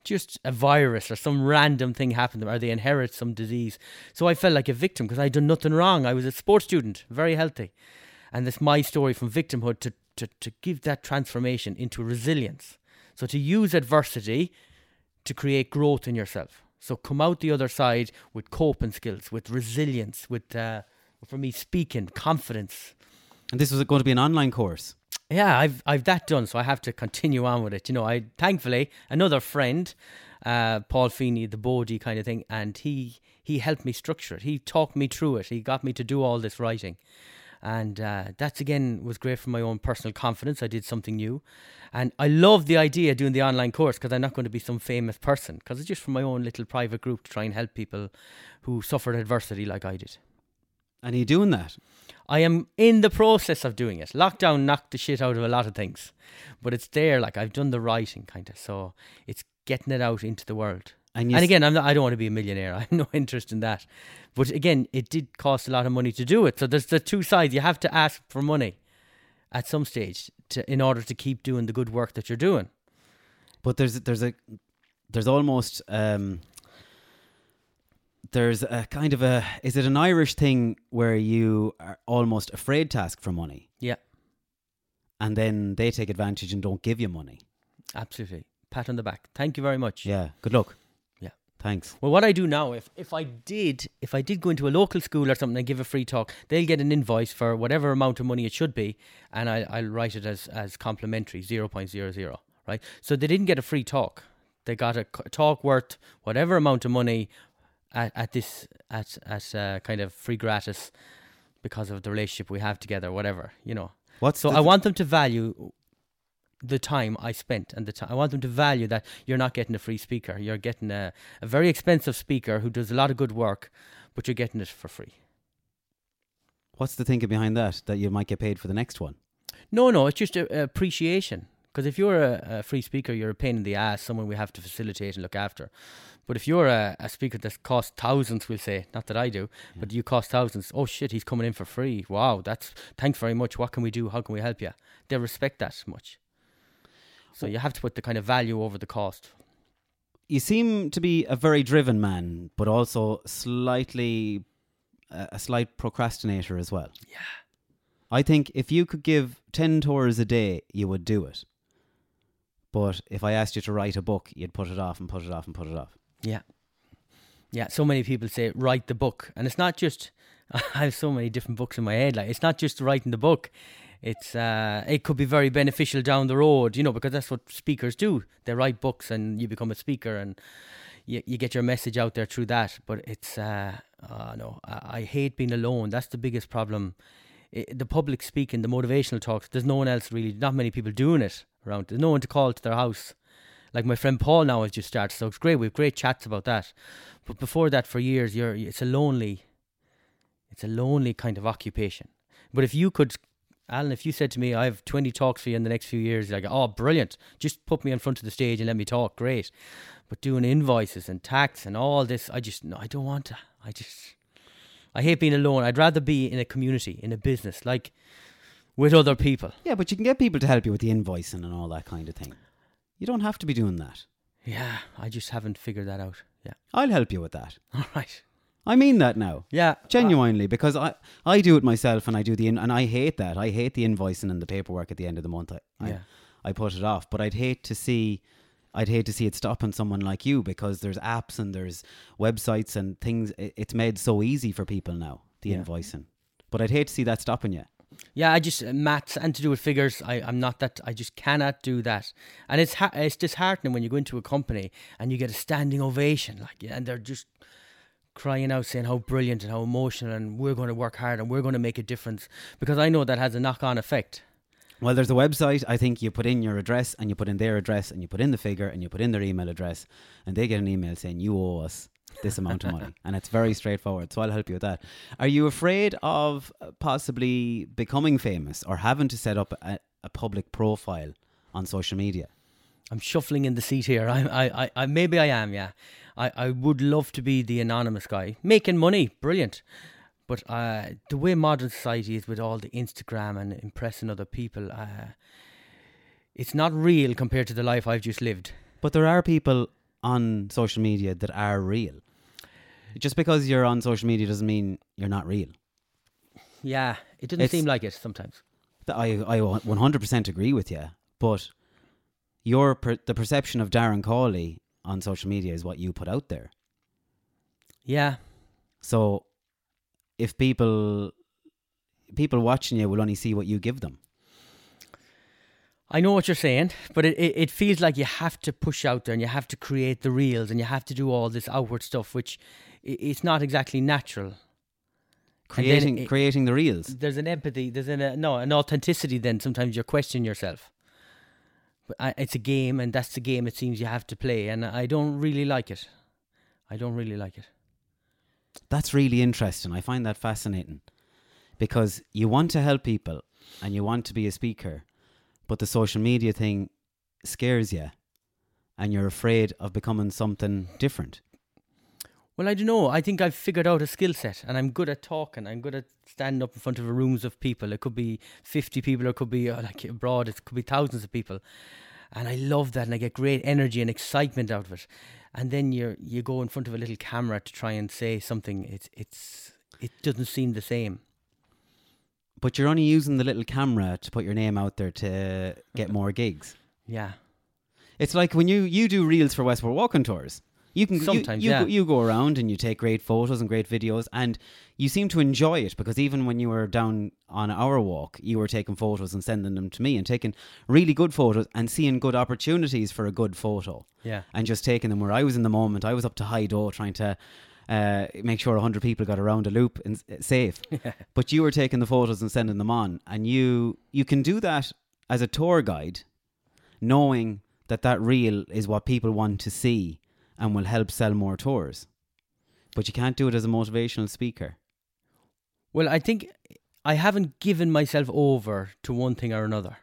just a virus or some random thing happened to them or they inherit some disease. So I felt like a victim because I'd done nothing wrong. I was a sports student, very healthy. And this my story from victimhood to, to, to give that transformation into resilience. So to use adversity to create growth in yourself. So come out the other side with coping skills, with resilience, with, uh, for me, speaking, confidence. And this was going to be an online course. Yeah, I've I've that done, so I have to continue on with it. You know, I thankfully another friend, uh, Paul Feeney, the Bodie kind of thing, and he he helped me structure it. He talked me through it. He got me to do all this writing, and uh, that's again was great for my own personal confidence. I did something new, and I love the idea of doing the online course because I'm not going to be some famous person because it's just for my own little private group to try and help people who suffered adversity like I did. And are you doing that? I am in the process of doing it. Lockdown knocked the shit out of a lot of things, but it's there. Like I've done the writing, kind of. So it's getting it out into the world. And And again, I'm not, I don't want to be a millionaire. <laughs> I have no interest in that. But again, it did cost a lot of money to do it. So there's the two sides. You have to ask for money at some stage to, in order to keep doing the good work that you're doing. But there's there's a there's almost um there's a kind of a is it an Irish thing where you are almost afraid to ask for money Yeah, and then they take advantage and don't give you money. absolutely. Pat on the back. Thank you very much. Yeah. Good luck. Yeah. Thanks. Well, what I do now, if if I did, if I did go into a local school or something and give a free talk, they'll get an invoice for whatever amount of money it should be, and I, I'll write it as as complimentary, zero point zero zero. Right. So they didn't get a free talk. They got a talk worth whatever amount of money at, at this at at uh, kind of free gratis because of the relationship we have together, whatever you know. What's So I want them to value the time I spent and the time. I want them to value that you're not getting a free speaker. You're getting a, a very expensive speaker who does a lot of good work, but you're getting it for free. What's the thinking behind that? That you might get paid for the next one. No, no, it's just a, a appreciation. Because if you're a, a free speaker, you're a pain in the ass, someone we have to facilitate and look after. But if you're a, a speaker that costs thousands, we'll say, not that I do, hmm. but you cost thousands. Oh shit, he's coming in for free. Wow, that's thanks very much. What can we do? How can we help you? They respect that much. So you have to put the kind of value over the cost. You seem to be a very driven man, but also slightly a a slight procrastinator as well. Yeah. I think if you could give 10 tours a day, you would do it. But if I asked you to write a book, you'd put it off and put it off and put it off. Yeah. Yeah, so many people say write the book, and it's not just. <laughs> I have so many different books in my head. Like it's not just writing the book. It's uh, it could be very beneficial down the road, you know, because that's what speakers do. They write books, and you become a speaker, and you you get your message out there through that. But it's uh, uh no, I, I hate being alone. That's the biggest problem. The public speaking, the motivational talks. There's no one else really. Not many people doing it around. There's no one to call to their house like my friend Paul now has just started, so it's great. We have great chats about that. But before that, for years, you're it's a lonely, it's a lonely kind of occupation. But if you could, Alan, if you said to me, "I have twenty talks for you in the next few years," like, "Oh, brilliant! Just put me in front of the stage and let me talk." Great. But doing invoices and tax and all this, I just no, I don't want to. I just, I hate being alone. I'd rather be in a community, in a business, like with other people. Yeah, but you can get people to help you with the invoicing and all that kind of thing. You don't have to be doing that. Yeah, I just haven't figured that out. Yeah. I'll help you with that. <laughs> All right. I mean that now. Yeah. Genuinely, because I, I do it myself and I do the in, and I hate that. I hate the invoicing and the paperwork at the end of the month. I, Yeah. I, I put it off. But I'd hate to see. I'd hate to see it stopping someone like you because there's apps and there's websites and things. It's made so easy for people now, the Yeah. invoicing. But I'd hate to see that stopping you. Yeah, I just uh, maths and to do with figures. I I'm not that. I just cannot do that. And it's ha- it's disheartening when you go into a company and you get a standing ovation, like, and they're just crying out saying how brilliant and how emotional and we're going to work hard and we're going to make a difference because I know that has a knock on effect. Well, there's a website. I think you put in your address and you put in their address and you put in the figure and you put in their email address and they get an email saying you owe us this amount of money. And it's very straightforward. So I'll help you with that. Are you afraid of uh, possibly becoming famous or having to set up a, a public profile on social media? I'm shuffling in the seat here. I, I, I, I maybe I am. Yeah, I, I would love to be the anonymous guy making money. Brilliant, but uh, the way modern society is with all the Instagram and impressing other people, uh, it's not real compared to the life I've just lived. But there are people on social media that are real. Just because you're on social media doesn't mean you're not real. Yeah, it doesn't It's- seem like it sometimes. I I 100% agree with you, but your per, the perception of Darren Cawley on social media is what you put out there. Yeah, So if people people watching you will only see what you give them. I know what you're saying, but it, it, it feels like you have to push out there and you have to create the reels and you have to do all this outward stuff, which it's not exactly natural. Creating it- creating the reels. there's an empathy there's an uh, no an authenticity then sometimes you question yourself but I, it's a game and that's the game it seems you have to play and i don't really like it i don't really like it That's really interesting. I find that fascinating because you want to help people and you want to be a speaker, but the social media thing scares you and you're afraid of becoming something different. well i don't know. I think i've figured out a skill set and i'm good at talking. I'm good at standing up in front of rooms of people. It could be 50 people or it could be uh, like abroad it could be thousands of people. And i love that and i get great energy and excitement out of it and then you you go in front of a little camera to try and say something it's it's it doesn't seem the same But you're only using the little camera to put your name out there to get <laughs> more gigs. yeah It's like when you, you do reels for Westport Walking Tours. You can Sometimes, you, yeah. go, you go around and you take great photos and great videos, and you seem to enjoy it because even when you were down on our walk, you were taking photos and sending them to me and taking really good photos and seeing good opportunities for a good photo. Yeah. and just taking them where I was in the moment. I was up to high dough trying to uh, make sure hundred people got around a loop and s- safe. <laughs> But you were taking the photos and sending them on, and you you can do that as a tour guide, knowing that that reel is what people want to see and will help sell more tours. But you can't do it as a motivational speaker. Well, I think I haven't given myself over to one thing or another.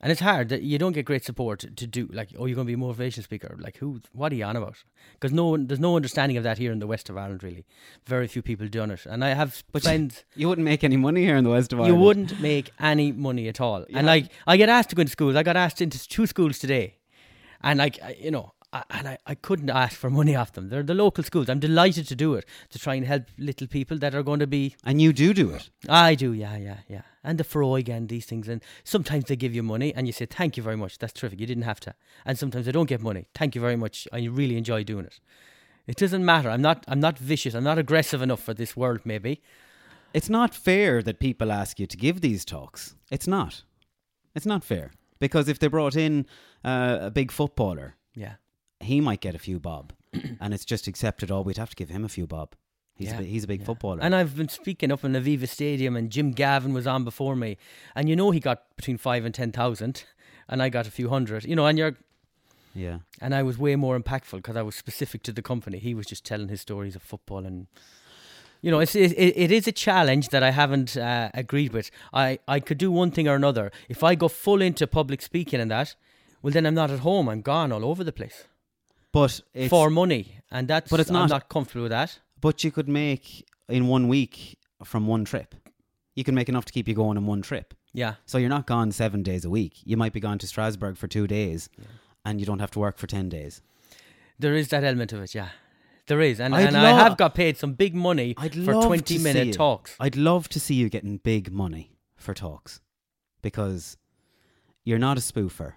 And it's hard that you don't get great support to, do like, oh, you're going to be a motivation speaker. Like, who? What are you on about? Because no one, there's no understanding of that here in the west of Ireland. Really, very few people done it. And I have But friends. <laughs> You wouldn't make any money here in the west of Ireland. You wouldn't make any money at all. And like, I get asked to go into schools. I got asked into two schools today, and like, you know, I, and I, I couldn't ask for money off them. They're the local schools. I'm delighted to do it to try and help little people that are going to be And you do do it. I do, yeah, yeah, yeah. And the Freud and these things. And sometimes they give you money and you say, thank you very much. That's terrific. You didn't have to. And sometimes they don't get money. Thank you very much. I really enjoy doing it. It doesn't matter. I'm not I'm not vicious. I'm not aggressive enough for this world, maybe. It's not fair that people ask you to give these talks. It's not. It's not fair. Because if they brought in uh, a big footballer, Yeah. He might get a few bob. <clears throat> and it's just accepted, oh, we'd have to give him a few bob. He's, Yeah, a, big, he's a big yeah. footballer. And I've been speaking up in Aviva Stadium and Jim Gavin was on before me. And you know he got between five and ten thousand and I got a few hundred. You know, and you're yeah. and I was way more impactful because I was specific to the company. He was just telling his stories of football, and you know, it's it, it is a challenge that I haven't uh, agreed with. I I could do one thing or another. If I go full into public speaking and that, well, then I'm not at home. I'm gone all over the place But it's, for money, and that's But it's not, I'm not- comfortable with that. but you could make in one week from one trip. You can make enough to keep you going in one trip. Yeah, So you're not gone seven days a week. You might be gone to Strasbourg for two days and you don't have to work for 10 days. there is that element of it. Yeah, there is, and and I have got paid some big money I'd for twenty minute talks. I'd love to see you getting big money for talks because you're not a spoofer.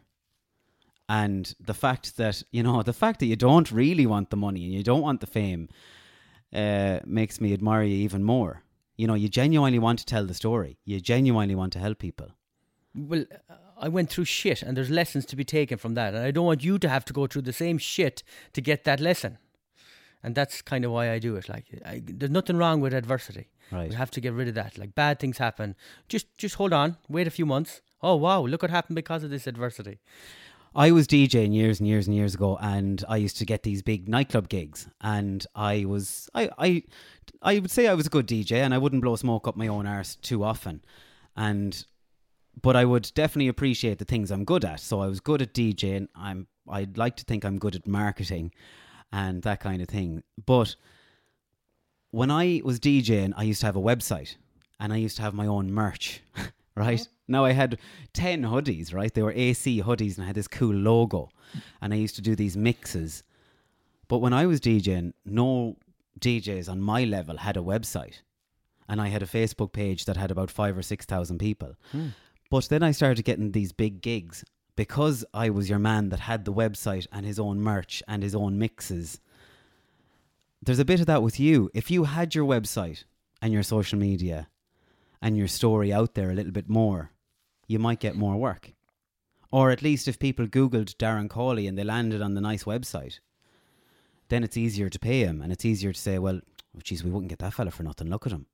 And the fact that, you know, the fact that you don't really want the money and you don't want the fame uh, makes me admire you even more. You know, you genuinely want to tell the story. You genuinely want to help people. Well, uh, I went through shit, and there's lessons to be taken from that. And I don't want you to have to go through the same shit to get that lesson. And that's kind of why I do it. Like, I, there's nothing wrong with adversity. Right. We have to get rid of that. Like, bad things happen. Just, just hold on. Wait a few months. Oh wow! Look what happened because of this adversity. I was DJing years and years and years ago, and I used to get these big nightclub gigs, and I was I I I would say I was a good DJ, and I wouldn't blow smoke up my own arse too often, and but I would definitely appreciate the things I'm good at. So I was good at DJing. I'm I'd like to think I'm good at marketing, and that kind of thing. But when I was DJing, I used to have a website, and I used to have my own merch. <laughs> right? Now I had 10 hoodies, right? They were AC hoodies and I had this cool logo. And I used to do these mixes. But when I was DJing, no DJs on my level had a website. And I had a Facebook page that had about five or 6,000 people. Hmm. But then I started getting these big gigs because I was your man that had the website and his own merch and his own mixes. There's a bit of that with you. If you had your website and your social media and your story out there a little bit more, you might get more work. Or at least if people Googled Darren Cawley and they landed on the nice website, then it's easier to pay him and it's easier to say, well, oh, geez, we wouldn't get that fella for nothing. Look at him.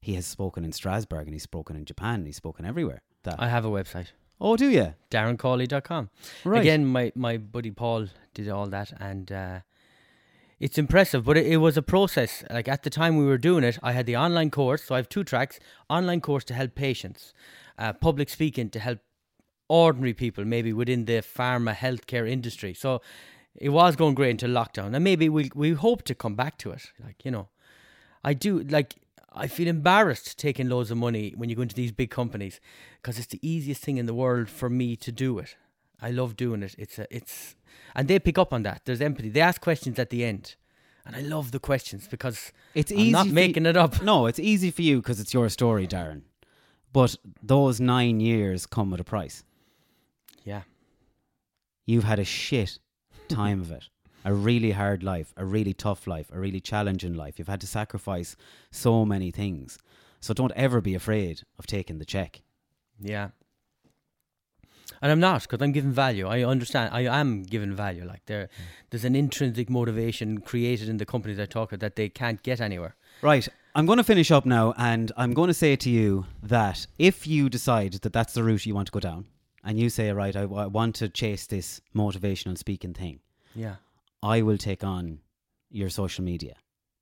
He has spoken in Strasbourg and he's spoken in Japan and he's spoken everywhere. That. I have a website. oh, do you? DarrenCawley.com. Right. Again, my, my buddy Paul did all that, and uh, it's impressive. But it, it was a process. Like at the time we were doing it, I had the online course. So I have two tracks: online course to help patients, uh, public speaking to help ordinary people, maybe within the pharma healthcare industry. So it was going great until lockdown, and maybe we we hope to come back to it. Like you know, I do like. I feel embarrassed taking loads of money when you go into these big companies because it's the easiest thing in the world for me to do it. I love doing it. It's a, it's, and they pick up on that. There's empathy. They ask questions at the end, and I love the questions because It's I'm easy. not making you- it up. <laughs> No, it's easy for you because it's your story, Darren. But those nine years come with a price. Yeah, You've had a shit <laughs> time of it. A really hard life, a really tough life, a really challenging life. You've had to sacrifice so many things. So don't ever be afraid of taking the check. yeah. And I'm not because I'm giving value. I understand. I am giving value. Like there, hmm. there's an intrinsic motivation created in the companies I talk about that they can't get anywhere. Right. I'm going to finish up now, and I'm going to say to you that if you decide that that's the route you want to go down, and you say, right, I, I want to chase this motivational speaking thing, Yeah. I will take on your social media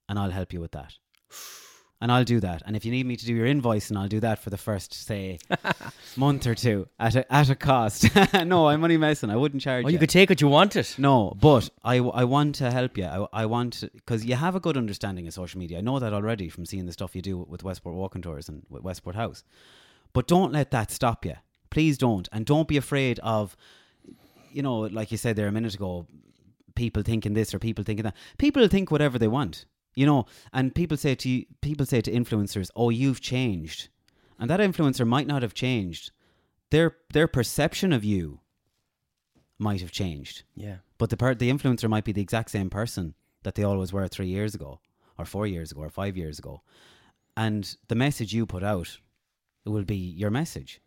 and I'll help you with that. <sighs> <sighs> And I'll do that. And if you need me to do your invoicing, I'll do that for the first, say, <laughs> month or two at a, at a cost. <laughs> no, I'm only messing. I wouldn't charge Oh, you. you could take what you wanted. No, but I, I want to help you. I, I want because you have a good understanding of social media. I know that already from seeing the stuff you do with Westport Walking Tours and with Westport House. But don't let that stop you. Please don't, and don't be afraid of, you know, like you said there a minute ago, people thinking this or people thinking that. People think whatever they want, you know. And people say to you, people say to influencers, "Oh, you've changed," and that influencer might not have changed. Their their perception of you might have changed. Yeah. But the per- the influencer might be the exact same person that they always were three years ago, or four years ago, or five years ago, and the message you put out will be your message.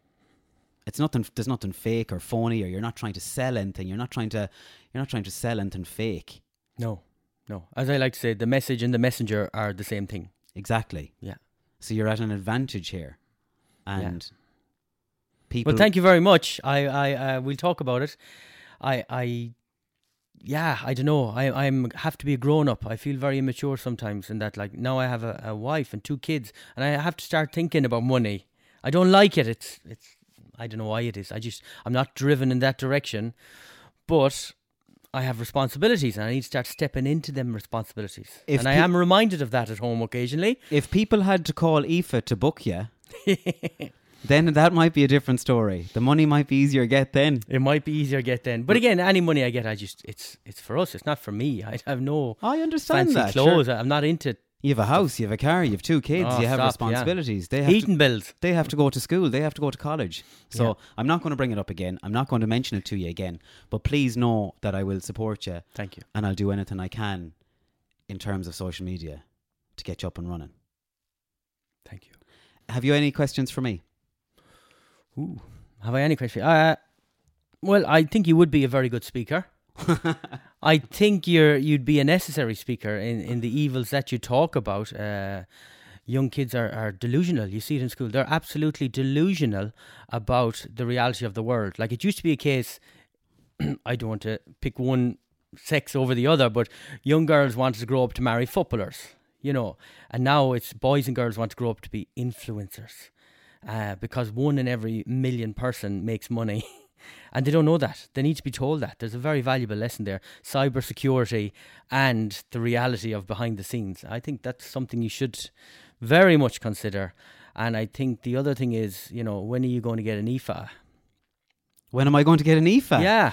It's nothing. There's nothing fake or phony, or you're not trying to sell anything. You're not trying to. You're not trying to sell anything fake. No. No. As I like to say, the message and the messenger are the same thing. Exactly. Yeah. So you're at an advantage here, and people. Well, thank you very much. I, I, uh, we'll talk about it. I, I, yeah, I don't know. I, I'm have to be a grown up. I feel very immature sometimes in that. Like now, I have a, a wife and two kids, and I have to start thinking about money. I don't like it. It's, it's. I don't know why it is. I just, I'm not driven in that direction, but. I have responsibilities and I need to start stepping into them responsibilities. If and I am reminded of that at home occasionally. If people had to call Aoife to book you, <laughs> then that might be a different story. The money might be easier to get then. It might be easier to get then. But again, any money I get, I just it's it's for us. It's not for me. I have no I understand fancy that. sure. clothes. I'm not into You have a house, you have a car, you have two kids, Oh, you have stop, yeah. responsibilities. They have Heating to, bills. they have to go to school, they have to go to college. So Yeah. I'm not going to bring it up again. I'm not going to mention it to you again. But please know that I will support you Thank you. and I'll do anything I can in terms of social media to get you up and running. Thank you. Have you any questions for me? Ooh. Have I any question? Uh, well, I think you would be a very good speaker. <laughs> I think you're you'd be a necessary speaker in, in the evils that you talk about. Uh, young kids are, are delusional. You see it in school. They're absolutely delusional about the reality of the world. Like it used to be a case, <clears throat> I don't want to pick one sex over the other, but young girls wanted to grow up to marry footballers, you know, and now it's boys and girls want to grow up to be influencers uh, because one in every million person makes money. <laughs> And they don't know that. They need to be told that. There's a very valuable lesson there. Cyber security and the reality of behind the scenes. I think that's something you should very much consider. And I think the other thing is, you know, when are you going to get an E IFA? When am I going to get an Aoife? Yeah.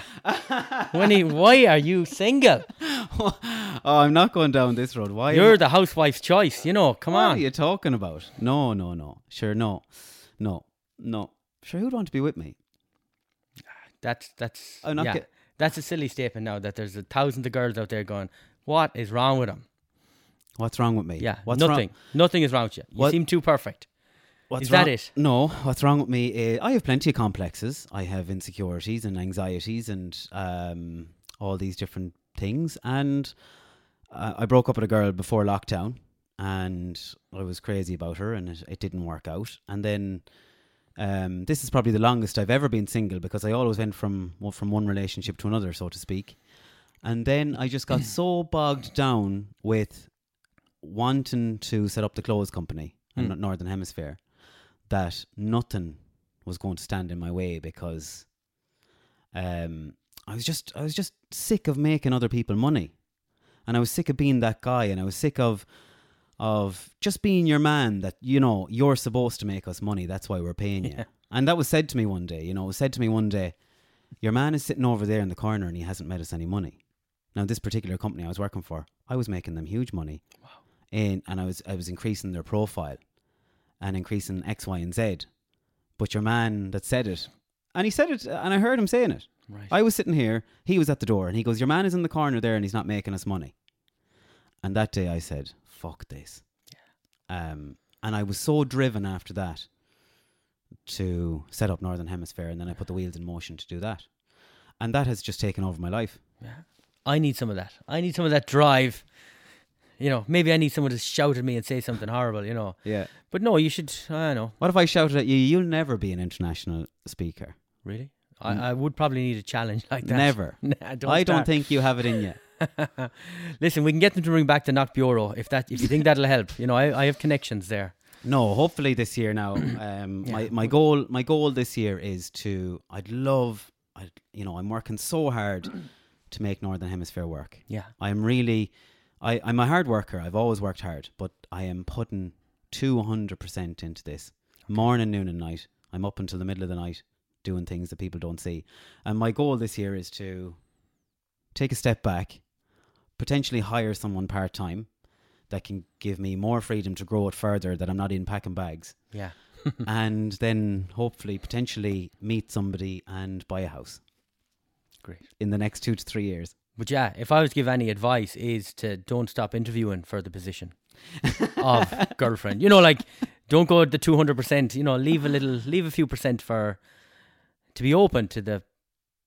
when are you, why are you single? <laughs> oh, I'm not going down this road. Why? You're the housewife's choice. You know, come what on. What are you talking about? No, no, no. Sure, no, no, no. Sure, who'd want to be with me? That's that's I'm not yeah. get- that's a silly statement now. That there's a thousands of girls out there going, "What is wrong with him?" What's wrong with me? Yeah, What's nothing. Wrong? Nothing Nothing is wrong with you. You What- seem too perfect. What's Is that wrong- it? No. What's wrong with me? Is I have plenty of complexes. I have insecurities and anxieties and um, all these different things. And uh, I broke up with a girl before lockdown, and I was crazy about her, and it, it didn't work out. And then um, this is probably the longest I've ever been single because I always went from well, from one relationship to another, so to speak. And then I just got <clears throat> so bogged down with wanting to set up the clothes company in Hmm. the Northern Hemisphere that nothing was going to stand in my way because um, I was just I was just sick of making other people money, and I was sick of being that guy, and I was sick of of just being your man that you know you're supposed to make us money. That's why we're paying you. Yeah. And that was said to me one day. You know, it was said to me one day, your man is sitting over there in the corner and he hasn't made us any money. Now, this particular company I was working for, I was making them huge money. Wow. And, and I was I was increasing their profile and increasing X, Y, and Z. But your man that said it, and he said it, and I heard him saying it. Right. I was sitting here, he was at the door, and he goes, Your man is in the corner there and he's not making us money. And that day I said, Fuck this. Yeah. Um, and I was so driven after that to set up Northern Hemisphere, and then I put the wheels in motion to do that. And that has just taken over my life. Yeah, I need some of that. I need some of that drive. You know, maybe I need someone to shout at me and say something horrible. You know, Yeah. but no, you should. I don't know. What if I shouted at you, You'll never be an international speaker? Really, I, I would probably need a challenge like that. Never. <laughs> Nah, don't I don't think you have it in you. <laughs> Listen, we can get them to bring back the Knock Bureau if that if you think that'll help. You know, I, I have connections there. No, hopefully this year now. <coughs> Um, my my goal my goal this year is to. I'd love. I you know I'm working so hard <clears throat> to make Northern Hemisphere work. Yeah. I'm really. I I'm a hard worker. I've always worked hard, but I am putting two hundred percent into this. Morning, noon, and night. I'm up until the middle of the night doing things that people don't see. And my goal this year is to take a step back, potentially hire someone part time that can give me more freedom to grow it further. That I'm not in packing bags Yeah. <laughs> and then hopefully potentially meet somebody and buy a house Great. in the next two to three years. But yeah, if I was to give any advice, is to don't stop interviewing for the position <laughs> of girlfriend. You know, like don't go at the two hundred percent. You know, leave a little, leave a few percent for to be open to the Right.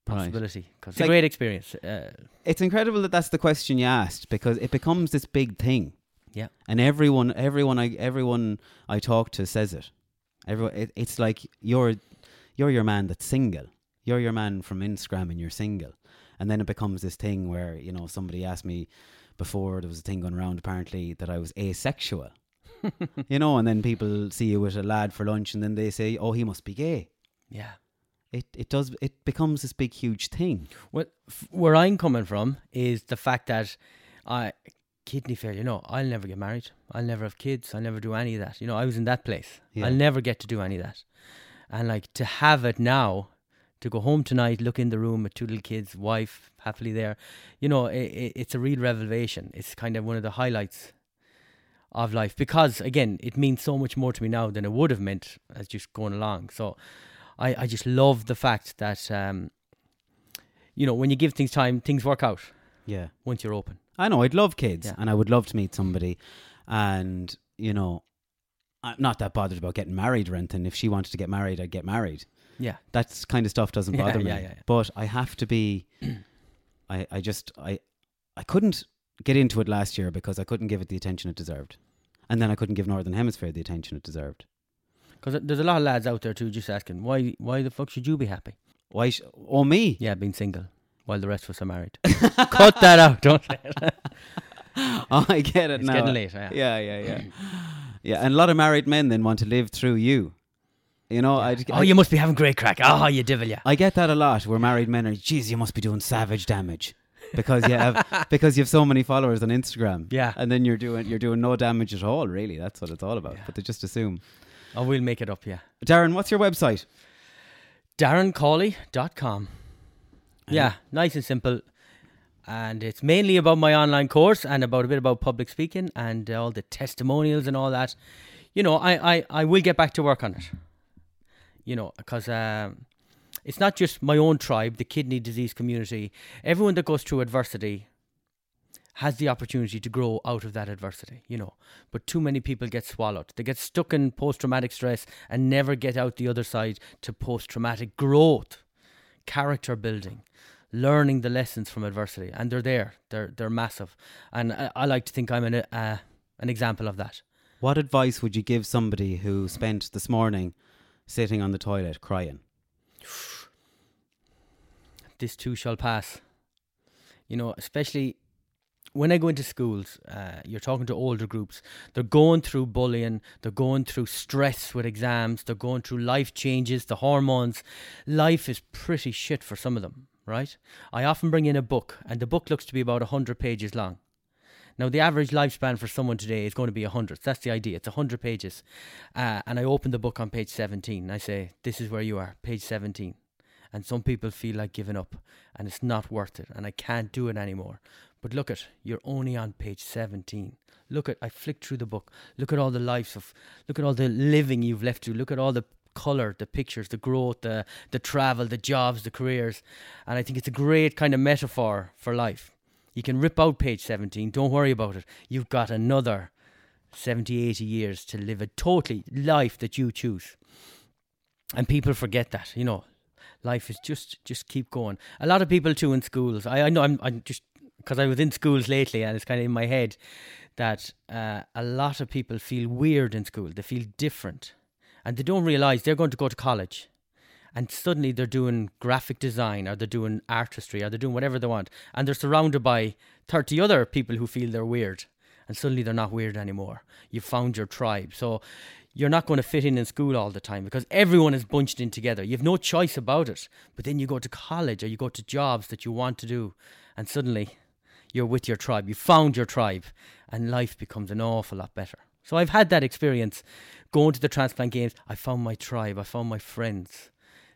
Possibility because It's it's a great experience. Uh, It's incredible that that's the question you asked because it becomes this big thing, yeah, and everyone, everyone, I, everyone I talk to says it. Everyone, it, it's like you're, you're your man that's single. You're your man from Instagram, and you're single, and then it becomes this thing where you know somebody asked me before there was a thing going around apparently that I was asexual. <laughs> you know, and then people see you with a lad for lunch, and then they say, "Oh, he must be gay." yeah. It it does it becomes this big huge thing. Well, f- where I'm coming from is the fact that I kidney failure. You know, I'll never get married. I'll never have kids. I'll never do any of that. You know, I was in that place. Yeah. I'll never get to do any of that. And like to have it now, to go home tonight, look in the room with two little kids, wife happily there. You know, i i it's a real revelation. It's kind of one of the highlights of life because again it means so much more to me now than it would have meant as just going along so i i just love the fact that um you know when you give things time things work out Yeah. once you're open I know I'd love kids, Yeah. and I would love to meet somebody, and you know, I'm not that bothered about getting married or anything. If she wanted to get married, I'd get married. yeah That kind of stuff doesn't <laughs> bother me. yeah, yeah, yeah. But I have to be. <clears throat> I I just I I couldn't get into it last year because I couldn't give it the attention it deserved, and then I couldn't give Northern Hemisphere the attention it deserved. Because there's a lot of lads out there too just asking why why the fuck should you be happy Why? Sh- oh me? yeah being single while the rest of us are married <laughs> cut that out don't it. Oh, <laughs> I get it It's now. getting late, yeah. Yeah, yeah, yeah. yeah, and a lot of married men then want to live through you. You know, I, oh you must be having great crack oh you devil yeah I get that a lot. Where married men are, geez, you must be doing savage damage because you have <laughs> because you have so many followers on Instagram. Yeah. and then you're doing you're doing no damage at all. Really, that's what it's all about. But they just assume. Oh we'll make it up yeah Darren, what's your website? darrencawley.com. Yeah, nice and simple. And it's mainly about my online course and about a bit about public speaking and all the testimonials and all that. You know, I, I, I will get back to work on it. You know, because um, it's not just my own tribe, the kidney disease community. Everyone that goes through adversity has the opportunity to grow out of that adversity, you know. But too many people get swallowed. They get stuck in post traumatic stress and never get out the other side to post traumatic growth, character building, learning the lessons from adversity. And they're there, they're, they're massive. And I, I like to think I'm an, uh, an example of that. What advice would you give somebody who spent this morning sitting on the toilet crying? <sighs> this too shall pass. You know, especially when I go into schools, uh, you're talking to older groups. They're going through bullying, they're going through stress with exams, they're going through life changes, the hormones. Life is pretty shit for some of them, right? I often bring in a book, and the book looks to be about 100 pages long. Now, the average lifespan for someone today is going to be 100. That's the idea. It's 100 pages. Uh, and I open the book on page 17. And I say, This is where you are, page 17 and some people feel like giving up and it's not worth it and I can't do it anymore. But look at you're only on page 17. Look at I flicked through the book. Look at all the lives of look at all the living you've left to. Look at all the color, the pictures, the growth, the the travel, the jobs, the careers. And I think it's a great kind of metaphor for life. You can rip out page 17, don't worry about it. You've got another 70, 80 years to live a totally life that you choose. And people forget that, you know, life is just just keep going. A lot of people too in schools. I, I know I'm I'm just because I was in schools lately and it's kind of in my head that uh, a lot of people feel weird in school. They feel different, and they don't realize they're going to go to college. And suddenly they're doing graphic design, or they're doing artistry, or they're doing whatever they want, and they're surrounded by thirty other people who feel they're weird, and suddenly they're not weird anymore. You've found your tribe, so you're not going to fit in in school all the time because everyone is bunched in together. You have no choice about it. But then you go to college or you go to jobs that you want to do, and suddenly you're with your tribe. You found your tribe, and life becomes an awful lot better. So I've had that experience going to the transplant games. I found my tribe, I found my friends.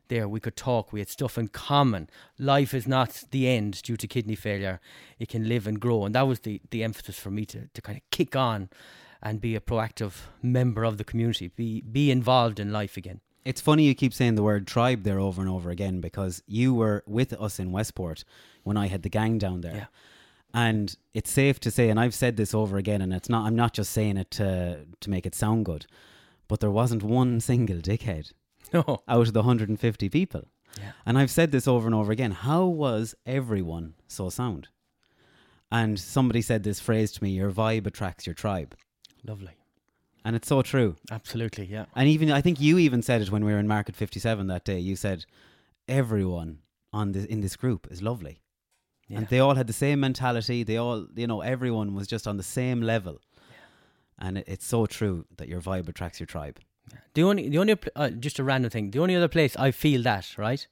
There, we could talk, we had stuff in common. Life is not the end due to kidney failure, it can live and grow. And that was the, the emphasis for me to, to kind of kick on and be a proactive member of the community, be be involved in life again. It's funny you keep saying the word tribe there over and over again because you were with us in Westport when I had the gang down there. Yeah. And it's safe to say, and I've said this over again, and it's not I'm not just saying it to to make it sound good, but there wasn't one single dickhead <laughs> No. out of the 150 people. Yeah. And I've said this over and over again. How was everyone so sound? And somebody said this phrase to me your vibe attracts your tribe. Lovely. And it's so true. Absolutely, yeah. And even I think you even said it when we were in Market 57 that day. You said everyone on this in this group is lovely. Yeah. And they all had the same mentality. They all, you know, everyone was just on the same level. And it, it's so true that your vibe attracts your tribe. The only, the only, uh, just a random thing. The only other place I feel that right,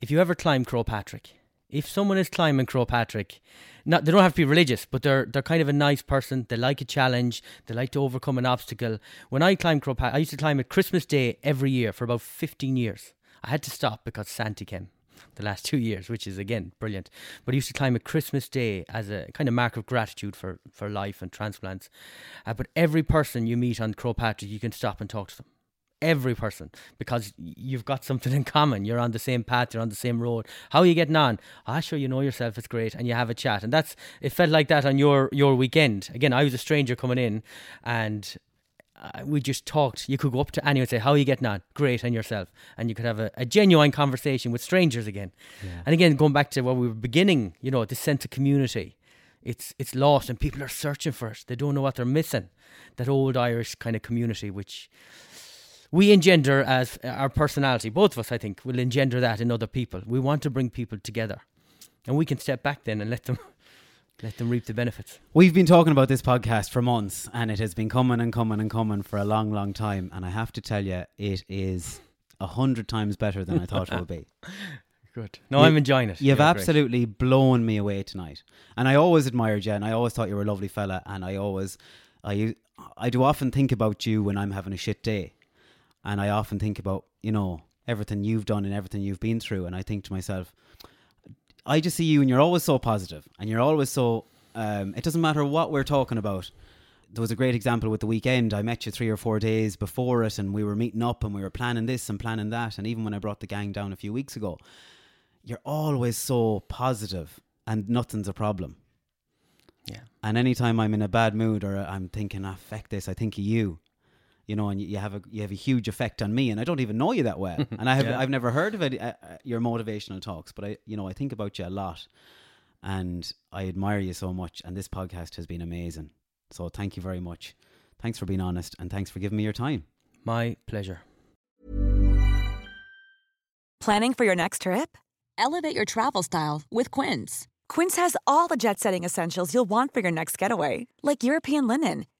if you ever climb Croagh Patrick, if someone is climbing Croagh Patrick, not they don't have to be religious, but they're they're kind of a nice person. They like a challenge. They like to overcome an obstacle. When I climbed Croagh Patrick, I used to climb it Christmas Day every year for about fifteen years. I had to stop because Santa came. The last two years, which is again brilliant. But I used to climb a Christmas Day as a kind of mark of gratitude for, for life and transplants. Uh, but every person you meet on Croagh Patrick, you can stop and talk to them. Every person, because you've got something <laughs> in common. You're on the same path. You're on the same road. How are you getting on? Ah, sure, you know yourself. It's great, and you have a chat. And that's it. Felt like that on your your weekend. Again, I was a stranger coming in, and uh, we just talked. You could go up to anyone and say, How are you getting on? Great, and yourself. And you could have a, a genuine conversation with strangers again. Yeah. And again, going back to what we were beginning, you know, this sense of community. It's it's lost and people are searching for it. They don't know what they're missing. That old Irish kind of community which we engender as our personality, both of us I think, will engender that in other people. We want to bring people together. And we can step back then and let them let them reap the benefits. We've been talking about this podcast for months, and it has been coming and coming and coming for a long, long time. And I have to tell you, it is a hundred times better than I thought it would be. <laughs> Good. No, you, I'm enjoying it. You've yeah, absolutely great. blown me away tonight, and I always admired you, and I always thought you were a lovely fella, and I always, I, I do often think about you when I'm having a shit day, and I often think about you know everything you've done and everything you've been through, and I think to myself I just see you and you're always so positive and you're always so. Um, it doesn't matter what we're talking about. There was a great example with the weekend. I met you three or four days before it, and we were meeting up and we were planning this and planning that. And even when I brought the gang down a few weeks ago, you're always so positive and nothing's a problem. Yeah. And anytime I'm in a bad mood or I'm thinking, ah, fuck this, I think of you you know, and you have a you have a huge effect on me, and I don't even know you that well, <laughs> and I have yeah. I've never heard of it, uh, uh, your motivational talks, but I you know I think about you a lot, and I admire you so much, and this podcast has been amazing. So thank you very much. Thanks for being honest, and thanks for giving me your time. My pleasure. Planning for your next trip? Elevate your travel style with Quince. Quince has all the jet-setting essentials you'll want for your next getaway, like European linen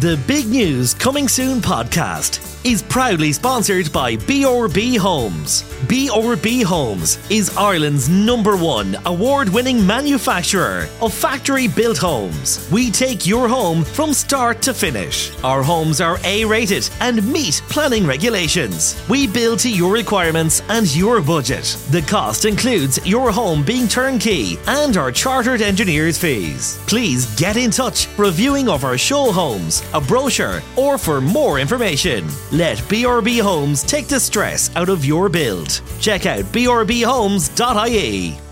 The Big News Coming Soon podcast is proudly sponsored by BRB Homes. BRB Homes is Ireland's number one award winning manufacturer of factory built homes. We take your home from start to finish. Our homes are A rated and meet planning regulations. We build to your requirements and your budget. The cost includes your home being turnkey and our chartered engineers' fees. Please get in touch reviewing of our show homes a brochure, or for more information. Let BRB Homes take the stress out of your build. Check out brbhomes.ie.